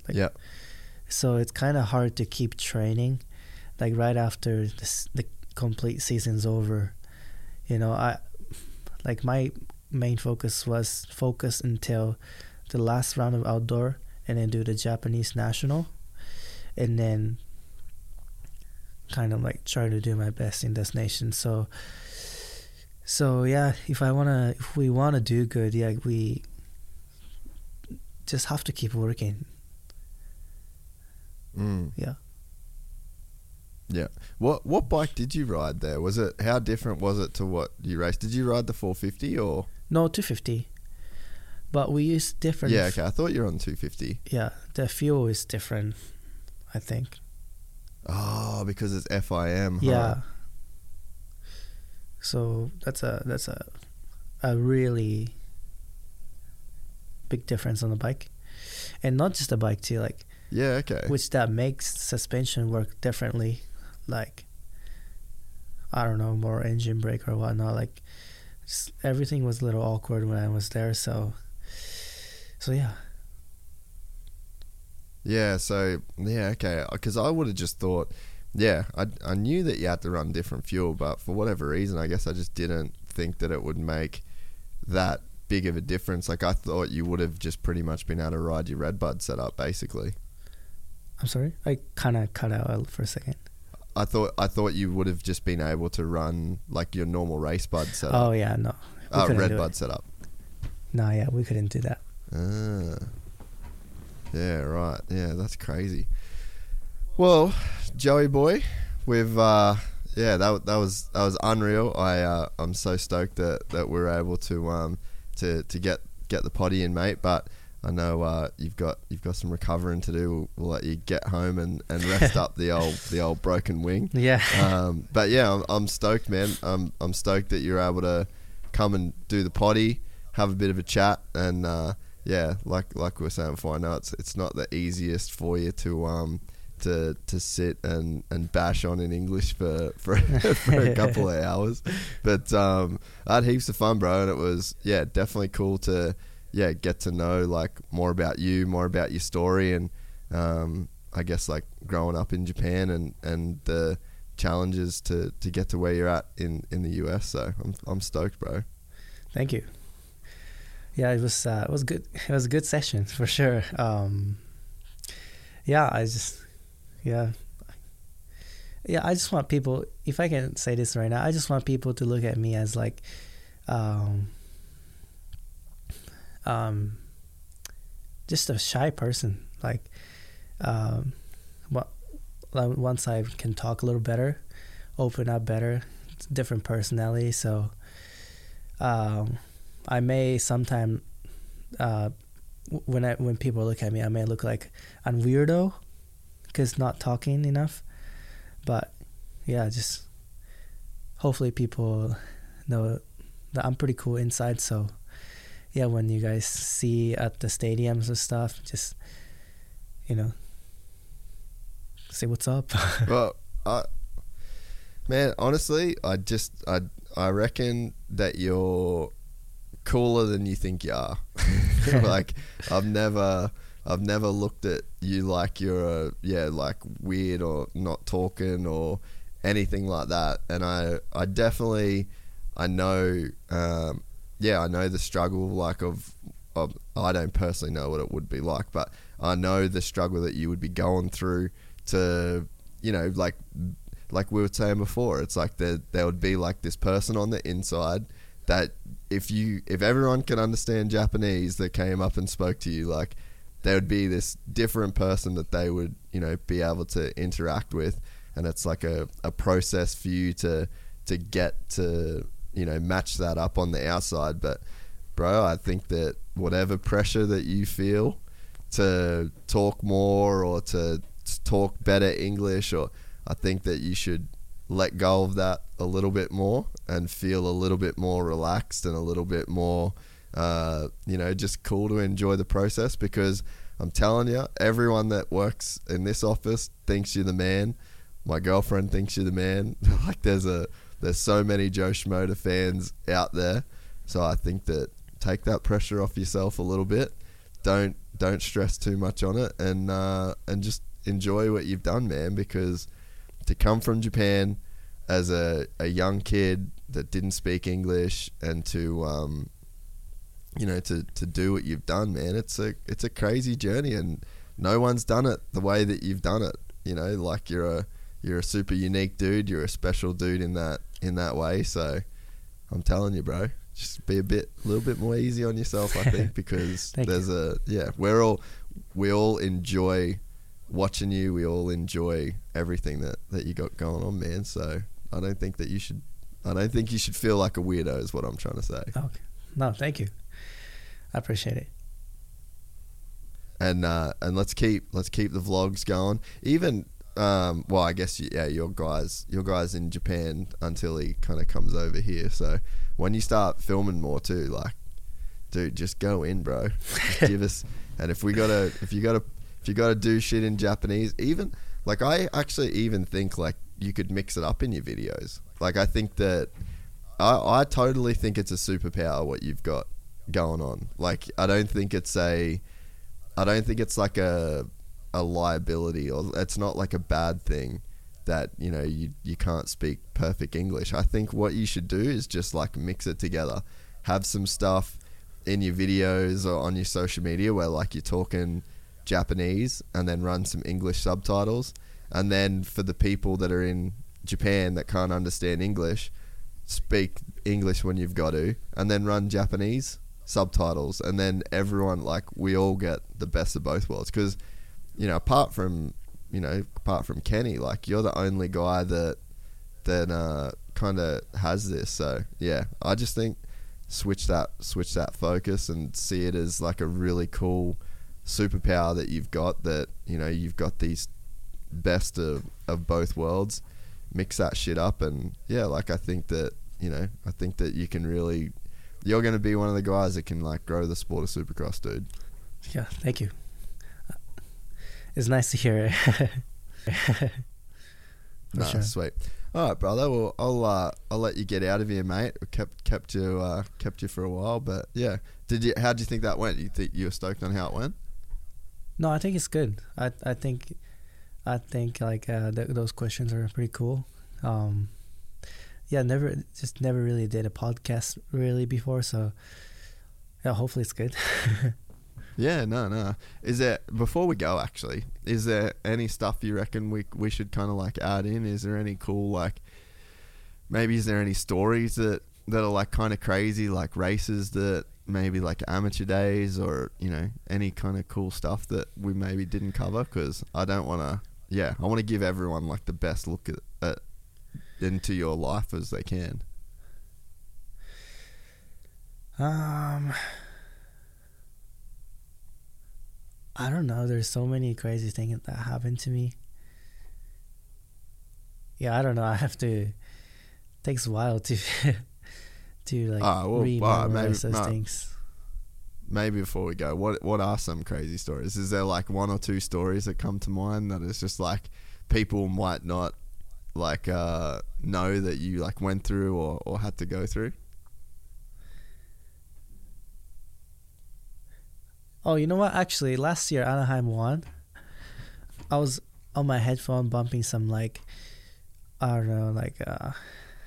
Like- yeah. So it's kind of hard to keep training like right after this, the complete season's over. You know, I like my main focus was focus until the last round of outdoor and then do the Japanese national and then kind of like try to do my best in this nation. So so yeah, if I wanna if we wanna do good, yeah, we just have to keep working. Mm. Yeah. Yeah. What what bike did you ride there? Was it how different was it to what you raced? Did you ride the 450 or? No, 250. But we use different. Yeah. Okay. I thought you were on 250. Yeah, the fuel is different. I think. Oh, because it's FIM. huh? Yeah. So that's a that's a a really big difference on the bike, and not just the bike too. Like Yeah. Okay. which that makes suspension work differently. Like I don't know, more engine brake or whatnot. Like just everything was a little awkward when I was there. So so yeah. Yeah, so yeah, okay. Because I would have just thought, yeah, I I knew that you had to run different fuel, but for whatever reason, I guess I just didn't think that it would make that big of a difference. Like I thought you would have just pretty much been able to ride your Redbud setup, basically. I'm sorry. I kind of cut out for a second. I thought I thought you would have just been able to run like your normal Redbud setup. Oh yeah, no. We uh, red bud it. setup. No, yeah, we couldn't do that. Ah. Yeah, right. Yeah, that's crazy. Well, Joey boy, we've uh yeah, that that was that was unreal. I uh, I'm so stoked that that we're able to um to to get get the potty in, mate, but I know uh, you've got you've got some recovering to do. We'll, we'll let you get home and, and rest up the old the old broken wing. Yeah. Um, but yeah, I'm, I'm stoked, man. I'm I'm stoked that you're able to come and do the potty, have a bit of a chat, and uh, yeah, like like we were saying before, I know it's it's not the easiest for you to um to to sit and, and bash on in English for for, for a couple of hours, but um, I had heaps of fun, bro, and it was yeah definitely cool to yeah get to know like more about you, more about your story, and um, I guess like growing up in Japan and and the challenges to, to get to where you're at in, in the US. So I'm I'm stoked, bro. Thank you. Yeah, it was uh, it was good. It was a good session for sure. Um, yeah, I just yeah yeah I just want people. If I can say this right now, I just want people to look at me as like, um, um, just a shy person. Like, um, like once I can talk a little better, open up better, different personality. So, um, I may sometime, uh, when I when people look at me, I may look like I'm weirdo, cause not talking enough. But yeah, just hopefully people know that I'm pretty cool inside. So yeah, when you guys see at the stadiums and stuff, just you know, say what's up. well, I, man, honestly, I just I I reckon that you're cooler than you think you are. like I've never I've never looked at you like you're a yeah like weird or not talking or anything like that. And I I definitely I know um, yeah I know the struggle like of, of I don't personally know what it would be like, but I know the struggle that you would be going through to you know like like we were saying before. It's like there there would be like this person on the inside that if you if everyone can understand Japanese that came up and spoke to you like there would be this different person that they would you know be able to interact with and it's like a, a process for you to to get to you know match that up on the outside. But bro i think that whatever pressure that you feel to talk more or to talk better english or i think that you should let go of that a little bit more and feel a little bit more relaxed and a little bit more uh, you know just cool to enjoy the process. Because i'm telling you everyone that works in this office thinks you're the man. My girlfriend thinks you're the man. like there's a there's so many Jo Shimoda fans out there. So I think that take that pressure off yourself a little bit. Don't don't stress too much on it and uh, and just enjoy what you've done, man, because to come from Japan as a, a young kid that didn't speak English and to um, you know to, to do what you've done, man, it's a it's a crazy journey and no one's done it the way that you've done it. You know, like you're a you're a super unique dude. You're a special dude in that in that way. So I'm telling you, bro, just be a bit, a little bit more easy on yourself. I think because there's you. a yeah, we're all we all enjoy watching you. We all enjoy everything that that you got going on, man. So I don't think that you should. I don't think you should feel like a weirdo. Is what I'm trying to say. Okay. No, thank you. I appreciate it and uh, and let's keep let's keep the vlogs going. Even um, well, I guess yeah, your guys, your guys in Japan until he kind of comes over here. So when you start filming more too, like, dude, just go in, bro. Just give us, and if we gotta, if you gotta, if you gotta do shit in Japanese, even like I actually even think like you could mix it up in your videos. Like I think that I, I totally think it's a superpower what you've got going on. Like I don't think it's a, I don't think it's like a a liability or it's not like a bad thing that you know you you can't speak perfect English. I think what you should do is just like mix it together. Have some stuff in your videos or on your social media where like you're talking Japanese and then run some English subtitles and then for the people that are in Japan that can't understand English speak English when you've got to and then run Japanese subtitles and then everyone like we all get the best of both worlds because you know, apart from you know, apart from Kenny, like you're the only guy that that uh, kind of has this. So yeah, I just think switch that switch that focus and see it as like a really cool superpower that you've got. That you know you've got these best of of both worlds. Mix that shit up, and yeah, like I think that you know, I think that you can really, you're going to be one of the guys that can like grow the sport of supercross, dude. Yeah, thank you it's nice to hear it. nah, sure. sweet. All right, brother. Well, I'll uh, I'll let you get out of here, mate. kept kept you uh, kept you for a while, but yeah. Did you? How do you think that went? You think you were stoked on how it went? No, I think it's good. I I think I think like uh, th- those questions are pretty cool. Um, yeah, never just never really did a podcast really before, so yeah, hopefully it's good. Yeah, no, no. Is there before we go? Actually, is there any stuff you reckon we we should kind of like add in? Is there any cool like maybe is there any stories that that are like kind of crazy, like races that maybe like amateur days or you know any kind of cool stuff that we maybe didn't cover? Because I don't want to. Yeah, I want to give everyone like the best look at, at into your life as they can. Um I don't know. There's so many crazy things that happened to me. Yeah, I don't know. I have to. Takes a while to to like Ah, well, re alright, maybe- those no. things. Maybe before we go, what what are some crazy stories? Is there like one or two stories that come to mind that is just like people might not like uh, know that you like went through or, or had to go through? Oh, you know what? Actually, last year Anaheim One. I was on my headphone bumping some like I don't know, like uh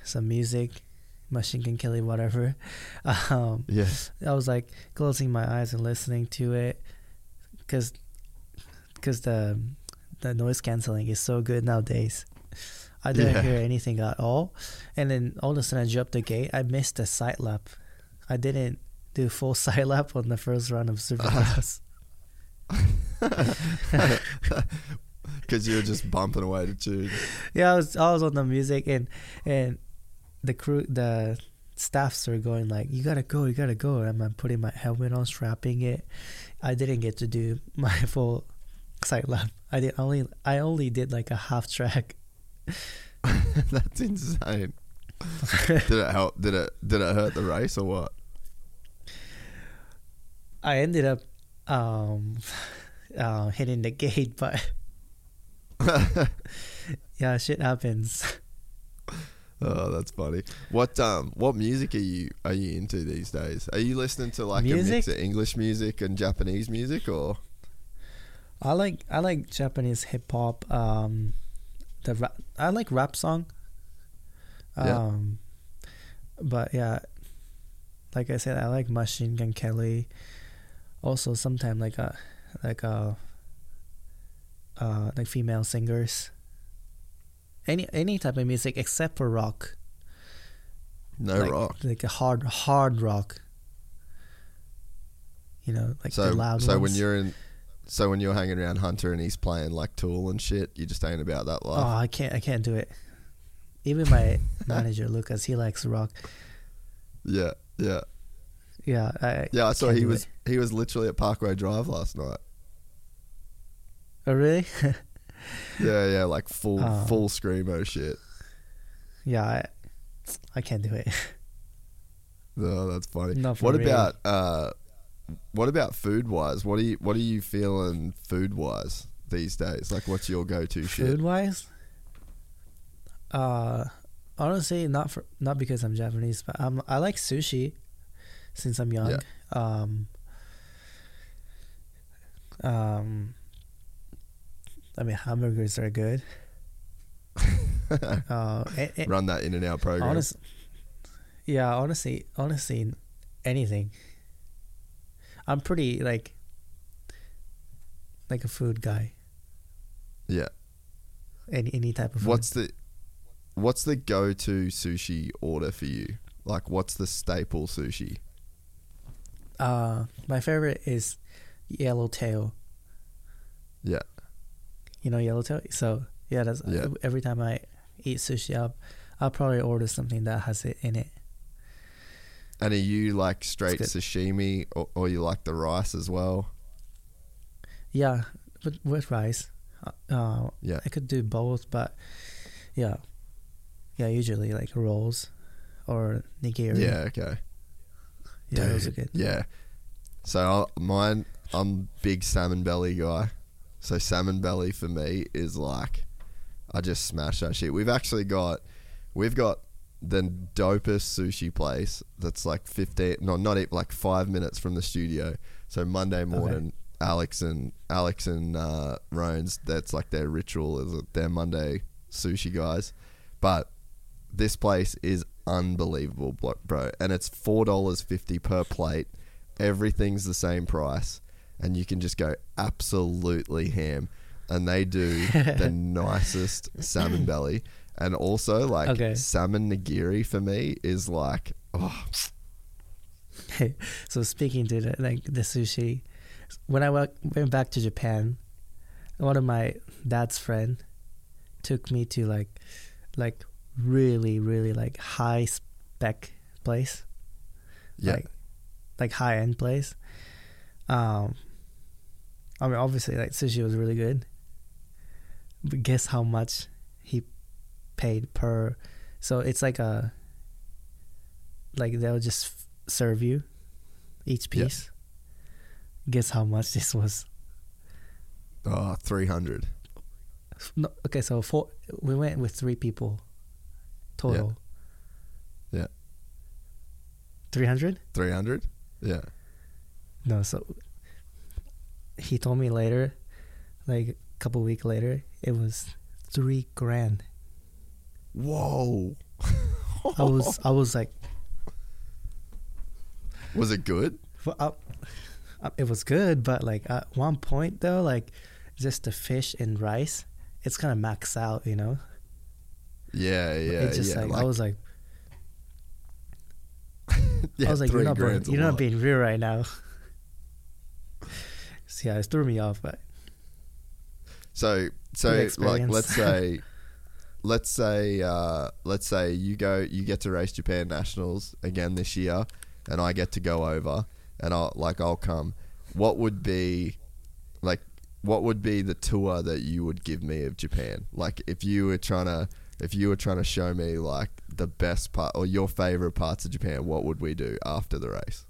some music, Machine Gun Kelly, whatever. Um, Yeah. I was like closing my eyes and listening to it, cause, cause the the noise canceling is so good nowadays. I didn't Yeah. hear anything at all, and then all of a sudden I jumped the gate. I missed the sighting lap. I didn't do full lap on the first run of Supercross. Uh-huh. Because you were just bumping away to tune. yeah, I was I was on the music and and the crew the staffs are going like you gotta go you gotta go and I'm putting my helmet on strapping it. I didn't get to do my full lap. I did only I only did like a half track. That's insane. did it help? Did it did it hurt the race or what? I ended up um uh, hitting the gate, but yeah, shit happens. Oh, that's funny. What um what music are you are you into these days? Are you listening to like a mix of English music and Japanese music or I like I like Japanese hip hop. Um, the rap, I like rap song. Yeah. Um, but yeah, like I said, I like Machine Gun Kelly. Also, sometimes like a like a uh like female singers. Any any type of music except for rock. no like, rock? Like a hard hard rock. You know, like so the loud so when you're in so when you're hanging around Hunter and he's playing like Tool and shit, you just ain't about that life. Oh. I can't. I can't do it. Even my manager Lucas, he likes rock. yeah, yeah, Yeah, I, yeah. I saw he was it. he was literally at Parkway Drive last night. Oh, really? Yeah, yeah, like full Oh. full screamo shit. yeah, I, I can't do it. Oh, that's funny. What real. about uh, what about food wise? What are you what are you feeling food wise these days? Like, what's your go to shit? Food wise, uh, honestly, not for not because I'm Japanese, but I'm I like sushi since I'm young. Yeah. Um, um, I mean hamburgers are good. uh, a- a- Run that In-N-Out program. Honest, yeah, honestly, honestly, anything. I'm pretty like, like a food guy. yeah. Any any type of food. What's the what's the go to sushi order for you? Like, what's the staple sushi? Uh my favorite is yellowtail. Yeah, You know yellowtail. So yeah, that's Yeah. every time I eat sushi, I'll I'll probably order something that has it in it. and are you like straight sashimi, or, or you like the rice as well? Yeah, with with rice. Uh, Yeah. I could do both, but yeah, yeah. Usually like rolls or nigiri. Yeah, okay. Yeah, those are good. Yeah. So I'll, mine, I'm big salmon belly guy. So salmon belly for me is like, I just smash that shit. We've actually got, we've got the dopest sushi place that's like 15, no, not even like five minutes from the studio. So Monday morning, Alex and Alex and uh, Rones, that's like their ritual is their Monday sushi guys. But this place is unbelievable, bro. And it's four dollars fifty per plate. Everything's the same price, and you can just go absolutely ham. And they do the nicest salmon belly, and also like Okay. salmon nigiri for me is like oh so speaking to the like the sushi, when I went back to Japan, one of my dad's friend took me to like like really really like high spec place, yeah like like high end place. Um, I mean obviously like sushi was really good, but guess how much he paid per? So it's like a like they'll just serve you each piece. Guess how much this was? Oh, 300. No, okay, so four. We went with three people total. Yeah. Three hundred? 300? Yeah. No, so he told me later, like a couple week later, it was three grand. Whoa. I was I was like, Was it good? I, I- uh, uh, it was good, but like at one point though, like just the fish and rice, it's kind of max out, you know. Yeah, yeah, it's just yeah. like, I was like, yeah, I was like, you're not being, you're not being real right now. so yeah, it threw me off, but So, so like, let's say, let's say, uh, let's say you go, you get to race Japan nationals again this year, and I get to go over, and I'll like I'll come. What would be, like, what would be the tour that you would give me of Japan? Like, if you were trying to, if you were trying to show me like the best part or your favorite parts of Japan, what would we do after the race?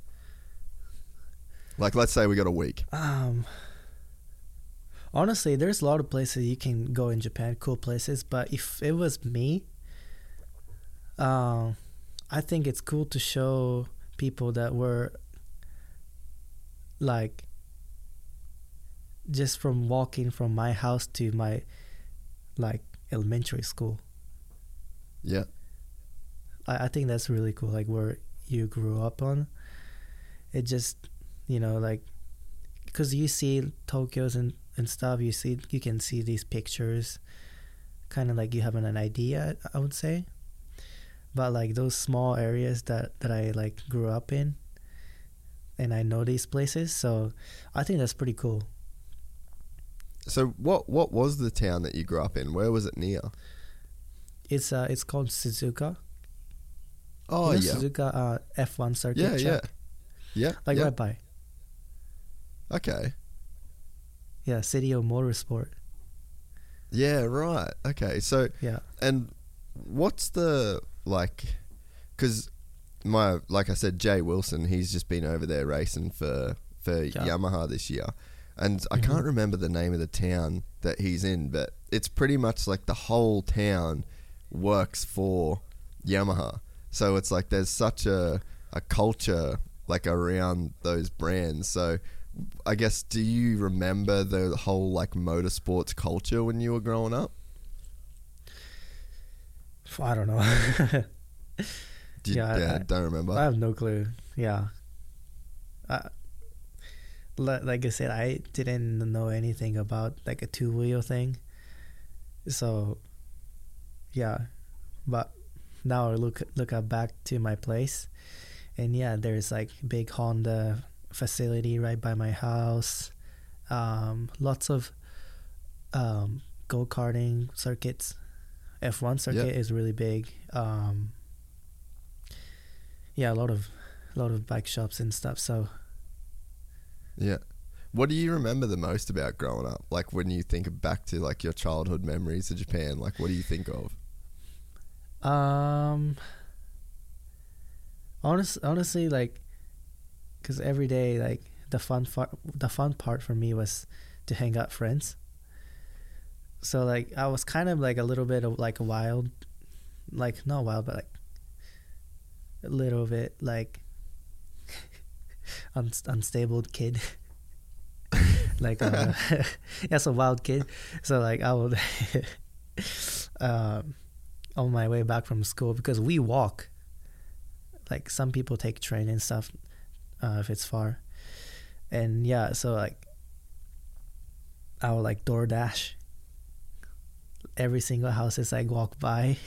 Like, let's say we got a week. Um, honestly, there's a lot of places you can go in Japan, cool places. But if it was me, um, I think it's cool to show people that were like just from walking from my house to my like elementary school. Yeah. I, I think that's really cool. Like where you grew up on. It just, you know, like, because you see Tokyo's and, and stuff, you see, you can see these pictures, kind of like you have an idea, I would say. But like those small areas that, that I like grew up in, and I know these places, so I think that's pretty cool. So what what was the town that you grew up in? Where was it near? It's uh, it's called Suzuka. Oh You know yeah. Suzuka uh, F1 circuit Yeah, yeah. track? Yeah. Like yeah. right by. Okay. Yeah, City of Motorsport. Yeah, right. Okay. So Yeah. and what's the like cuz my like I said Jay Wilson, he's just been over there racing for for Yeah. Yamaha this year. And I Mhm. can't remember the name of the town that he's in, but it's pretty much like the whole town works for Yamaha. So it's like there's such a a culture like around those brands. So I guess do you remember the whole like motorsports culture when you were growing up? I don't know. Do you, Yeah, I- yeah, I- don't remember. I have no clue. Yeah. Uh, like I said, I didn't know anything about like a two wheel thing. So, yeah. But now I look look up back to my place, and yeah, there's like big Honda facility right by my house. Um, lots of um, go karting circuits. F1 circuit is really big. Um, yeah, a lot of a lot of bike shops and stuff. So Yeah. What do you remember the most about growing up? Like when you think back to like your childhood memories of Japan, like what do you think of? Um, honest, honestly, like, cause every day, like, the fun the fun part for me was to hang out friends. So like, I was kind of like a little bit of like a wild, like not wild, but like a little bit like un- unstable kid. like, uh, yeah, so wild kid. So like, I would. um, on my way back from school because we walk. Like some people take train and stuff uh, if it's far, and yeah, so like I would like DoorDash every single house as I walk by.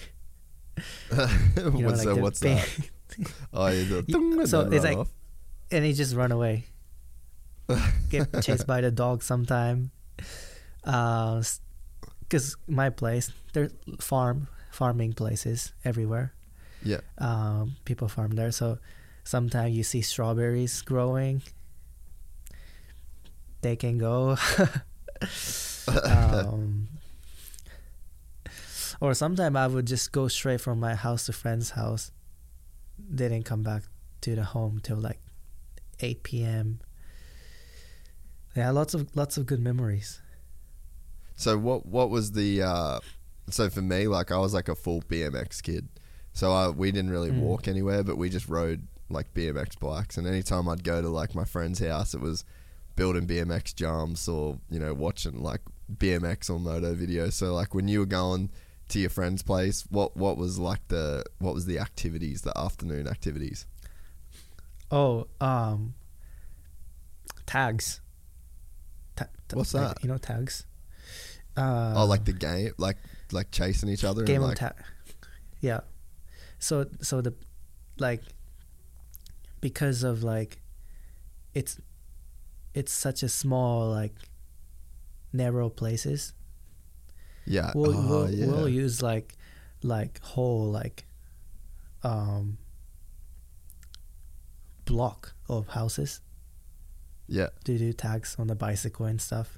You know, What's like that? What's bang- that? Oh, yeah, so it's like, off. and he just run away. Get chased by the dog sometime. Uh, because my place there's farm farming places everywhere. Yeah. Um, people farm there, so sometimes you see strawberries growing. They can go. um, or sometimes I would just go straight from my house to friend's house didn't come back to the home till like 8 p.m. Yeah, lots of lots of good memories. So what what was the uh, so for me like I was like a full BMX kid. So I, we didn't really Mm. walk anywhere, but we just rode like BMX bikes. And anytime I'd go to like my friend's house, it was building BMX jumps or you know watching like BMX or moto videos. So like when you were going to your friend's place, what what was like the what was the activities, the afternoon activities? Oh, um, tags. Ta- ta- What's that? You know tags. Uh, oh, like the game, like like chasing each other. game and of like, tag. Yeah. So so the like because of like it's it's such a small like narrow places. yeah, We'll oh, we'll, yeah. we'll use like like whole like um block of houses yeah. to do tags on the bicycle and stuff.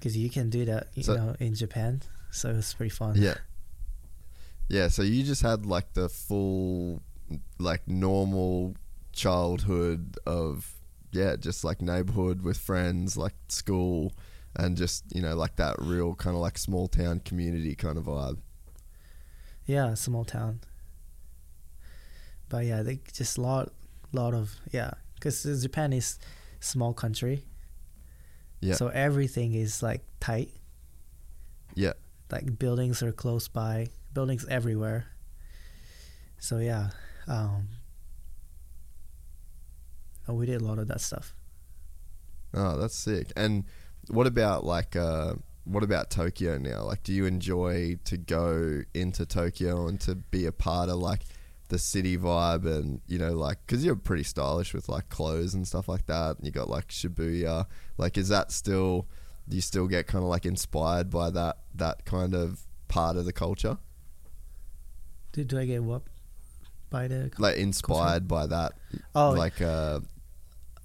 Because you can do that, you So- know, in Japan. So it's pretty fun. Yeah. Yeah, so you just had like the full like normal childhood of yeah, just like neighborhood with friends, like school and just, you know, like that real kind of like small town community kind of vibe. Yeah, small town. But yeah, they just lot, lot of yeah, because Japan is small country. Yeah. So everything is like tight. Yeah. Like buildings are close by, buildings everywhere. So yeah, um, oh, we did a lot of that stuff. Oh, that's sick. And what about like uh what about Tokyo now? Like do you enjoy to go into Tokyo and to be a part of like the city vibe and you know like cuz you're pretty stylish with like clothes and stuff like that. And you got like Shibuya. Like is that still do you still get kind of like inspired by that that kind of part of the culture? Do, do I get what by the Like inspired by that Oh, like uh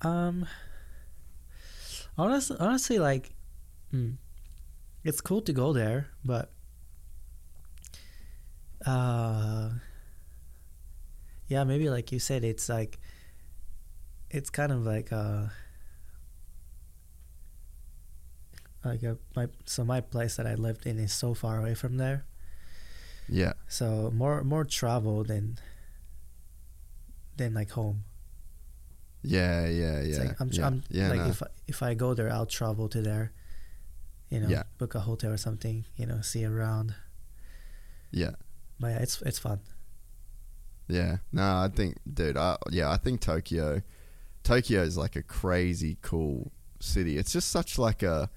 Um, honestly, honestly, like, mm, it's cool to go there, but, uh, yeah, maybe like you said, it's like, it's kind of like uh, like a, my so my place that I lived in is so far away from there, yeah. so more more travel than than like home. Yeah, yeah, yeah. like I'm, yeah. I'm yeah, like no. if I, if I go there, I'll travel to there. You know, Yeah. book a hotel or something. You know, see around. yeah. But yeah, it's it's fun. Yeah, no, I think, dude, I, yeah, I think Tokyo, Tokyo is like a crazy cool city. It's just such like a,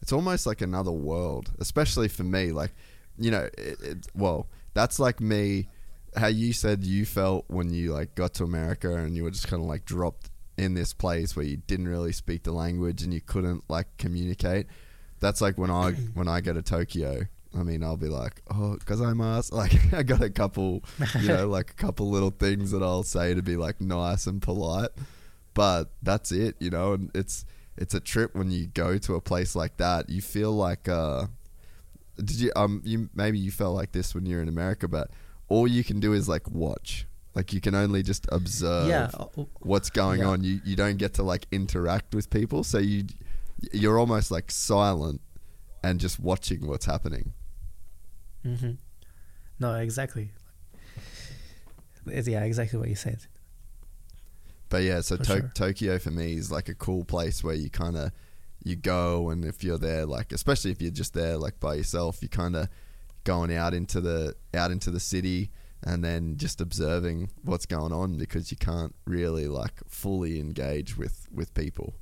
it's almost like another world, especially for me. Like, you know, it, it, well, that's like me. How you said you felt when you like got to America and you were just kind of like dropped in this place where you didn't really speak the language and you couldn't like communicate. That's like when I when I go to Tokyo. I mean, I'll be like, oh, because I'm asked. Like, I got a couple, you know, like a couple little things that I'll say to be like nice and polite, but that's it, you know. And it's it's a trip when you go to a place like that. You feel like, uh, did you um you maybe you felt like this when you're in America, but all you can do is like watch. Like you can only just observe Yeah, oh, what's going yeah. on. You you don't get to like interact with people, so you you're almost like silent and just watching what's happening. Hmm No, exactly. It's, yeah, exactly what you said. But yeah, so to- sure. Tokyo for me is like a cool place where you kind of you go and if you're there like especially if you're just there like by yourself, you kind of going out into the out into the city and then just observing what's going on because you can't really like fully engage with with people.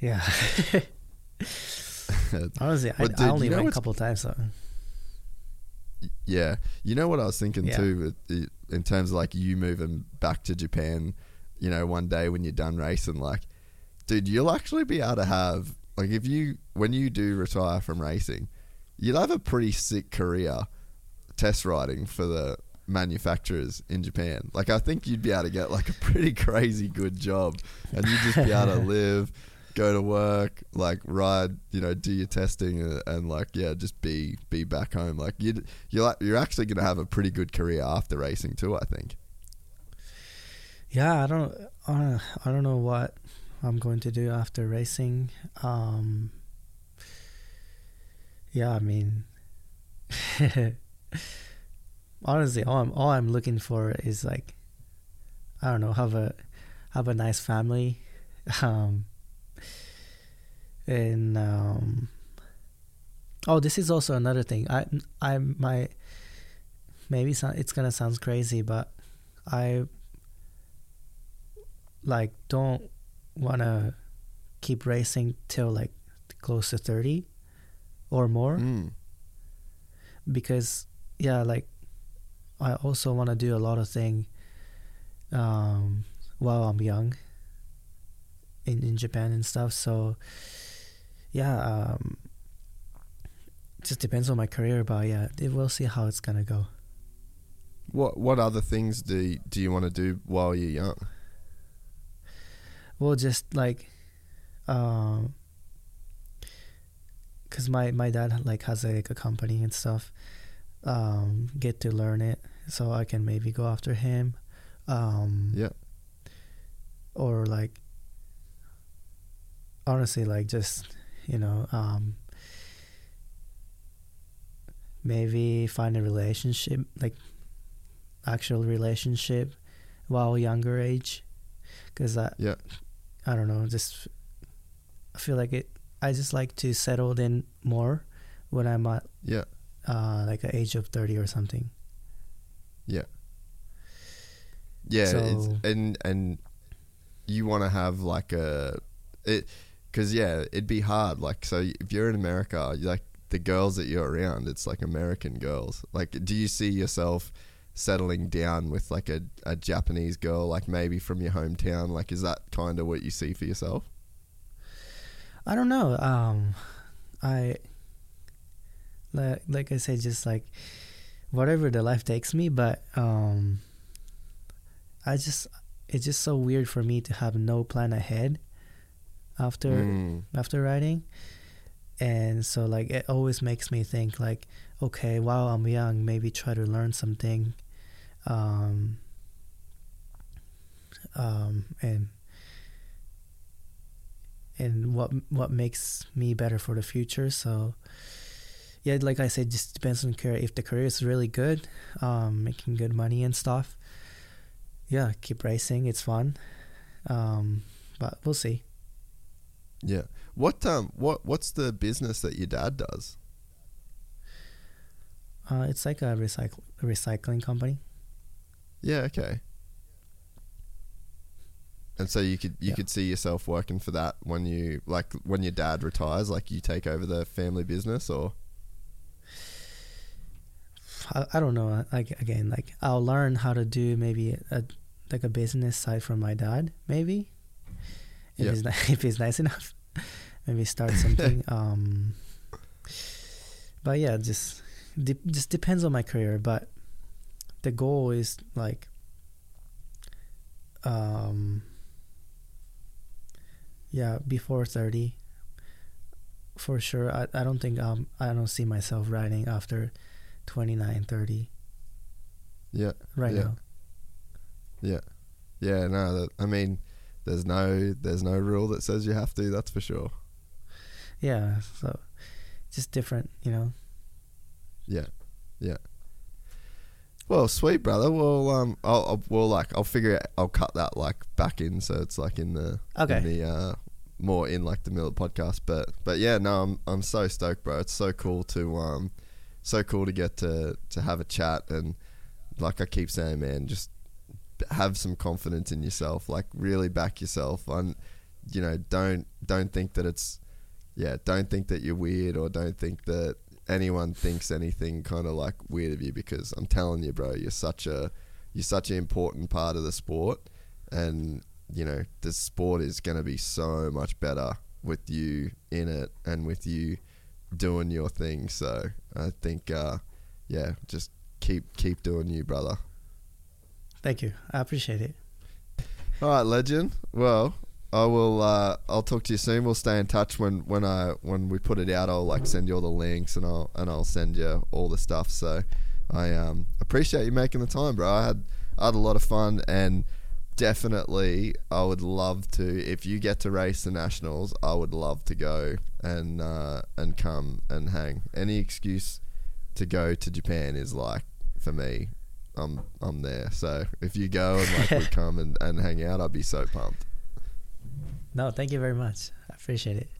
Yeah. Honestly, I, Well, I only you know went a couple times. though. Yeah, you know what I was thinking Yeah. too, in terms of like you moving back to Japan. You know, one day when you're done racing, like, dude, you'll actually be able to have like if you when you do retire from racing, you'll have a pretty sick career test riding for the manufacturers in Japan. Like, I think you'd be able to get like a pretty crazy good job, and you'd just be able to live. Go to work, like ride, you know, do your testing, and, and like yeah, just be be back home. Like you, you're like, you're actually gonna have a pretty good career after racing too. I think. Yeah, I don't, uh, I don't know what I'm going to do after racing. Um, yeah, I mean, honestly, all I'm all I'm looking for is like, I don't know, have a have a nice family, um, and um, oh, this is also another thing. I I my maybe so- it's gonna sound crazy, but I like don't wanna keep racing till like close to thirty or more Mm. because yeah like i also want to do a lot of thing um while i'm young in in japan and stuff so yeah um just depends on my career but yeah we'll see how it's gonna go What what other things do you, do you want to do while you're young? well just like um because my my dad like has a, like a company and stuff um get to learn it so i can maybe go after him um Yeah. or like honestly like just you know um maybe find a relationship like actual relationship while younger age because i Yeah. i don't know just i feel like it i just like to settle in more when i'm at Yeah. uh like the age of 30 or something Yeah. Yeah, it's, So- and and you want to have like a it because yeah, it'd be hard. Like, so if you're in America, like the girls that you're around, it's like American girls. Like, do you see yourself settling down with like a, a Japanese girl, like maybe from your hometown? Like, is that kind of what you see for yourself? I don't know. Um, I like like I said, just like whatever the life takes me. But um, I just it's just so weird for me to have no plan ahead after Mm. after writing, and so like it always makes me think like, okay, while I'm young, maybe try to learn something, um, um, and and what what makes me better for the future. So yeah, like I said, just depends on career. If the career is really good, um, making good money and stuff, yeah, keep racing. It's fun, um, but we'll see. Yeah. What um what what's the business that your dad does? Uh, it's like a recycle recycling company. Yeah. Okay. And so you could you Yeah. could see yourself working for that when you like when your dad retires, like you take over the family business, or I, I don't know. Like again, like I'll learn how to do maybe a like a business side from my dad. Maybe if Yeah. he's ni- if he's nice enough, maybe start something. um, but yeah, just de- just depends on my career. But the goal is like um yeah before 30 for sure i, I don't think um i don't see myself riding after 29 30 yeah, right yeah, now yeah, yeah. No, that, I mean, there's no there's no rule that says you have to. That's for sure. yeah so just different you know Yeah, yeah. Well, sweet brother. Well, um, I'll, I'll well like I'll figure it. I'll cut that like back in, so it's like in the Okay. in the uh more in like the the podcast. But but yeah, no, I'm I'm so stoked, bro. It's so cool to um, so cool to get to to have a chat and like I keep saying, man, just have some confidence in yourself. Like really back yourself. And you know, don't don't think that it's yeah, don't think that you're weird or don't think that anyone thinks anything kind of like weird of you because I'm telling you, bro, you're such a you're such an important part of the sport, and you know the sport is going to be so much better with you in it and with you doing your thing. So I think, uh, yeah, just keep keep doing you, brother. Thank you i appreciate it All right, legend. Well, I will. Uh, I'll talk to you soon. We'll stay in touch when when I when we put it out. I'll like send you all the links and I'll and I'll send you all the stuff. So I um appreciate you making the time, bro. I had I had a lot of fun and definitely I would love to if you get to race the nationals. I would love to go and uh, and come and hang. Any excuse to go to Japan is like for me. I'm I'm there. So if you go and like we come and, and hang out, I'd be so pumped. No, thank you very much. I appreciate it.